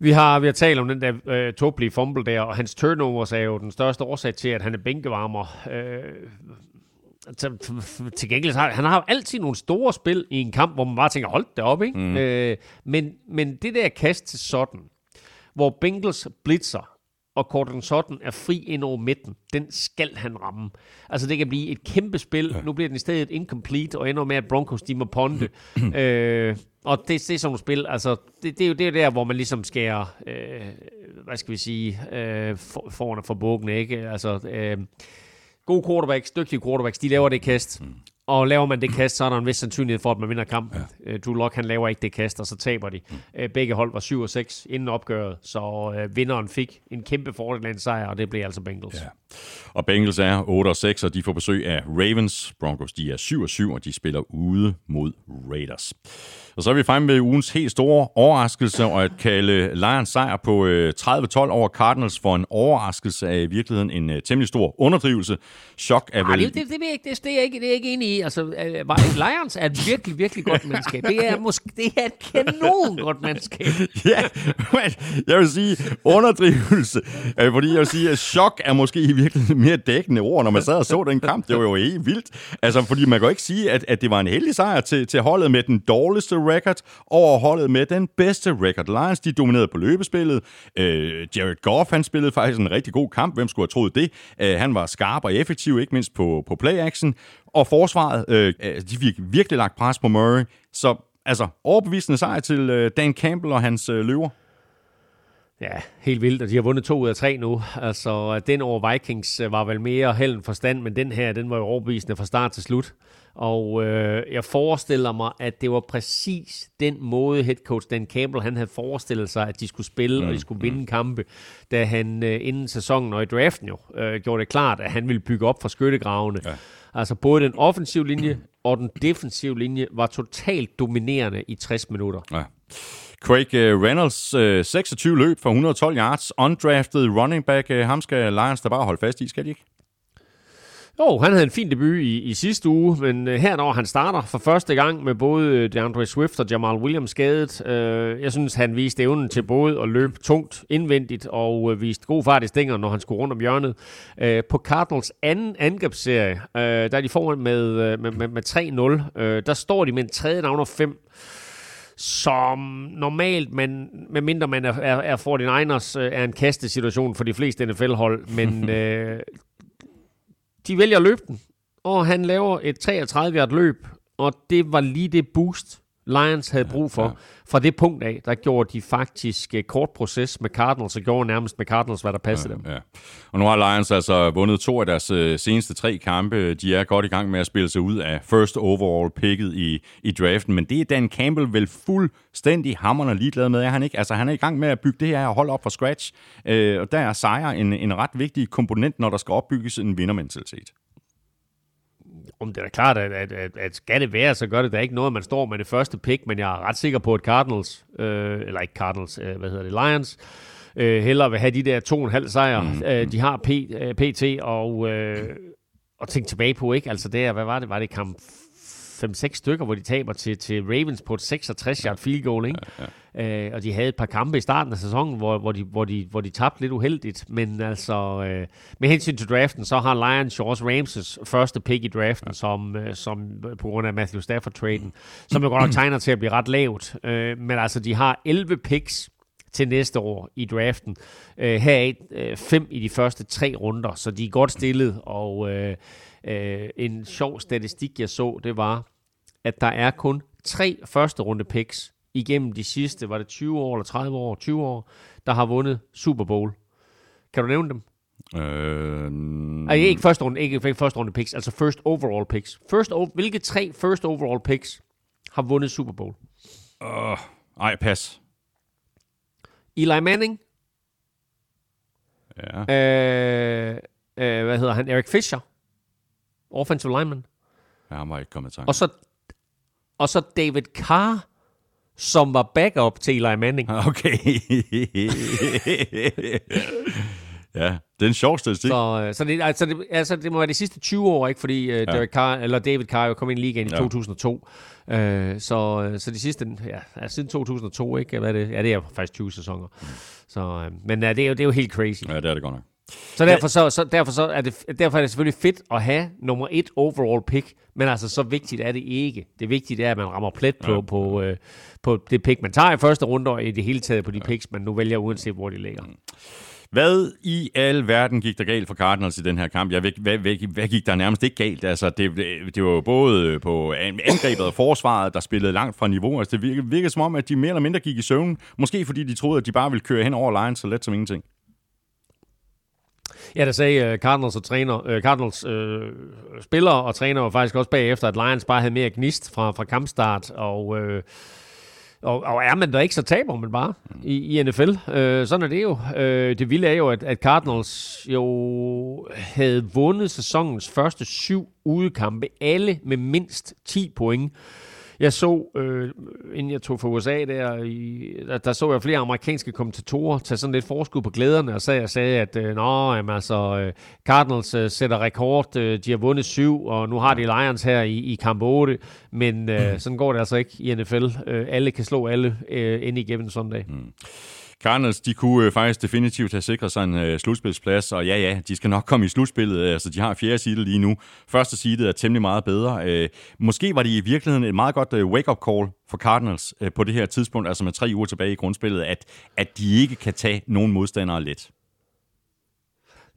Vi har, vi har talt om den der øh, tåbelige fumble der, og hans turnovers er jo den største årsag til, at han er bænkevarmer. Øh, til, til gengæld har han har altid nogle store spil i en kamp, hvor man bare tænker, hold det op, ikke? Mm. Øh, men, men det der kast til sådan, hvor Bengals blitzer, og Cortland Sutton er fri ind over midten, den skal han ramme. Altså det kan blive et kæmpe spil. Ja. Nu bliver den i stedet incomplete, og ender med, at Broncos de må ponde. (clears throat) øh, og det, det er sådan nogle spil, altså, det, det, er jo, det er jo der, hvor man ligesom skærer, øh, hvad skal vi sige, øh, for, forne for bukken, ikke? Altså, øh, gode quarterbacks, dygtige quarterbacks, de laver det kast. Mm. Og laver man det kast, så er der en vis sandsynlighed for, at man vinder kampen. Ja. Uh, Drew Lock, han laver ikke det kast, og så taber de. Mm. Uh, begge hold var 7 og 6 inden opgøret, så uh, vinderen fik en kæmpe fordel af en sejr, og det blev altså Bengals. Ja. Og Bengals er 8 og 6, og de får besøg af Ravens. Broncos, de er 7 og 7, og de spiller ude mod Raiders. Og så er vi fremme med ugens helt store overraskelse, og at kalde Lions sejr på 30-12 over Cardinals for en overraskelse er i virkeligheden en temmelig stor underdrivelse. Chok er vel... Ej, det, det, det, det, det, det, er ikke, det er ikke enig i. Altså, øh, Lions er et virkelig, virkelig godt mandskab. Det er, måske, det er et kanon godt mandskab. (laughs) ja, men jeg vil sige underdrivelse, øh, fordi jeg vil sige, at chok er måske i virkeligheden mere dækkende ord, når man sad og så den kamp. Det var jo helt vildt. Altså, fordi man kan jo ikke sige, at, at det var en heldig sejr til, til holdet med den dårligste record over holdet med den bedste record. Lions, de dominerede på løbespillet. Øh, Jared Goff, han spillede faktisk en rigtig god kamp. Hvem skulle have troet det? Øh, han var skarp og effektiv, ikke mindst på, på play-action. Og forsvaret, øh, øh, de fik virkelig lagt pres på Murray. Så altså, overbevisende sejr til øh, Dan Campbell og hans øh, løver. Ja, helt vildt, og de har vundet to ud af tre nu. Altså, den over Vikings øh, var vel mere held end forstand, men den her, den var jo overbevisende fra start til slut. Og øh, jeg forestiller mig, at det var præcis den måde, head coach Dan Campbell han havde forestillet sig, at de skulle spille, mm, og de skulle vinde mm. kampe, da han øh, inden sæsonen og i draften jo øh, gjorde det klart, at han ville bygge op fra skyttegravene. Ja. Altså både den offensive linje og den defensive linje var totalt dominerende i 60 minutter. Ja. Craig øh, Reynolds, 26 øh, løb for 112 yards, undrafted running back. Øh, ham skal Lions da bare holde fast i, skal de ikke? Jo, han havde en fin debut i, i sidste uge, men her når han starter for første gang med både DeAndre Swift og Jamal Williams skadet. Øh, jeg synes, han viste evnen til både at løbe tungt indvendigt og øh, viste god fart i stænger, når han skulle rundt om hjørnet. Øh, på Cardinals anden angrebsserie, øh, der er de foran med, med, med, med 3-0, øh, der står de med en tredje navn og 5 som normalt, men medmindre man er, er, er 49ers, øh, er en kastesituation for de fleste NFL-hold, men (laughs) øh, de vælger at løbe den, og han laver et 33-yard løb, og det var lige det boost, Lions havde brug for. Ja, ja. Fra det punkt af, der gjorde de faktisk uh, kort proces med Cardinals, og gjorde nærmest med Cardinals, hvad der passede ja, dem. Ja. Og nu har Lions altså vundet to af deres uh, seneste tre kampe. De er godt i gang med at spille sig ud af first overall picket i, i draften, men det er Dan Campbell vel fuldstændig hammerne ligeglad med, er han ikke? Altså han er i gang med at bygge det her hold op fra scratch, uh, og der er sejr en, en ret vigtig komponent, når der skal opbygges en vindermentalitet. Om det er da klart, at, at, at, at skal det være, så gør det da ikke noget, at man står med det første pick, men jeg er ret sikker på, at Cardinals, øh, eller ikke Cardinals, øh, hvad hedder det, Lions, øh, hellere vil have de der to og en halv sejre, mm. øh, de har P, øh, PT, og, øh, og tænke tilbage på, ikke? Altså der, hvad var det? Var det kamp 5-6 stykker, hvor de taber til, til Ravens på et 66-yard field goal, ikke? Ja, ja. Øh, og de havde et par kampe i starten af sæsonen, hvor, hvor, de, hvor, de, hvor de tabte lidt uheldigt, men altså, øh, med hensyn til draften, så har Lions jo også Ramses første pick i draften, ja. som, øh, som på grund af Matthew Stafford-traden, som jo godt nok tegner til at blive ret lavt, øh, men altså, de har 11 picks til næste år i draften. Øh, heraf øh, fem i de første tre runder, så de er godt stillet, og øh, øh, en sjov statistik, jeg så, det var, at der er kun tre første runde picks igennem de sidste, var det 20 år eller 30 år, 20 år, der har vundet Super Bowl. Kan du nævne dem? Øh, Ej, ikke første runde, ikke, ikke første runde picks, altså first overall picks. First, o- hvilke tre first overall picks har vundet Super Bowl? øh, ej, pas. Eli Manning, Ja. øh, øh, hvad hedder han, Eric Fisher, offensive lineman, ja, han var ikke kommet i tanke. og så, og så David Carr, som var backup til Eli Manning. (laughs) Okay. ja, det er en sjov statistik. Så, øh, så, det, altså, det, altså, det må være de sidste 20 år, ikke? Fordi øh, Derek Carr, eller David Carr jo kom ind i ligaen i Ja. 2002. Øh, så, øh, så de sidste, ja, altså, siden 2002, ikke? Hvad er det? Ja, det er faktisk 20 sæsoner. Så, øh, men øh, det, er jo, det er jo helt crazy. Ja, det er det godt nok. Så derfor, så, så, derfor, så er det, derfor er det selvfølgelig fedt at have nummer et overall pick, men altså så vigtigt er det ikke. Det vigtige er, at man rammer plet på, Ja. på, øh, på det pick, man tager i første runde, og i det hele taget på de picks, man nu vælger, uanset hvor de ligger. Hvad i al verden gik der galt for Cardinals i den her kamp? Ja, hvad, hvad, hvad, hvad gik der nærmest ikke galt? Altså, det, det var jo både på angrebet og forsvaret, der spillede langt fra niveau. Altså, det virkede, virkede som om, at de mere eller mindre gik i søvn. Måske fordi de troede, at de bare ville køre hen over Lions så let som ingenting. Ja, der sagde øh, Cardinals og træner, øh, Cardinals øh, spillere og træner var faktisk også bagefter, at Lions bare havde mere gnist fra, fra kampstart, og, Øh, og, og er man der ikke, så taber man bare i, i NFL. Øh, sådan er det jo. Øh, det vilde er jo, at, at Cardinals jo havde vundet sæsonens første syv udekampe, alle med mindst 10 point. Jeg så, øh, inden jeg tog for USA der, i, der, der så jeg flere amerikanske kommentatorer tage sådan lidt forskud på glæderne og så jeg sagde at øh, Nå, jamen, altså, øh, Cardinals øh, sætter rekord, øh, de har vundet syv, og nu har de Lions her i, i kamp 8, men øh, sådan går det altså ikke i NFL. Øh, alle kan slå alle øh, ind igennem sådan en dag. Mm. Cardinals, de kunne øh, faktisk definitivt have sikret sig en øh, slutspilsplads, og ja, ja, de skal nok komme i slutspillet. Øh, altså, de har fjerde seedet lige nu. Første seedet er temmelig meget bedre. Øh, måske var det i virkeligheden et meget godt øh, wake-up call for Cardinals øh, på det her tidspunkt, altså med tre uger tilbage i grundspillet, at, at de ikke kan tage nogen modstandere let.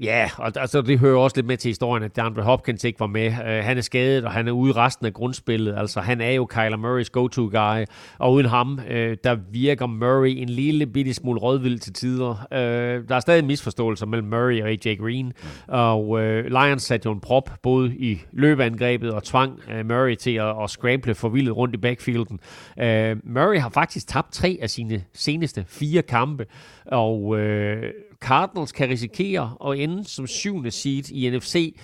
Ja, og altså, det hører også lidt med til historien, at DeAndre Hopkins ikke var med. Uh, han er skadet, og han er ude resten af grundspillet. Altså, han er jo Kyler Murrays go-to-guy, og uden ham, uh, der virker Murray en lille bitte smule rådvild til tider. Uh, der er stadig misforståelser mellem Murray og AJ Green, og uh, Lions satte jo en prop både i løbeangrebet og tvang uh, Murray til at, at scramble forvildet rundt i backfielden. Uh, Murray har faktisk tabt tre af sine seneste fire kampe, og uh, Cardinals kan risikere at ende som syvende seed i NFC.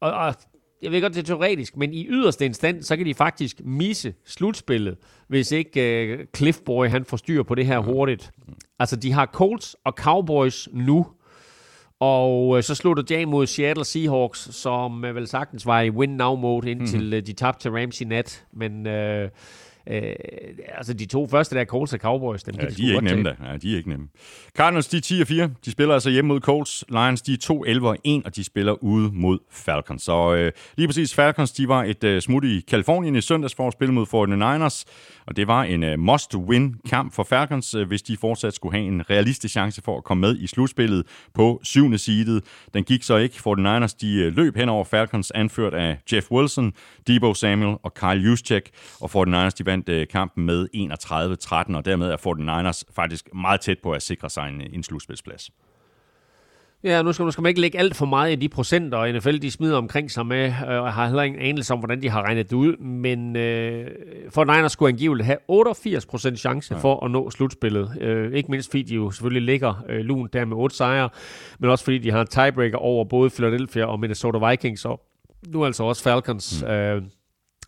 Og, og jeg ved godt, det er teoretisk, men i yderste instans, så kan de faktisk misse slutspillet, hvis ikke uh, Cliff Boy han får styr på det her hurtigt. Altså, de har Colts og Cowboys nu, og uh, så slutter de af mod Seattle Seahawks, som uh, vel sagtens var i win-now-mode, indtil mm-hmm. uh, de tabte til Rams i nat. Men uh, uh, altså, de to første der, Colts og Cowboys, dem Ja, de sgu er ikke nemme da. Ja, de er ikke nemme. Cardinals, de er 10 og 4. De spiller altså hjemme mod Colts. Lions, de er 2 11 og 1, og de spiller ude mod Falcons. Så øh, lige præcis Falcons, de var et øh, smut i Kalifornien i søndags for at spille mod 49ers. Og det var en øh, must-win kamp for Falcons, øh, hvis de fortsat skulle have en realistisk chance for at komme med i slutspillet på syvende seedet. Den gik så ikke. 49ers, de øh, løb hen over Falcons, anført af Jeff Wilson, Debo Samuel og Kyle Juszczyk. Og 49ers, de vandt øh, kampen med 31-13, og dermed er 49ers faktisk meget tæt på at sikre sig en, en slutspilsplads. Ja, nu skal, nu skal man ikke lægge alt for meget i de procenter, og NFL de smider omkring sig med, øh, og jeg har heller ingen anelse om, hvordan de har regnet det ud, men øh, for Niners skulle angiveligt have 88% chance ja. for at nå slutspillet. Øh, ikke mindst fordi de jo selvfølgelig ligger øh, lun der med 8 sejre, men også fordi de har en tiebreaker over både Philadelphia og Minnesota Vikings, og nu altså også Falcons, mm. øh,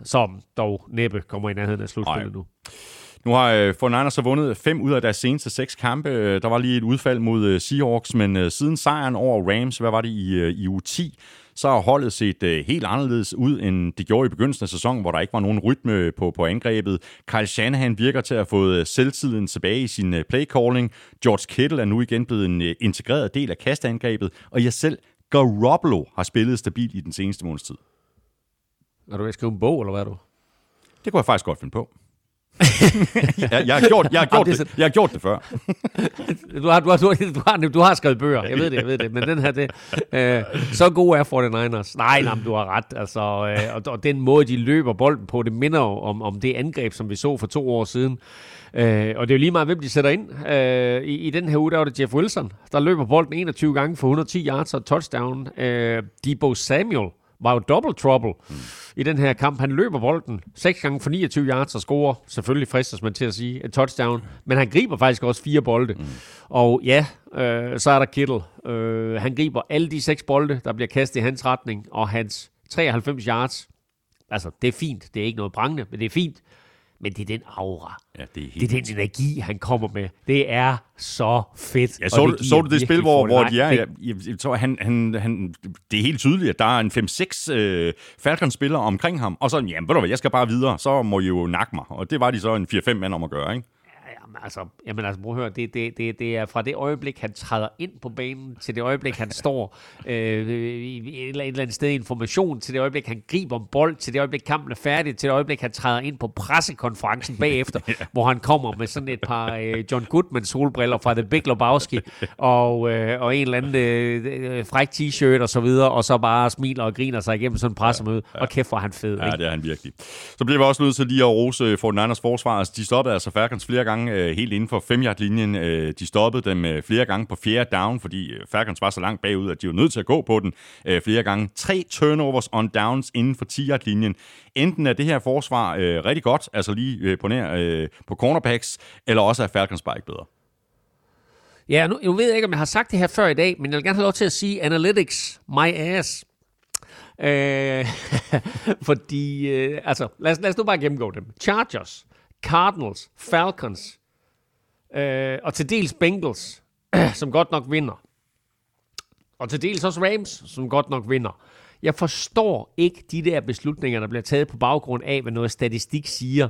som dog næppe kommer i nærheden af slutspillet Nej. nu. Nu har øh, 49ers så vundet fem ud af deres seneste seks kampe. Øh, Der var lige et udfald mod øh, Seahawks, men øh, siden sejren over Rams, hvad var det i, øh, i uge 10, så har holdet set øh, helt anderledes ud, end det gjorde i begyndelsen af sæsonen, hvor der ikke var nogen rytme på, på angrebet. Kyle Shanahan virker til at have fået selvtiden tilbage i sin øh, playcalling. George Kittle er nu igen blevet en øh, integreret del af kastangrebet, og jeg selv, Garoppolo har spillet stabilt i den seneste måneds tid. Er du ved at skrive en bog, eller hvad er du? Det kunne jeg faktisk godt finde på. (laughs) jeg, jeg, har gjort, jeg, har gjort det det, jeg har gjort det før. Du har, du, har, du, har, du, har, skrevet bøger, jeg ved det, jeg ved det, men den her, det, øh, så god er 49ers. Nej, nej, du har ret, altså, øh, og, og den måde, de løber bolden på, det minder jo om, om det angreb, som vi så for to år siden. Øh, og det er jo lige meget, hvem de sætter ind. Øh, i, I den her uge, der var det Jeff Wilson, der løber bolden 21 gange for 110 yards og touchdown. Øh, Debo Samuel var jo double trouble mm. I den her kamp. Han løber bolden 6 gange for 29 yards og scorer, selvfølgelig fristes man til at sige, et touchdown. Men han griber faktisk også fire bolde. Mm. Og ja, øh, så er der Kittle. Øh, han griber alle de seks bolde, der bliver kastet i hans retning, og hans 93 yards. Altså, det er fint. Det er ikke noget prangende, men det er fint men det er den aura. Ja, det er, helt det er den energi, han kommer med. Det er så fedt. Ja, så, det så du det spil, hvor, hvor de er? Jeg, jeg, jeg tror, han, han, han, det er helt tydeligt, at der er en 5-6 øh, Falcons-spillere omkring ham, og så, jamen, ved du hvad, jeg skal bare videre, så må I jo nakke mig. Og det var de så en 4-5 mand om at gøre, ikke? Jamen altså, jamen altså prøv at høre, det, det, det, det er fra det øjeblik, han træder ind på banen, til det øjeblik, han står (laughs) øh, i et eller andet sted i information, til det øjeblik, han griber en bold, til det øjeblik, kampen er færdig, til det øjeblik, han træder ind på pressekonferencen bagefter, (laughs) ja. hvor han kommer med sådan et par øh, John Goodman solbriller fra The Big Lebowski, (laughs) og, øh, og en eller anden øh, fræk t-shirt og så videre, og så bare smiler og griner sig igennem sådan en pressemøde, ja, ja. og kæft hvor han fed. Ja, ikke? det er han virkelig. Så bliver vi også nødt til lige at rose for Niners forsvar. Altså, de stoppede altså Falcons flere gange øh, helt inden for 5 linjen øh, De stoppede dem øh, flere gange på fjerde down, fordi øh, Falcons var så langt bagud, at de var nødt til at gå på den øh, flere gange. Tre turnovers on downs inden for 10 linjen Enten er det her forsvar øh, rigtig godt, altså lige øh, på, nær, øh, på cornerbacks, eller også er Falcons bare ikke bedre. Ja, nu, jeg ved ikke, om jeg har sagt det her før i dag, men jeg vil gerne have lov til at sige analytics, my ass. Øh, (laughs) fordi, øh, altså, lad os, lad os nu bare gennemgå dem. Chargers, Cardinals, Falcons, øh, og til dels Bengals, (clears throat) som godt nok vinder. Og til dels også Rams, som godt nok vinder. Jeg forstår ikke de der beslutninger, der bliver taget på baggrund af, hvad noget statistik siger.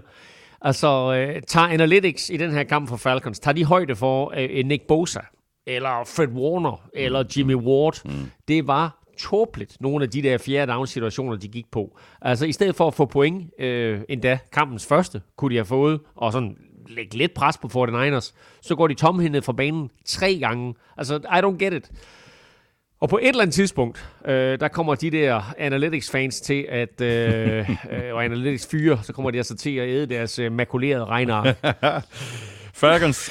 Altså, øh, tager Analytics i den her kamp for Falcons, tager de højde for øh, Nick Bosa, eller Fred Warner, eller Jimmy Ward. Mm. Det var tåbeligt, nogle af de der fjerde down situationer, de gik på. Altså, i stedet for at få point, øh, endda kampens første, kunne de have fået, og sådan lægge lidt pres på 49ers, så går de tomhændet fra banen tre gange. Altså, I don't get it. Og på et eller andet tidspunkt, øh, der kommer de der Analytics-fans til at, øh, (laughs) øh, og Analytics-fyre, så kommer de altså til at æde deres øh, makulerede regner. (laughs) Falcons,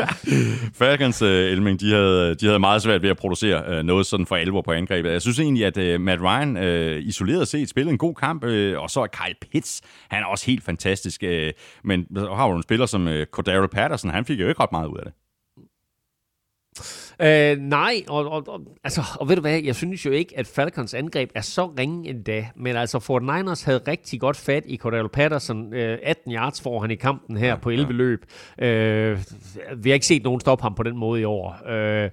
(laughs) Falcons uh, Elming, de havde, de havde meget svært ved at producere uh, noget sådan for alvor på angrebet. Jeg synes egentlig, at uh, Matt Ryan uh, isoleret set spillede en god kamp, uh, og så er Kyle Pitts, han er også helt fantastisk. Uh, men har du en spiller som uh, Cordero Patterson, han fik jo ikke ret meget ud af det. Øh, nej, og, og, og, altså, og ved du hvad, jeg synes jo ikke, at Falcons angreb er så ringe endda, men altså Fort Niners havde rigtig godt fat i Cordell Patterson. Øh, 18 yards får han i kampen her på 11 løb. Øh, vi har ikke set nogen stoppe ham på den måde i år. Øh,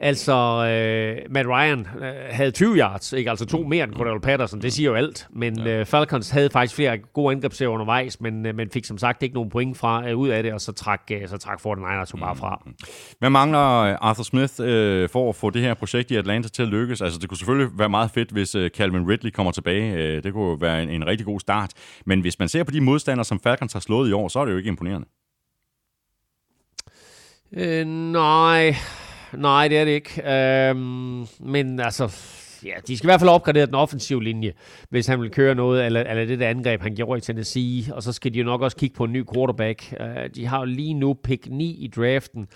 Altså, øh, Matt Ryan øh, havde 20 yards, ikke? altså to mere end Cordell Patterson, det siger jo alt. Men ja. øh, Falcons havde faktisk flere gode angrebsserier undervejs, men, øh, men fik som sagt ikke nogen point fra øh, ud af det, og så trak, øh, så trak 49ers bare fra. Mm. Hvad mangler Arthur Smith øh, for at få det her projekt i Atlanta til at lykkes? Altså, det kunne selvfølgelig være meget fedt, hvis øh, Calvin Ridley kommer tilbage. Øh, det kunne være en, en rigtig god start. Men hvis man ser på de modstandere, som Falcons har slået i år, så er det jo ikke imponerende. Øh, nej, nej, det er det ikke. Øhm, men altså, ja, de skal i hvert fald opgradere den offensive linje, hvis han vil køre noget, eller, eller det der angreb, han gjorde i Tennessee. Og så skal de jo nok også kigge på en ny quarterback. Øh, de har jo lige nu pick 9 i draften.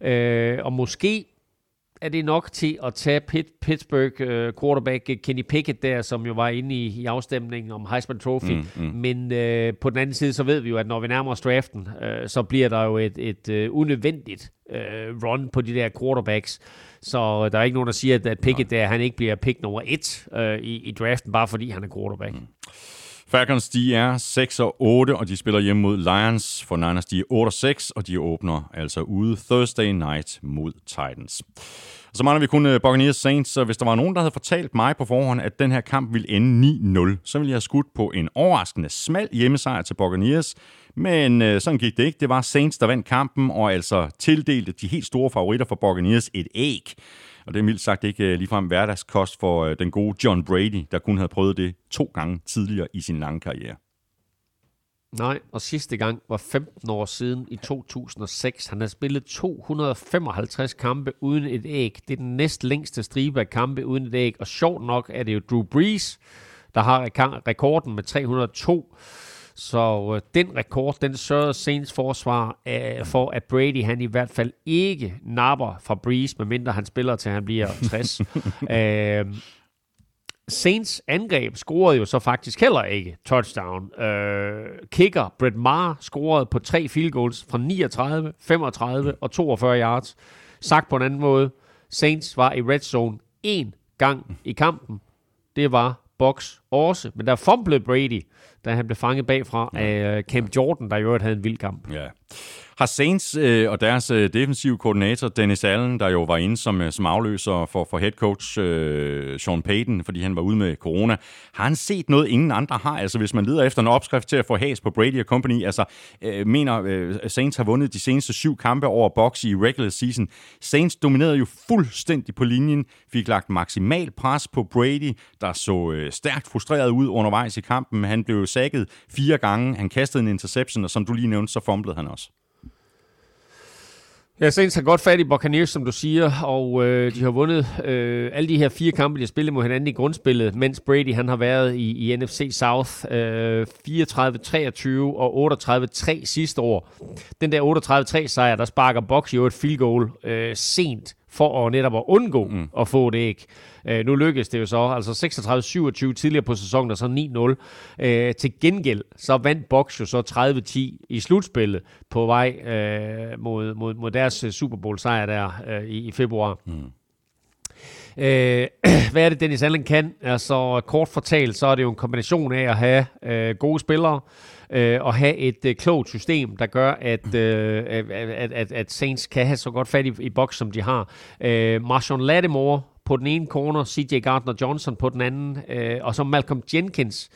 øh, og måske er det nok til at tage Pitt, Pittsburgh uh, quarterback Kenny Pickett der, som jo var inde i, i afstemningen om Heisman Trophy. Mm, mm. Men uh, på den anden side, så ved vi jo, at når vi nærmer os draften, uh, så bliver der jo et, et uh, unødvendigt uh, run på de der quarterbacks. Så der er ikke nogen, der siger, at, Pickett der, han ikke bliver pick nummer et uh, i, i draften, bare fordi han er quarterback. Mm. Falcons, de er 6 og 8, og de spiller hjemme mod Lions. For Niners, de er 8 og 6, og de åbner altså ude Thursday night mod Titans. Og så mangler vi kun øh, Buccaneers Saints, så hvis der var nogen, der havde fortalt mig på forhånd, at den her kamp ville ende 9-0, så ville jeg have skudt på en overraskende smal hjemmesejr til Buccaneers. Men øh, sådan gik det ikke. Det var Saints, der vandt kampen, og altså tildelte de helt store favoritter for Buccaneers et æg. Og det er mildt sagt ikke øh, ligefrem hverdagskost for øh, den gode John Brady, der kun havde prøvet det to gange tidligere i sin lange karriere. Nej, og sidste gang var 15 år siden i 2006. Han har spillet 255 kampe uden et æg. Det er den næst længste stribe af kampe uden et æg. Og sjovt nok er det jo Drew Brees, der har rekorden med 302. Så øh, den rekord, den sørgede Saints forsvar øh, for, at Brady han i hvert fald ikke napper fra Breeze, medmindre han spiller til han bliver 60. (laughs) øh, Saints angreb scorede jo så faktisk heller ikke touchdown. Øh, kicker Brett Maher scorede på tre field goals fra 39, 35 og 42 yards. Sagt på en anden måde, Saints var i red zone én gang i kampen. Det var box også, men der fumblede Brady, da han blev fanget bagfra af øh, Cam Jordan, der i øvrigt havde en vild kamp. Ja. Har Saints øh, og deres øh, defensive koordinator, Dennis Allen, der jo var inde som, øh, som afløser for, for head coach øh, Sean Payton, fordi han var ude med corona, har han set noget, ingen andre har? Altså hvis man leder efter en opskrift til at få has på Brady og company, altså øh, mener øh, Saints har vundet de seneste syv kampe over box i regular season. Saints dominerede jo fuldstændig på linjen, fik lagt maksimal pres på Brady, der så øh, stærkt frustreret frustreret ud undervejs i kampen. Han blev sækket fire gange, han kastede en interception, og som du lige nævnte, så fumblede han også. Ja, Saints har godt fat i Buccaneers, som du siger, og øh, de har vundet øh, alle de her fire kampe, de har spillet mod hinanden i grundspillet, mens Brady han har været i, i NFC South øh, 34-23 og 38-3 sidste år. Den der 38-3 sejr, der sparker Bucks jo et field goal øh, sent for at netop at undgå mm. at få det ikke. Øh, nu lykkedes det jo så, altså 36-27 tidligere på sæsonen, og så 9-0. Øh, til gengæld, så vandt Box jo så 30-10 i slutspillet på vej øh, mod, mod, mod deres Super Bowl sejr der øh, i, i februar. Mm. Øh, (clears throat) hvad er det, Dennis Allen kan? Altså, kort fortalt, så er det jo en kombination af at have øh, gode spillere, øh, og have et øh, klogt system, der gør, at, øh, at, at, at Saints kan have så godt fat i, i boks, som de har. Øh, Marshawn Lattimore på den ene corner, CJ Gardner-Johnson på den anden, øh, og så Malcolm Jenkins,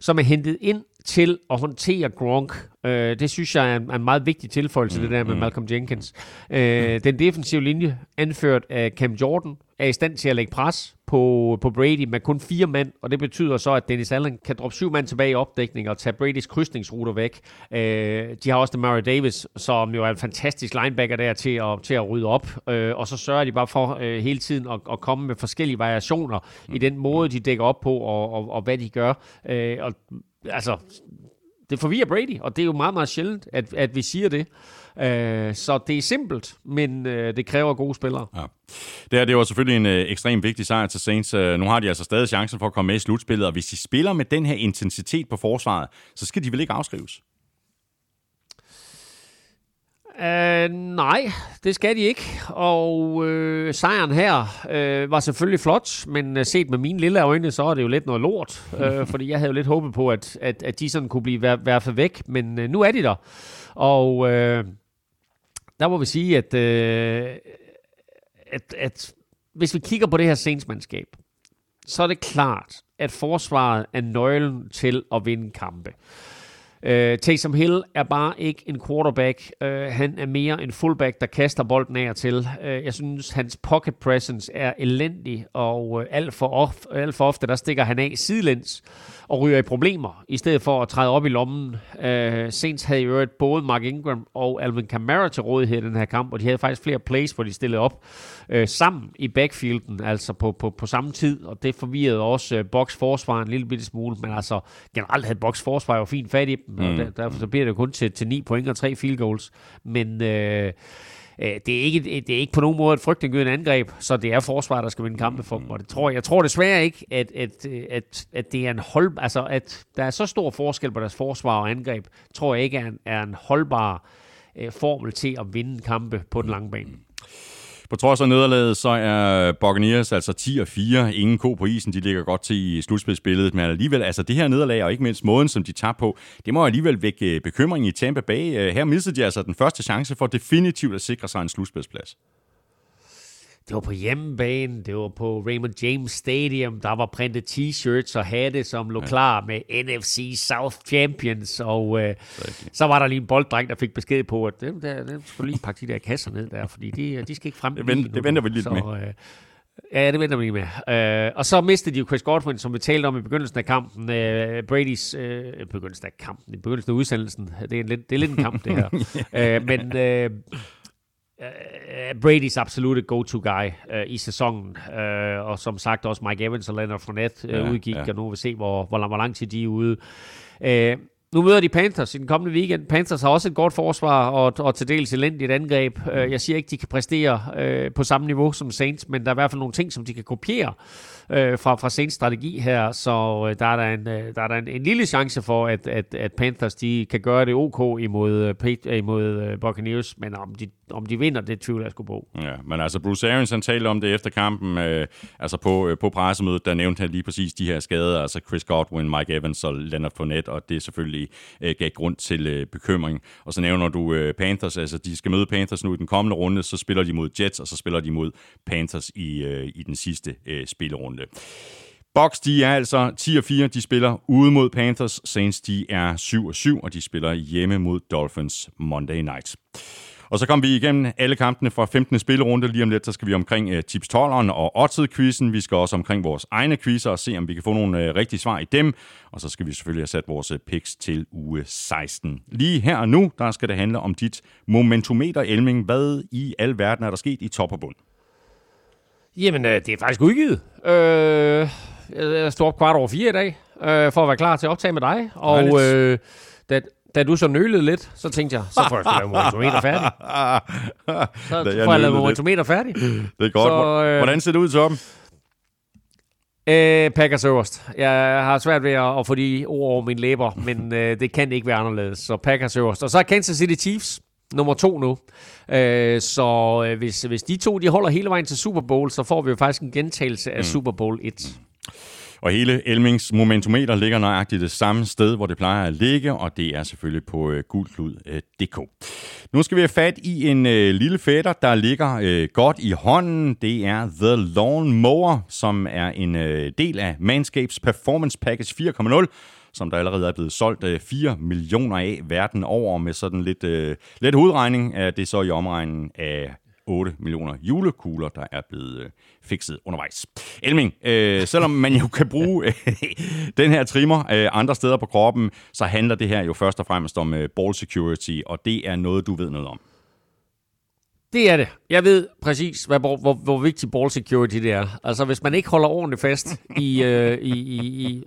som er hentet ind til at håndtere Gronk. Øh, det synes jeg er en, en meget vigtig tilføjelse, mm, det der med mm. Malcolm Jenkins. Øh, den defensive linje, anført af Cam Jordan, er i stand til at lægge pres på, på Brady med kun fire mand, og det betyder så, at Dennis Allen kan droppe syv mand tilbage i opdækning og tage Bradys krydsningsruter væk. Øh, de har også Demario Davis, som jo er en fantastisk linebacker der til at, til at rydde op, øh, og så sørger de bare for øh, hele tiden at, at komme med forskellige variationer mm. i den måde, de dækker op på, og, og, og hvad de gør. Øh, og altså, det forvirrer Brady, og det er jo meget, meget sjældent, at, at vi siger det. Uh, så det er simpelt, men uh, det kræver gode spillere. Ja. Det her det var selvfølgelig en uh, ekstremt vigtig sejr til Saints. Uh, nu har de altså stadig chancen for at komme med i slutspillet, og hvis de spiller med den her intensitet på forsvaret, så skal de vel ikke afskrives? Uh, nej, det skal de ikke. Og uh, sejren her uh, var selvfølgelig flot, men uh, set med mine lille øjne, så er det jo lidt noget lort. Uh, (laughs) fordi jeg havde jo lidt håbet på, at, at, at de sådan kunne blive værfet væk, men uh, nu er de der. Og uh, der må vi sige, at, øh, at, at hvis vi kigger på det her sensmandskab, så er det klart, at forsvaret er nøglen til at vinde kampe. Uh, Taysom Hill er bare ikke en quarterback. Uh, han er mere en fullback, der kaster bolden af og til. Uh, jeg synes, hans pocket presence er elendig, og uh, alt, for of, alt for ofte, der stikker han af sidelæns og ryger i problemer, i stedet for at træde op i lommen. Uh, Saints havde jo både Mark Ingram og Alvin Kamara til rådighed i den her kamp, og de havde faktisk flere plays, hvor de stillede op uh, sammen i backfielden, altså på, på, på samme tid, og det forvirrede også uh, Box forsvar en lille bitte smule, men altså generelt havde Box forsvar jo fint fat i dem, mm. og der, derfor så bliver det kun til, til 9 point og 3 field goals, men... Uh, Øh, det er, ikke, det er ikke på nogen måde et frygtindgydende angreb, så det er forsvaret, der skal vinde kampe for dem. Og det tror jeg, jeg tror desværre ikke, at, at, at, at det er en hold, altså at der er så stor forskel på deres forsvar og angreb, tror jeg ikke er en, er en holdbar øh, formel til at vinde kampe på den lange bane. På trods af nederlaget, så er Buccaneers altså 10 og 4. Ingen ko på isen, de ligger godt til i slutspilsbilledet, men alligevel, altså det her nederlag, og ikke mindst måden, som de tager på, det må alligevel vække øh, bekymring i Tampa Bay. Øh, her mistede de altså den første chance for definitivt at sikre sig en slutspilsplads. Det var på hjemmebane, det var på Raymond James Stadium, der var printet t-shirts og hatte, som lå ja. klar med NFC South Champions, og øh, så var der lige en bolddreng, der fik besked på, at dem, der, dem skulle lige pakke de der kasser ned der, fordi de, de skal ikke frem. Det, vent, det venter vi lidt så, med. Øh, Ja, det venter vi lige med. Uh, og så mistede de jo Chris Godwin, som vi talte om i begyndelsen af kampen. Uh, Brady's uh, begyndelsen af kampen, i begyndelsen af udsendelsen. Det er, lidt, det er lidt en kamp, det her. uh, (laughs) men uh, uh, Brady's absolute go-to-guy uh, i sæsonen. Uh, og som sagt også Mike Evans og Leonard Fournette uh, Ja, udgik, ja. og nu vil vi se, hvor, hvor, hvor lang tid de er ude. Uh, nu møder de Panthers i den kommende weekend. Panthers har også et godt forsvar og, og til dels elendigt angreb. Øh, Jeg siger ikke, de kan præstere øh, på samme niveau som Saints, men der er i hvert fald nogle ting, som de kan kopiere øh, fra, fra Saints strategi her. Så øh, der er der en, øh, der er der en, en lille chance for, at, at, at Panthers de kan gøre det ok imod, øh, imod øh, Buccaneers, men om de, om de vinder, det tvivler jeg skulle på. Ja, men altså Bruce Arians, han talte om det efter kampen, øh, altså på, øh, på pressemødet, der nævnte han lige præcis de her skader, altså Chris Godwin, Mike Evans og Leonard Fournette, og det selvfølgelig øh, gav grund til øh, bekymring. Og så nævner du øh, Panthers, altså de skal møde Panthers nu i den kommende runde, så spiller de mod Jets, og så spiller de mod Panthers i, øh, i den sidste øh, spillerunde. Bucks, de er altså 10 og 4, de spiller ude mod Panthers. Saints, de er 7 og 7, og de spiller hjemme mod Dolphins Monday Night. Og så kom vi igennem alle kampene fra 15. spillerunde. Lige om lidt, så skal vi omkring uh, tips 12'eren og odds-quizzen. Vi skal også omkring vores egne quizzer og se, om vi kan få nogle uh, rigtige svar i dem. Og så skal vi selvfølgelig have sat vores uh, picks til uge 16. Lige her og nu, der skal det handle om dit momentometer, Elming. Hvad i al verden er der sket i top og bund? Jamen, øh, det er faktisk udgivet. Øh, jeg står op kvart over fire i dag, øh, for at være klar til at optage med dig. Og øh, da, da du så nølede lidt, så tænkte jeg, så får jeg sgu lave momentometer færdig. (laughs) Så Da jeg får jeg lavet momentometer færdig. (laughs) Det er godt. Så, øh, Hvordan ser det ud toppen? Øh, Packers øverst. Jeg har svært ved at, at få de ord over mine læber, (laughs) men øh, det kan ikke være anderledes. Så Packers øverst. Og så er Kansas City Chiefs nummer to nu. Øh, så øh, hvis, hvis de to de holder hele vejen til Super Bowl, så får vi jo faktisk en gentagelse af mm. Super Bowl 1. Og hele Elmings momentometer ligger nøjagtigt det samme sted, hvor det plejer at ligge, og det er selvfølgelig på øh, gulklud.dk. Nu skal vi have fat i en øh, lille fætter, der ligger øh, godt i hånden. Det er The Lawn Mower, som er en øh, del af Manscapes Performance Package 4.0 som der allerede er blevet solgt øh, 4 millioner af verden over med sådan lidt, øh, lidt hovedregning. Er det så i omregnen af 8 millioner julekugler, der er blevet øh, fikset undervejs. Elming, øh, selvom man jo kan bruge (laughs) øh, den her trimmer øh, andre steder på kroppen, så handler det her jo først og fremmest om øh, ball security, og det er noget, du ved noget om. Det er det. Jeg ved præcis, hvad, hvor, hvor, hvor vigtig ball security det er. Altså, hvis man ikke holder ordentligt fast i, øh, i, i, i,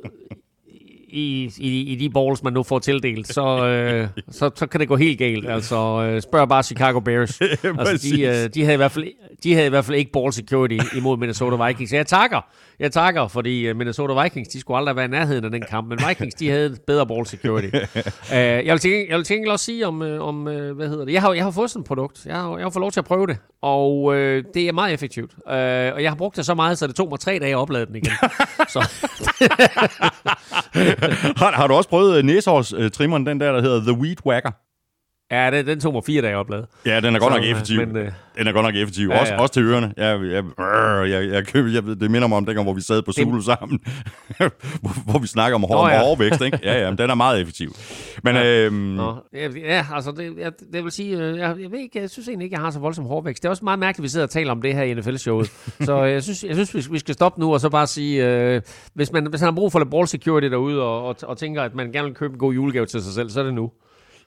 i, i, i de balls, man nu får tildelt, så, (laughs) øh, så, så kan det gå helt galt. Altså, øh, spørg bare Chicago Bears. (laughs) altså, de, øh, de, havde i hvert fald, de havde i hvert fald ikke ball security imod Minnesota Vikings. Jeg takker, jeg takker, fordi øh, Minnesota Vikings, de skulle aldrig være i nærheden af den kamp, men Vikings, de havde bedre ball security. uh, (laughs) jeg vil tænke, jeg vil tænke også sige om, øh, om øh, hvad hedder det, jeg har, jeg har fået sådan et produkt, jeg har, jeg har fået lov til at prøve det, og øh, det er meget effektivt. Uh, og jeg har brugt det så meget, så det tog mig tre dage at oplade den igen. så, (laughs) har, har du også prøvet øh, næsehårstrimmeren, den der, der hedder The Weed Whacker? Ja, det, den tog mig fire dage at oplade. Ja, den er godt Så, nok øh, effektiv. men, øh, den er godt nok effektiv. ja, Også, ja. også til ørerne. Jeg, jeg, jeg, jeg, jeg, jeg, det minder mig om dengang, hvor vi sad på Zulu sammen, (laughs) hvor, hvor vi snakker om hår, Nå, ja. hårvækst. Ikke? Ja, ja, men den er meget effektiv. Men ja. øhm, Nå, ja, ja, altså det, jeg, det vil sige, øh, jeg, jeg ved ikke, jeg synes egentlig ikke, jeg har så voldsom hårvækst. Det er også meget mærkeligt, at vi sidder og taler om det her i NFL-showet. så øh, jeg synes, jeg synes vi- vi skal stoppe nu og så bare sige, øh, hvis, man, hvis man har brug for lidt ball security derude og, og, og tænker, at man gerne vil købe en god julegave til sig selv, så er det nu.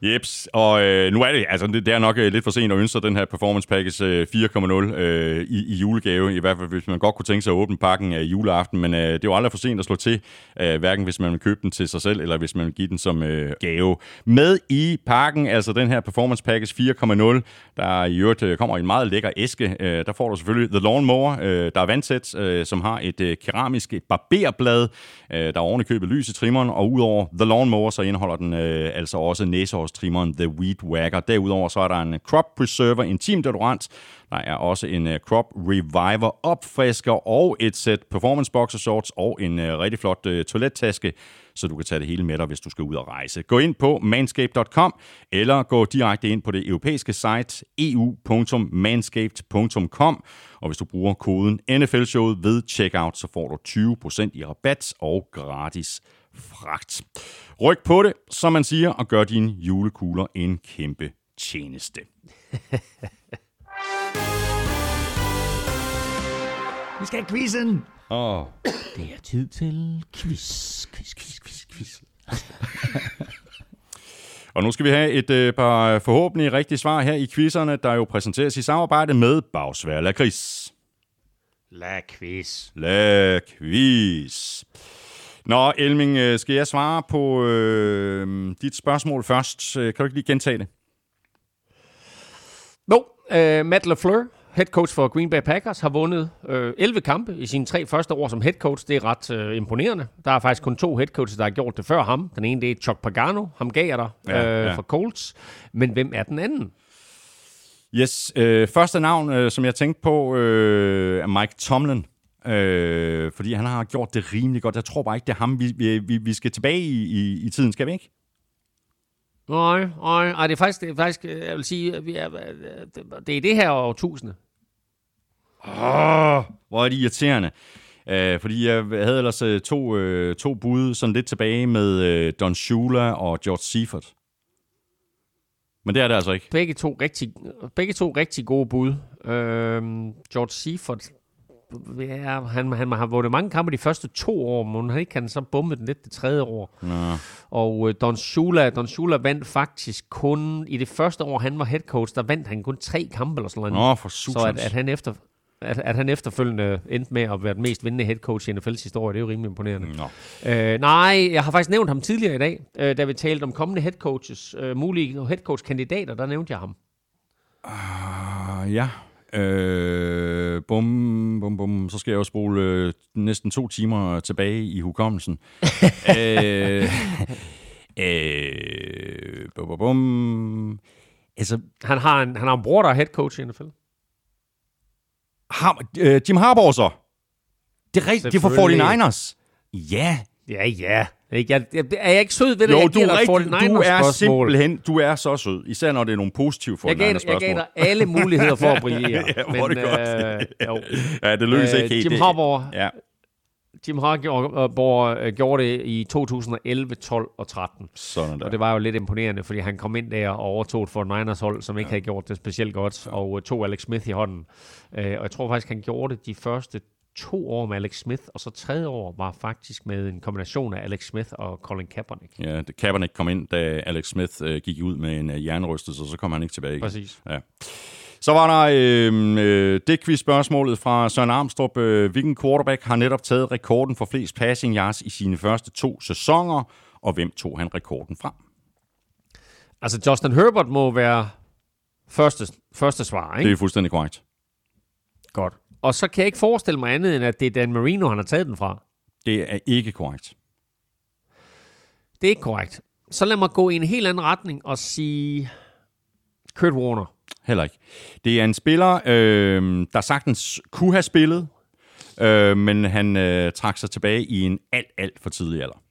Jeps, og øh, nu er det, altså det, det er nok øh, lidt for sent at ønske sig den her Performance Package øh, 4.0 øh, i, i julegave, i hvert fald hvis man godt kunne tænke sig at åbne pakken øh, juleaften, men øh, det er jo aldrig for sent at slå til, øh, hverken hvis man vil købe den til sig selv, eller hvis man vil give den som øh, gave. Med i pakken, altså den her Performance Package 4.0, der i øvrigt øh, kommer i en meget lækker æske, øh, der får du selvfølgelig The Lawn Mower, øh, der er vandsæt, øh, som har et øh, keramisk barberblad, øh, der er oven i købet lys i trimmeren, og udover The Lawn Mower, så indeholder den øh, altså også næsehårstrimmeren The Weed Whacker. Derudover så er der en øh, Crop Preserver intim deodorant, der er også en uh, Crop Reviver opfrisker og et sæt performance boxer shorts og en uh, rigtig flot uh, toilettaske, så du kan tage det hele med dig, hvis du skal ud og rejse. Gå ind på manscaped.com eller gå direkte ind på det europæiske site eu.manscaped.com og hvis du bruger koden NFLshowet ved checkout, så får du 20% i rabat og gratis fragt. Ryk på det, som man siger, og gør dine julekugler en kæmpe tjeneste. Vi skal have quizzen! Åh, Det er tid til quiz, quiz, quiz, quiz, quiz. (laughs) Og nu skal vi have et øh, par forhåbentlig rigtige svar her i quizzerne, der jo præsenteres i samarbejde med Bagsvær Lakris. La quiz. La quiz. Nå, Elming, øh, skal jeg svare på øh, dit spørgsmål først? Øh, Kan du ikke lige gentage det? No, uh, Matt LaFleur, head coach for Green Bay Packers, har vundet uh, 11 kampe i sine tre første år som head coach. Det er ret uh, imponerende. Der er faktisk kun to head coaches, der har gjort det før ham. Den ene det er Chuck Pagano, ham gav jeg dig Ja, uh, ja. for Colts. Men hvem er den anden? Yes, øh, første navn, øh, som jeg tænkte på, øh, er Mike Tomlin. Øh, fordi han har gjort det rimelig godt. Jeg tror bare ikke, det er ham, vi, vi, vi- vi skal tilbage i, i, i tiden, skal vi ikke? Nej, nej, nej, det er faktisk, det er faktisk øh, jeg vil sige, at vi er, øh, det- det er det her årtusinde. Åh, hvor er det irriterende. Øh, fordi jeg havde ellers øh, to, øh, to bud sådan lidt tilbage med øh, Don Shula og George Seifert. Men det er det altså ikke. Begge to rigtig, begge to rigtig gode bud. Øhm, George Seifert, ja, han, han har vundet mange kampe de første to år, men han ikke kan så bumme den lidt det tredje år. Nå. Og øh, Don Shula, Don Shula vandt faktisk kun, i det første år, han var head coach, der vandt han kun tre kampe eller sådan noget. Nå, for så at, at, han efter, at, at han efterfølgende endte med at være den mest vindende head coach i NFL's historie, det er jo rimelig imponerende. Nå. Øh, nej, jeg har faktisk nævnt ham tidligere i dag, øh, da vi talte om kommende head coaches, øh, mulige head coach kandidater, der nævnte jeg ham. Uh, ja. Øh, bum, bum, bum. Så skal jeg jo spole øh, næsten to timer tilbage i hukommelsen. (laughs) øh, øh, bum, bum, bum. Altså, Han har en, han har en bror, der er head coach i NFL. har, øh, Jim Harbaugh så? Det er rigtigt, det er for Selvfølgelig. 49ers. Ja, Ja, ja. Ikke? Jeg, jeg, er jeg ikke sød ved det? jo, jeg du er, dig rigtig, 49ers du er spørgsmål. simpelthen, du er så sød. Især når det er nogle positive Jeg gav, 49ers jeg spørgsmål. gav dig alle muligheder for at (laughs) brillere. Ja, er det godt. øh, jo. Ja, det lykkedes Øh, ikke helt. Jim Harbaugh, Ja, Jim Harbaugh øh, gjorde det i 2011, 12 og 13. sådan der. Og det var jo lidt imponerende, fordi han kom ind der og overtog et 49ers hold, som ikke havde gjort det specielt godt, og øh, tog Alex Smith i hånden. Øh, og jeg tror faktisk, han gjorde det de første to år med Alex Smith, og så tredje år var faktisk med en kombination af Alex Smith og Colin Kaepernick. Ja, det Kaepernick kom ind, da Alex Smith øh, gik ud med en øh, jernrystelse, og så kom han ikke tilbage. Præcis. Ja. Så var der øh, øh, det quiz-spørgsmålet fra Søren Armstrong. Øh, hvilken quarterback har netop taget rekorden for flest passing yards i sine første to sæsoner, og hvem tog han rekorden fra? Altså, Justin Herbert må være første, første svar, ikke? Det er fuldstændig korrekt. Godt. Og så kan jeg ikke forestille mig andet, end at det er Dan Marino, han har taget den fra. Det er ikke korrekt. Det er ikke korrekt. Så lad mig gå i en helt anden retning og sige Kurt Warner. Heller ikke. Det er en spiller, øh, der sagtens kunne have spillet, øh, men han øh, trak sig tilbage i en alt, alt for tidlig alder.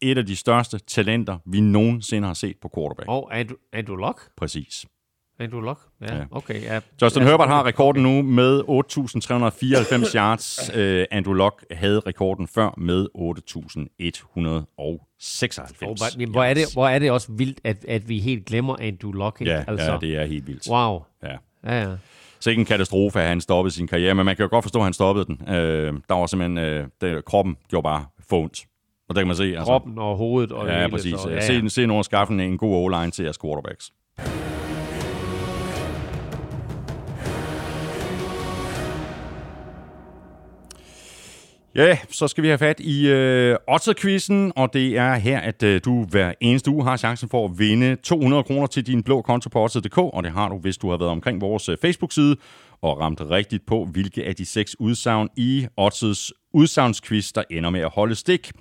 Et af de største talenter, vi nogensinde har set på quarterback. Og Andrew, Andrew Luck. Præcis. Andrew Luck? Ja, Ja. okay. Ja. Justin ja, Herbert har rekorden nu med 8.394 yards. Uh, Andrew Luck havde rekorden før med 8.196 Og, hvor, hvor, er det, hvor er det også vildt, at, at vi helt glemmer Andrew Luck. ikke? Ja, altså. ja, det er helt vildt. Wow. Ja. Ja, ja. Så ikke en katastrofe, at han stoppede sin karriere, men man kan jo godt forstå, at han stoppede den. Uh, der var simpelthen, uh, det, kroppen gjorde bare for ondt. Og der kan man se, altså, Kroppen og hovedet og det ja, hele. præcis. Så, Ja, Se, se nogen skaffe en, en god O-line til jeres quarterbacks. Ja, så skal vi have fat i øh, Otter-quizzen, og det er her, at øh, du hver eneste uge har chancen for at vinde 200 kroner til din blå konto på Otter.dk, og det har du, hvis du har været omkring vores øh, Facebook-side og ramt rigtigt på, hvilke af de seks udsagn i Otters udsagnsquiz, der ender med at holde stik.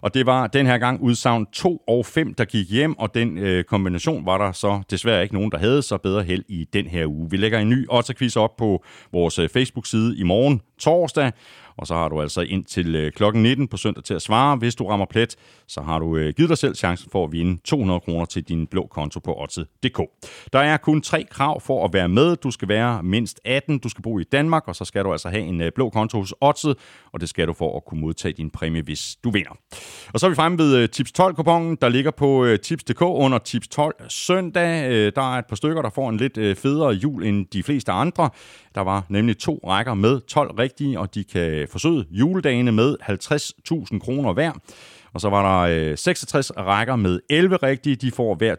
Og det var den her gang udsagn 2 og 5, der gik hjem, og den øh, kombination var der så desværre ikke nogen, der havde, så bedre held i den her uge. Vi lægger en ny Otter-quiz op på vores øh, Facebook-side i morgen torsdag, og så har du altså ind til øh, klokken 19 på søndag til at svare. Hvis du rammer plet, så har du øh, givet dig selv chancen for at vinde 200 kroner til din blå konto på odds.dk. Der er kun tre krav for at være med. Du skal være mindst 18, du skal bo i Danmark, og så skal du altså have en øh, blå konto hos Odds, og det skal du for at kunne modtage din præmie, hvis du vinder. Og så er vi fremme ved Tips 12-kupongen, der ligger på Tips.dk under Tips 12 søndag. Der er et par stykker, der får en lidt federe jul end de fleste andre. Der var nemlig to rækker med 12 rigtige rigtige, og de kan forsøge juledagene med 50.000 kroner hver. Og så var der øh, 66 rækker med 11 rigtige, de får hver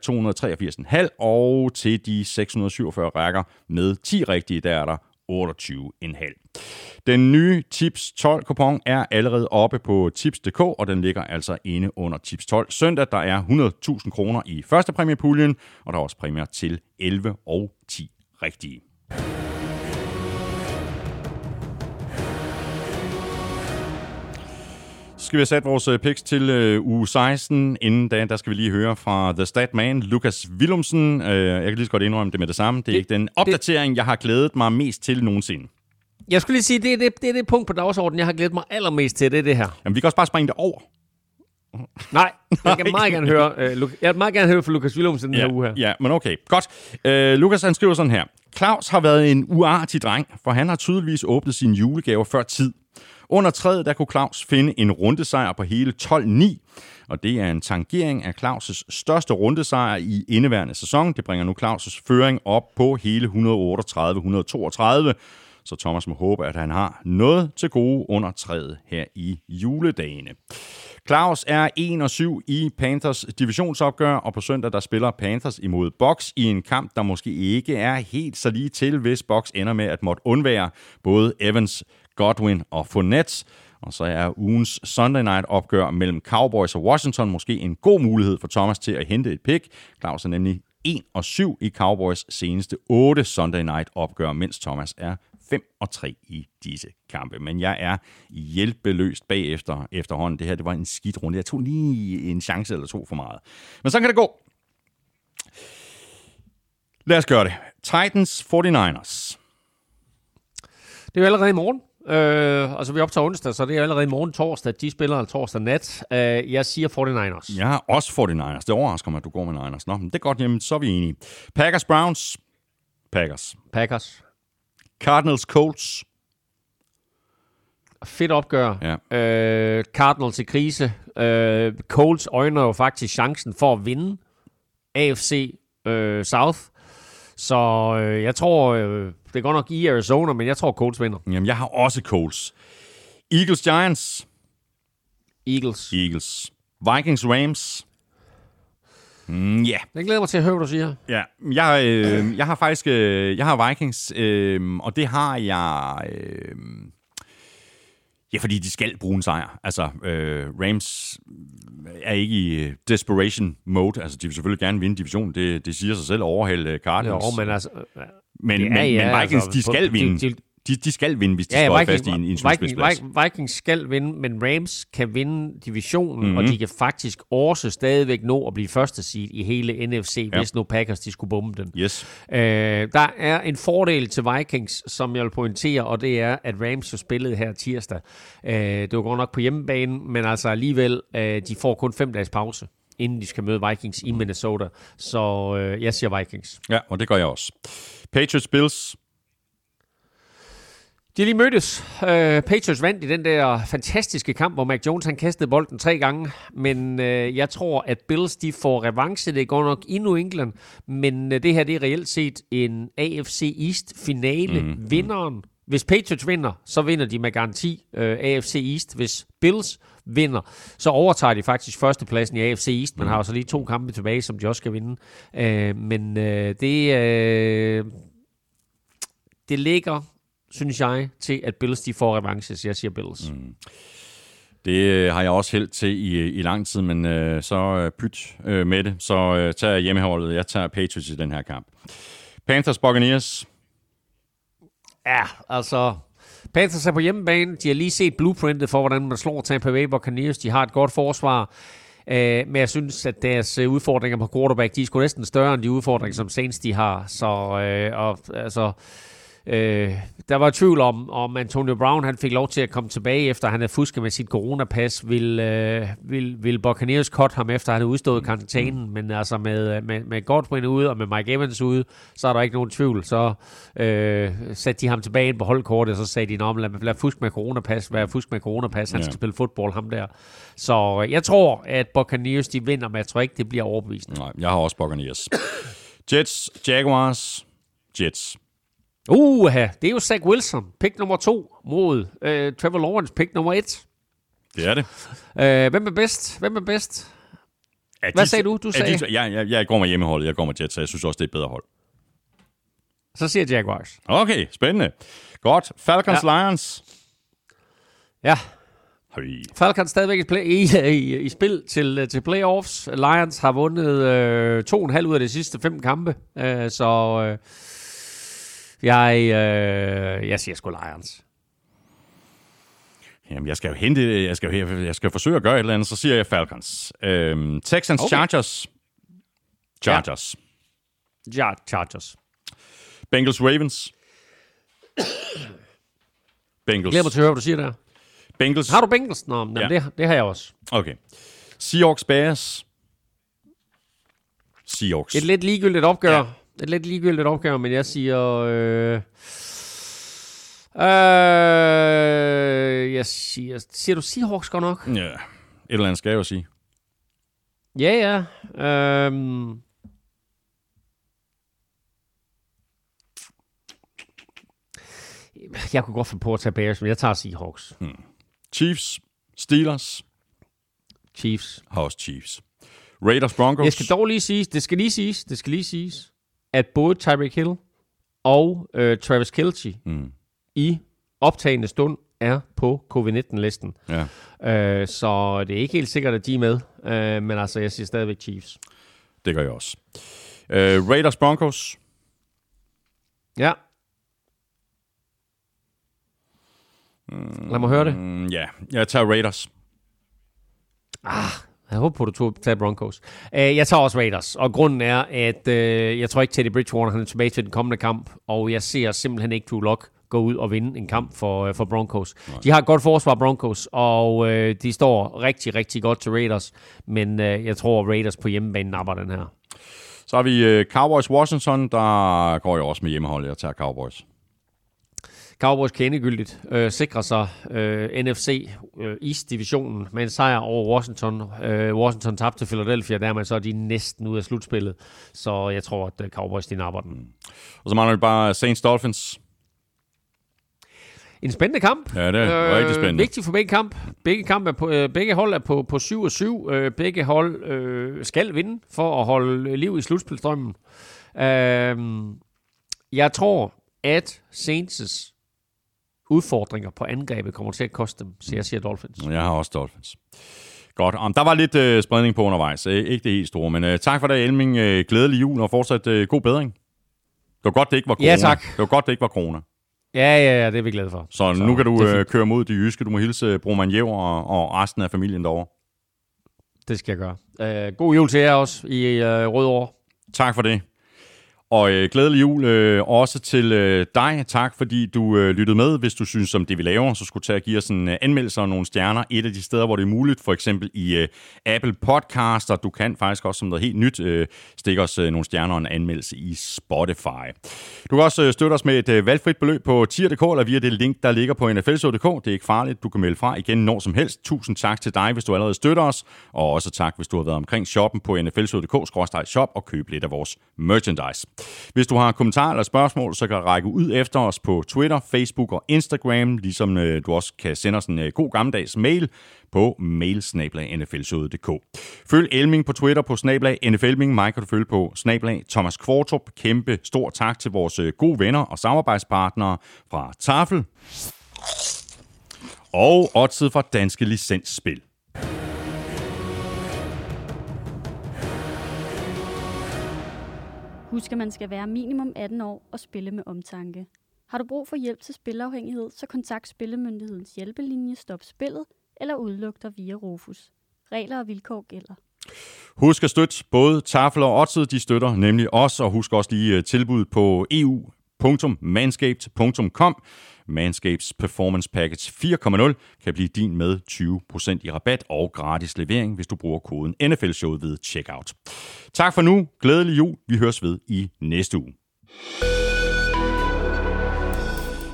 283,5, og til de 647 rækker med 10 rigtige, der er der 28,5. Den nye Tips 12 kupon er allerede oppe på tips.dk, og den ligger altså inde under Tips 12 søndag. Der er 100.000 kroner i første præmiepuljen, og der er også præmier til 11 og 10 rigtige. Skal vi have sat vores øh, picks til øh, uge 16. Inden da, der skal vi lige høre fra The Stat Man, Lukas Willumsen. Øh, jeg kan lige så godt indrømme det med det samme. Det er Det- ikke den opdatering, jeg har glædet mig mest til nogensinde. Jeg skulle lige sige, det er det, det er det punkt på dagsordenen, jeg har glædet mig allermest til, det er det her. Jamen, vi kan også bare springe det over. Nej, (laughs) jeg kan meget gerne høre, Lu- jeg vil meget gerne høre fra Lukas Willumsen den her uge her. Ja, men okay. Godt. Øh, Lukas han skriver sådan her. Claus har været en uartig dreng, for han har tydeligvis åbnet sine julegaver før tid. Under træet, der kunne Claus finde en rundesejr på hele 12-9, og det er en tangering af Claus' største rundesejr i indeværende sæson. Det bringer nu Claus' føring op på hele 138-132, så Thomas må håbe, at han har noget til gode under træet her i juledagene. Claus er 1 og 7 i Panthers divisionsopgør, og på søndag der spiller Panthers imod Box i en kamp, der måske ikke er helt så lige til, hvis Box ender med at måtte undvære både Evans, Godwin og Fournette. Og så er ugens Sunday Night opgør mellem Cowboys og Washington måske en god mulighed for Thomas til at hente et pick. Claus er nemlig 1 og 7 i Cowboys seneste 8 Sunday Night opgør, mens Thomas er 5 og 3 i disse kampe. Men jeg er hjælpeløst bagefter efterhånden. Det her det var en skidt runde. Jeg tog lige en chance eller to for meget. Men så kan det gå. Lad os gøre det. Titans 49ers. Det er jo allerede i morgen. Øh, altså, vi er op til onsdag, så det er allerede i morgen torsdag. De spiller torsdag nat. Øh, jeg siger 49ers. Jeg har også 49ers. Det overrasker mig, at du går med Niners. Nå, men det er godt, jamen, så er vi enige. Packers Browns. Packers. Packers. Cardinals Colts. Fedt opgør. Ja. Øh, Cardinals i krise. Øh, Colts øjner jo faktisk chancen for at vinde AFC øh, South. Så øh, jeg tror, øh, det godt nok i Arizona, men jeg tror Colts vinder. Jamen, jeg har også Colts. Eagles Giants. Eagles. Eagles. Vikings Rams. Mm, ja. Jeg glæder mig til at høre, hvad du siger. Ja, jeg, øh, jeg har faktisk øh, jeg har Vikings, øh, og det har jeg... Øh, ja, fordi de skal bruge en sejr. Altså, øh, Rams er ikke i øh, desperation mode. Altså, de vil selvfølgelig gerne vinde divisionen. Det, det siger sig selv at overhælde øh, Cardinals. Jo, men altså... øh, men, ja, men, ja, men Vikings, altså, de skal de- vinde. de- De, de skal vinde, hvis de Ja, står ja, fast i en, i en Viking, slutspidsplads. Viking, Vikings skal vinde, men Rams kan vinde divisionen, Mhm. mm-hmm. og de kan faktisk også stadigvæk nå at blive første seed i hele NFC, Ja. hvis nu Packers de skulle bombe den. Yes. Øh, der er en fordel til Vikings, som jeg vil pointere, og det er, at Rams jo spillede her tirsdag. Øh, det var godt nok på hjemmebane, men altså alligevel, øh, de får kun fem dages pause inden de skal møde Vikings i Minnesota. Så øh, jeg siger Vikings. Ja, og det gør jeg også. Patriots Bills. De har lige mødtes. Øh, Patriots vandt i den der fantastiske kamp, hvor Mac Jones han kastede bolden tre gange. Men øh, jeg tror, at Bills de får revanche. Det går nok i New England. Men øh, det her det er reelt set en AFC East finale. Mm. Vinderen. Hvis Patriots vinder, så vinder de med garanti øh, AFC East. Hvis Bills vinder, så overtager de faktisk førstepladsen i AFC East. Man har jo så lige to kampe tilbage, som de også skal vinde. Øh, men øh, det, øh, det ligger synes jeg, til at Bills de får revanche, så jeg siger Bills. Mm. Det øh, har jeg også held til i, i lang tid, men øh, så øh, pyt øh, med det. Så øh, tager jeg hjemmeholdet. Jeg tager Patriots i den her kamp. Panthers Buccaneers. Ja, altså... Panthers er på hjemmebane. De har lige set blueprintet for, hvordan man slår Tampa Bay Buccaneers. De har et godt forsvar. Øh, men jeg synes, at deres øh, udfordringer på quarterback, de er sgu næsten større end de udfordringer, som Saints de har. Så øh, og, altså, øh, der var tvivl om, om Antonio Brown han fik lov til at komme tilbage, efter han havde fusket med sit coronapas. Vil, øh, vil, vil Buccaneers cut ham, efter han havde udstået karantænen. Men altså med, med, med Godwin ude og med Mike Evans ude, så er der ikke nogen tvivl. Så øh, satte de ham tilbage ind på holdkortet, og så sagde de, lad, lad fusk med coronapas, være fusk med coronapas, han Ja. skal spille fodbold, ham der. Så øh, jeg tror, at Buccaneers de vinder, men jeg tror ikke, det bliver overbevisende. Nej, jeg har også Buccaneers. (coughs) Jets, Jaguars, Jets. Uh, det er jo Zach Wilson, pick nummer to, mod øh, Trevor Lawrence, pick nummer et. Det er det. Øh, hvem er bedst? Hvem er bedst? Er Hvad de- sagde du? Du sagde- De, jeg, jeg, jeg går med hjemmeholdet, jeg går med Jets, så jeg synes også, det er et bedre hold. Så siger Jaguars. Okay, spændende. Godt. Falcons Ja. Lions. Ja, Høj. Falcons stadigvæk i, play, i, i, i spil til, øh, til playoffs. Lions har vundet øh, to og en halv ud af de sidste fem kampe. Øh, så øh, jeg, øh, jeg siger sgu Lions. Jamen, jeg skal jo hente, jeg skal, jo, jeg skal forsøge at gøre et eller andet, så siger jeg Falcons. Øhm, Texans Okay. Chargers. Chargers. Ja, Chargers. Bengals Ravens. Bengals. Glæder mig til at høre, hvad du siger der. Bengals. Har du Bengals? Nå, men Ja. det, det har jeg også. Okay. Seahawks Bears. Seahawks. Et lidt ligegyldigt opgør. Ja. Ja. Et lidt ligegyldigt opgør, men jeg siger... Øh, øh, jeg siger... Siger du Seahawks godt nok? Ja, et eller andet skal jeg jo sige. Ja, ja. Øhm, jeg kunne godt finde på at tage Bears, men jeg tager Seahawks. Chiefs. Steelers. Chiefs. House Chiefs. Raiders Broncos. Jeg skal dog lige sige, det skal lige siges, det skal lige siges, at både Tyreek Hill og øh, Travis Kelce Mm. i optagende stund er på covid-19-listen. Ja. Øh, så det er ikke helt sikkert, at de er med. Øh, men altså, jeg siger stadigvæk Chiefs. Det gør jeg også. Uh, Raiders Broncos. Ja. Lad mig høre det. Mm, ja, jeg tager Raiders. Jeg håber på, at du tog tage Broncos. Uh, jeg tager også Raiders, og grunden er, at uh, jeg tror ikke, Teddy Bridgewater han er tilbage til den kommende kamp, og jeg ser simpelthen ikke Drew Lock gå ud og vinde en kamp for, uh, for Broncos. Nej. De har et godt forsvar, Broncos, og uh, de står rigtig, rigtig godt til Raiders, men uh, jeg tror, Raiders på hjemmebane napper den her. Så har vi uh, Cowboys Washington. Der går jeg også med hjemmehold. Jeg tager Cowboys. Cowboys kan endegyldigt øh, sikre sig øh, NFC øh, East-divisionen med en sejr over Washington. Øh, Washington tabte til Philadelphia, dermed så er de næsten ude af slutspillet. Så jeg tror, at øh, Cowboys de napper den. Og så mangler vi bare Saints Dolphins. En spændende kamp. Ja, det er rigtig spændende. Vigtigt for begge kamp. Begge, kamp er på, øh, begge hold er på, på 7 og 7. Øh, begge hold øh, skal vinde for at holde liv i slutspilstrømmen. Øh, jeg tror, at Saints' udfordringer på angrebet kommer til at koste dem, så jeg siger Dolphins. Jeg har også Dolphins. Godt. Um, der var lidt uh, spredning på undervejs. Uh, ikke det helt store, men uh, tak for det, Elming. Uh, glædelig jul og fortsat uh, god bedring. Det var godt, det ikke var corona. Ja, tak. Det var godt, det ikke var corona. Ja, ja, ja, det er vi glade for. Så, så nu kan du fint. køre mod de jyske. Du må hilse uh, Broman Jæver og, og resten af familien derovre. det skal jeg gøre. Uh, god jul til jer også i uh, Rødovre. Tak for det. Og øh, glædelig jul øh, også til øh, dig. Tak fordi du øh, lyttede med. Hvis du synes om det, vi laver, så skulle du tage og give os en øh, anmeldelse og nogle stjerner. Et af de steder, hvor det er muligt, for eksempel i øh, Apple Podcaster. Du kan faktisk også som noget helt nyt øh, stikke os øh, nogle stjerner og en anmeldelse i Spotify. Du kan også øh, støtte os med et øh, valgfrit beløb på tier.dk eller via det link, der ligger på nflshow.dk. Det er ikke farligt. Du kan melde fra igen når som helst. Tusind tak til dig, hvis du allerede støtter os. Og også tak, hvis du har været omkring shoppen på nflshow.dk-shop og købe lidt af vores merchandise. Hvis du har kommentarer eller spørgsmål, så kan du række ud efter os på Twitter, Facebook og Instagram, ligesom øh, du også kan sende os en øh, god gammeldags mail på mailsnablag.nflshowet.dk. Følg Elming på Twitter på snablag NFLming. Mig kan du følge på snablag Thomas Kvartrup. Kæmpe stor tak til vores øh, gode venner og samarbejdspartnere fra Tafel og Odset fra Danske Licensspil. Husk, at man skal være minimum 18 år og spille med omtanke. Har du brug for hjælp til spilafhængighed, så kontakt Spillemyndighedens hjælpelinje Stop Spillet eller udluk dig via Rufus. Regler og vilkår gælder. Husk at støtte både Tafel og Odset, de støtter nemlig os, og husk også lige øh, tilbud på eu.manscaped.com. Manscapes Performance Package 4.0 kan blive din med 20% i rabat og gratis levering, hvis du bruger koden NFL-showet ved checkout. Tak for nu. Glædelig jul. Vi høres ved i næste uge.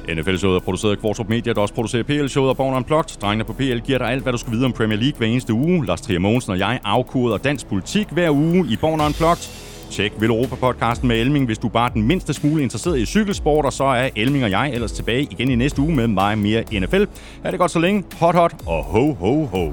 NFL-showet er produceret af Kvartrup Media, der også producerer PL-showet og Born Unplugged. Drengene på PL giver dig alt, hvad du skal vide om Premier League hver eneste uge. Lars Trier Mogensen og jeg afkoder dansk politik hver uge i Born Unplugged. Tjek Vel Europa-podcasten med Elming, hvis du bare er den mindste smule interesseret i cykelsport, og så er Elming og jeg ellers tilbage igen i næste uge med mig mere NFL. Er det godt så længe. Hot, hot og ho, ho, ho.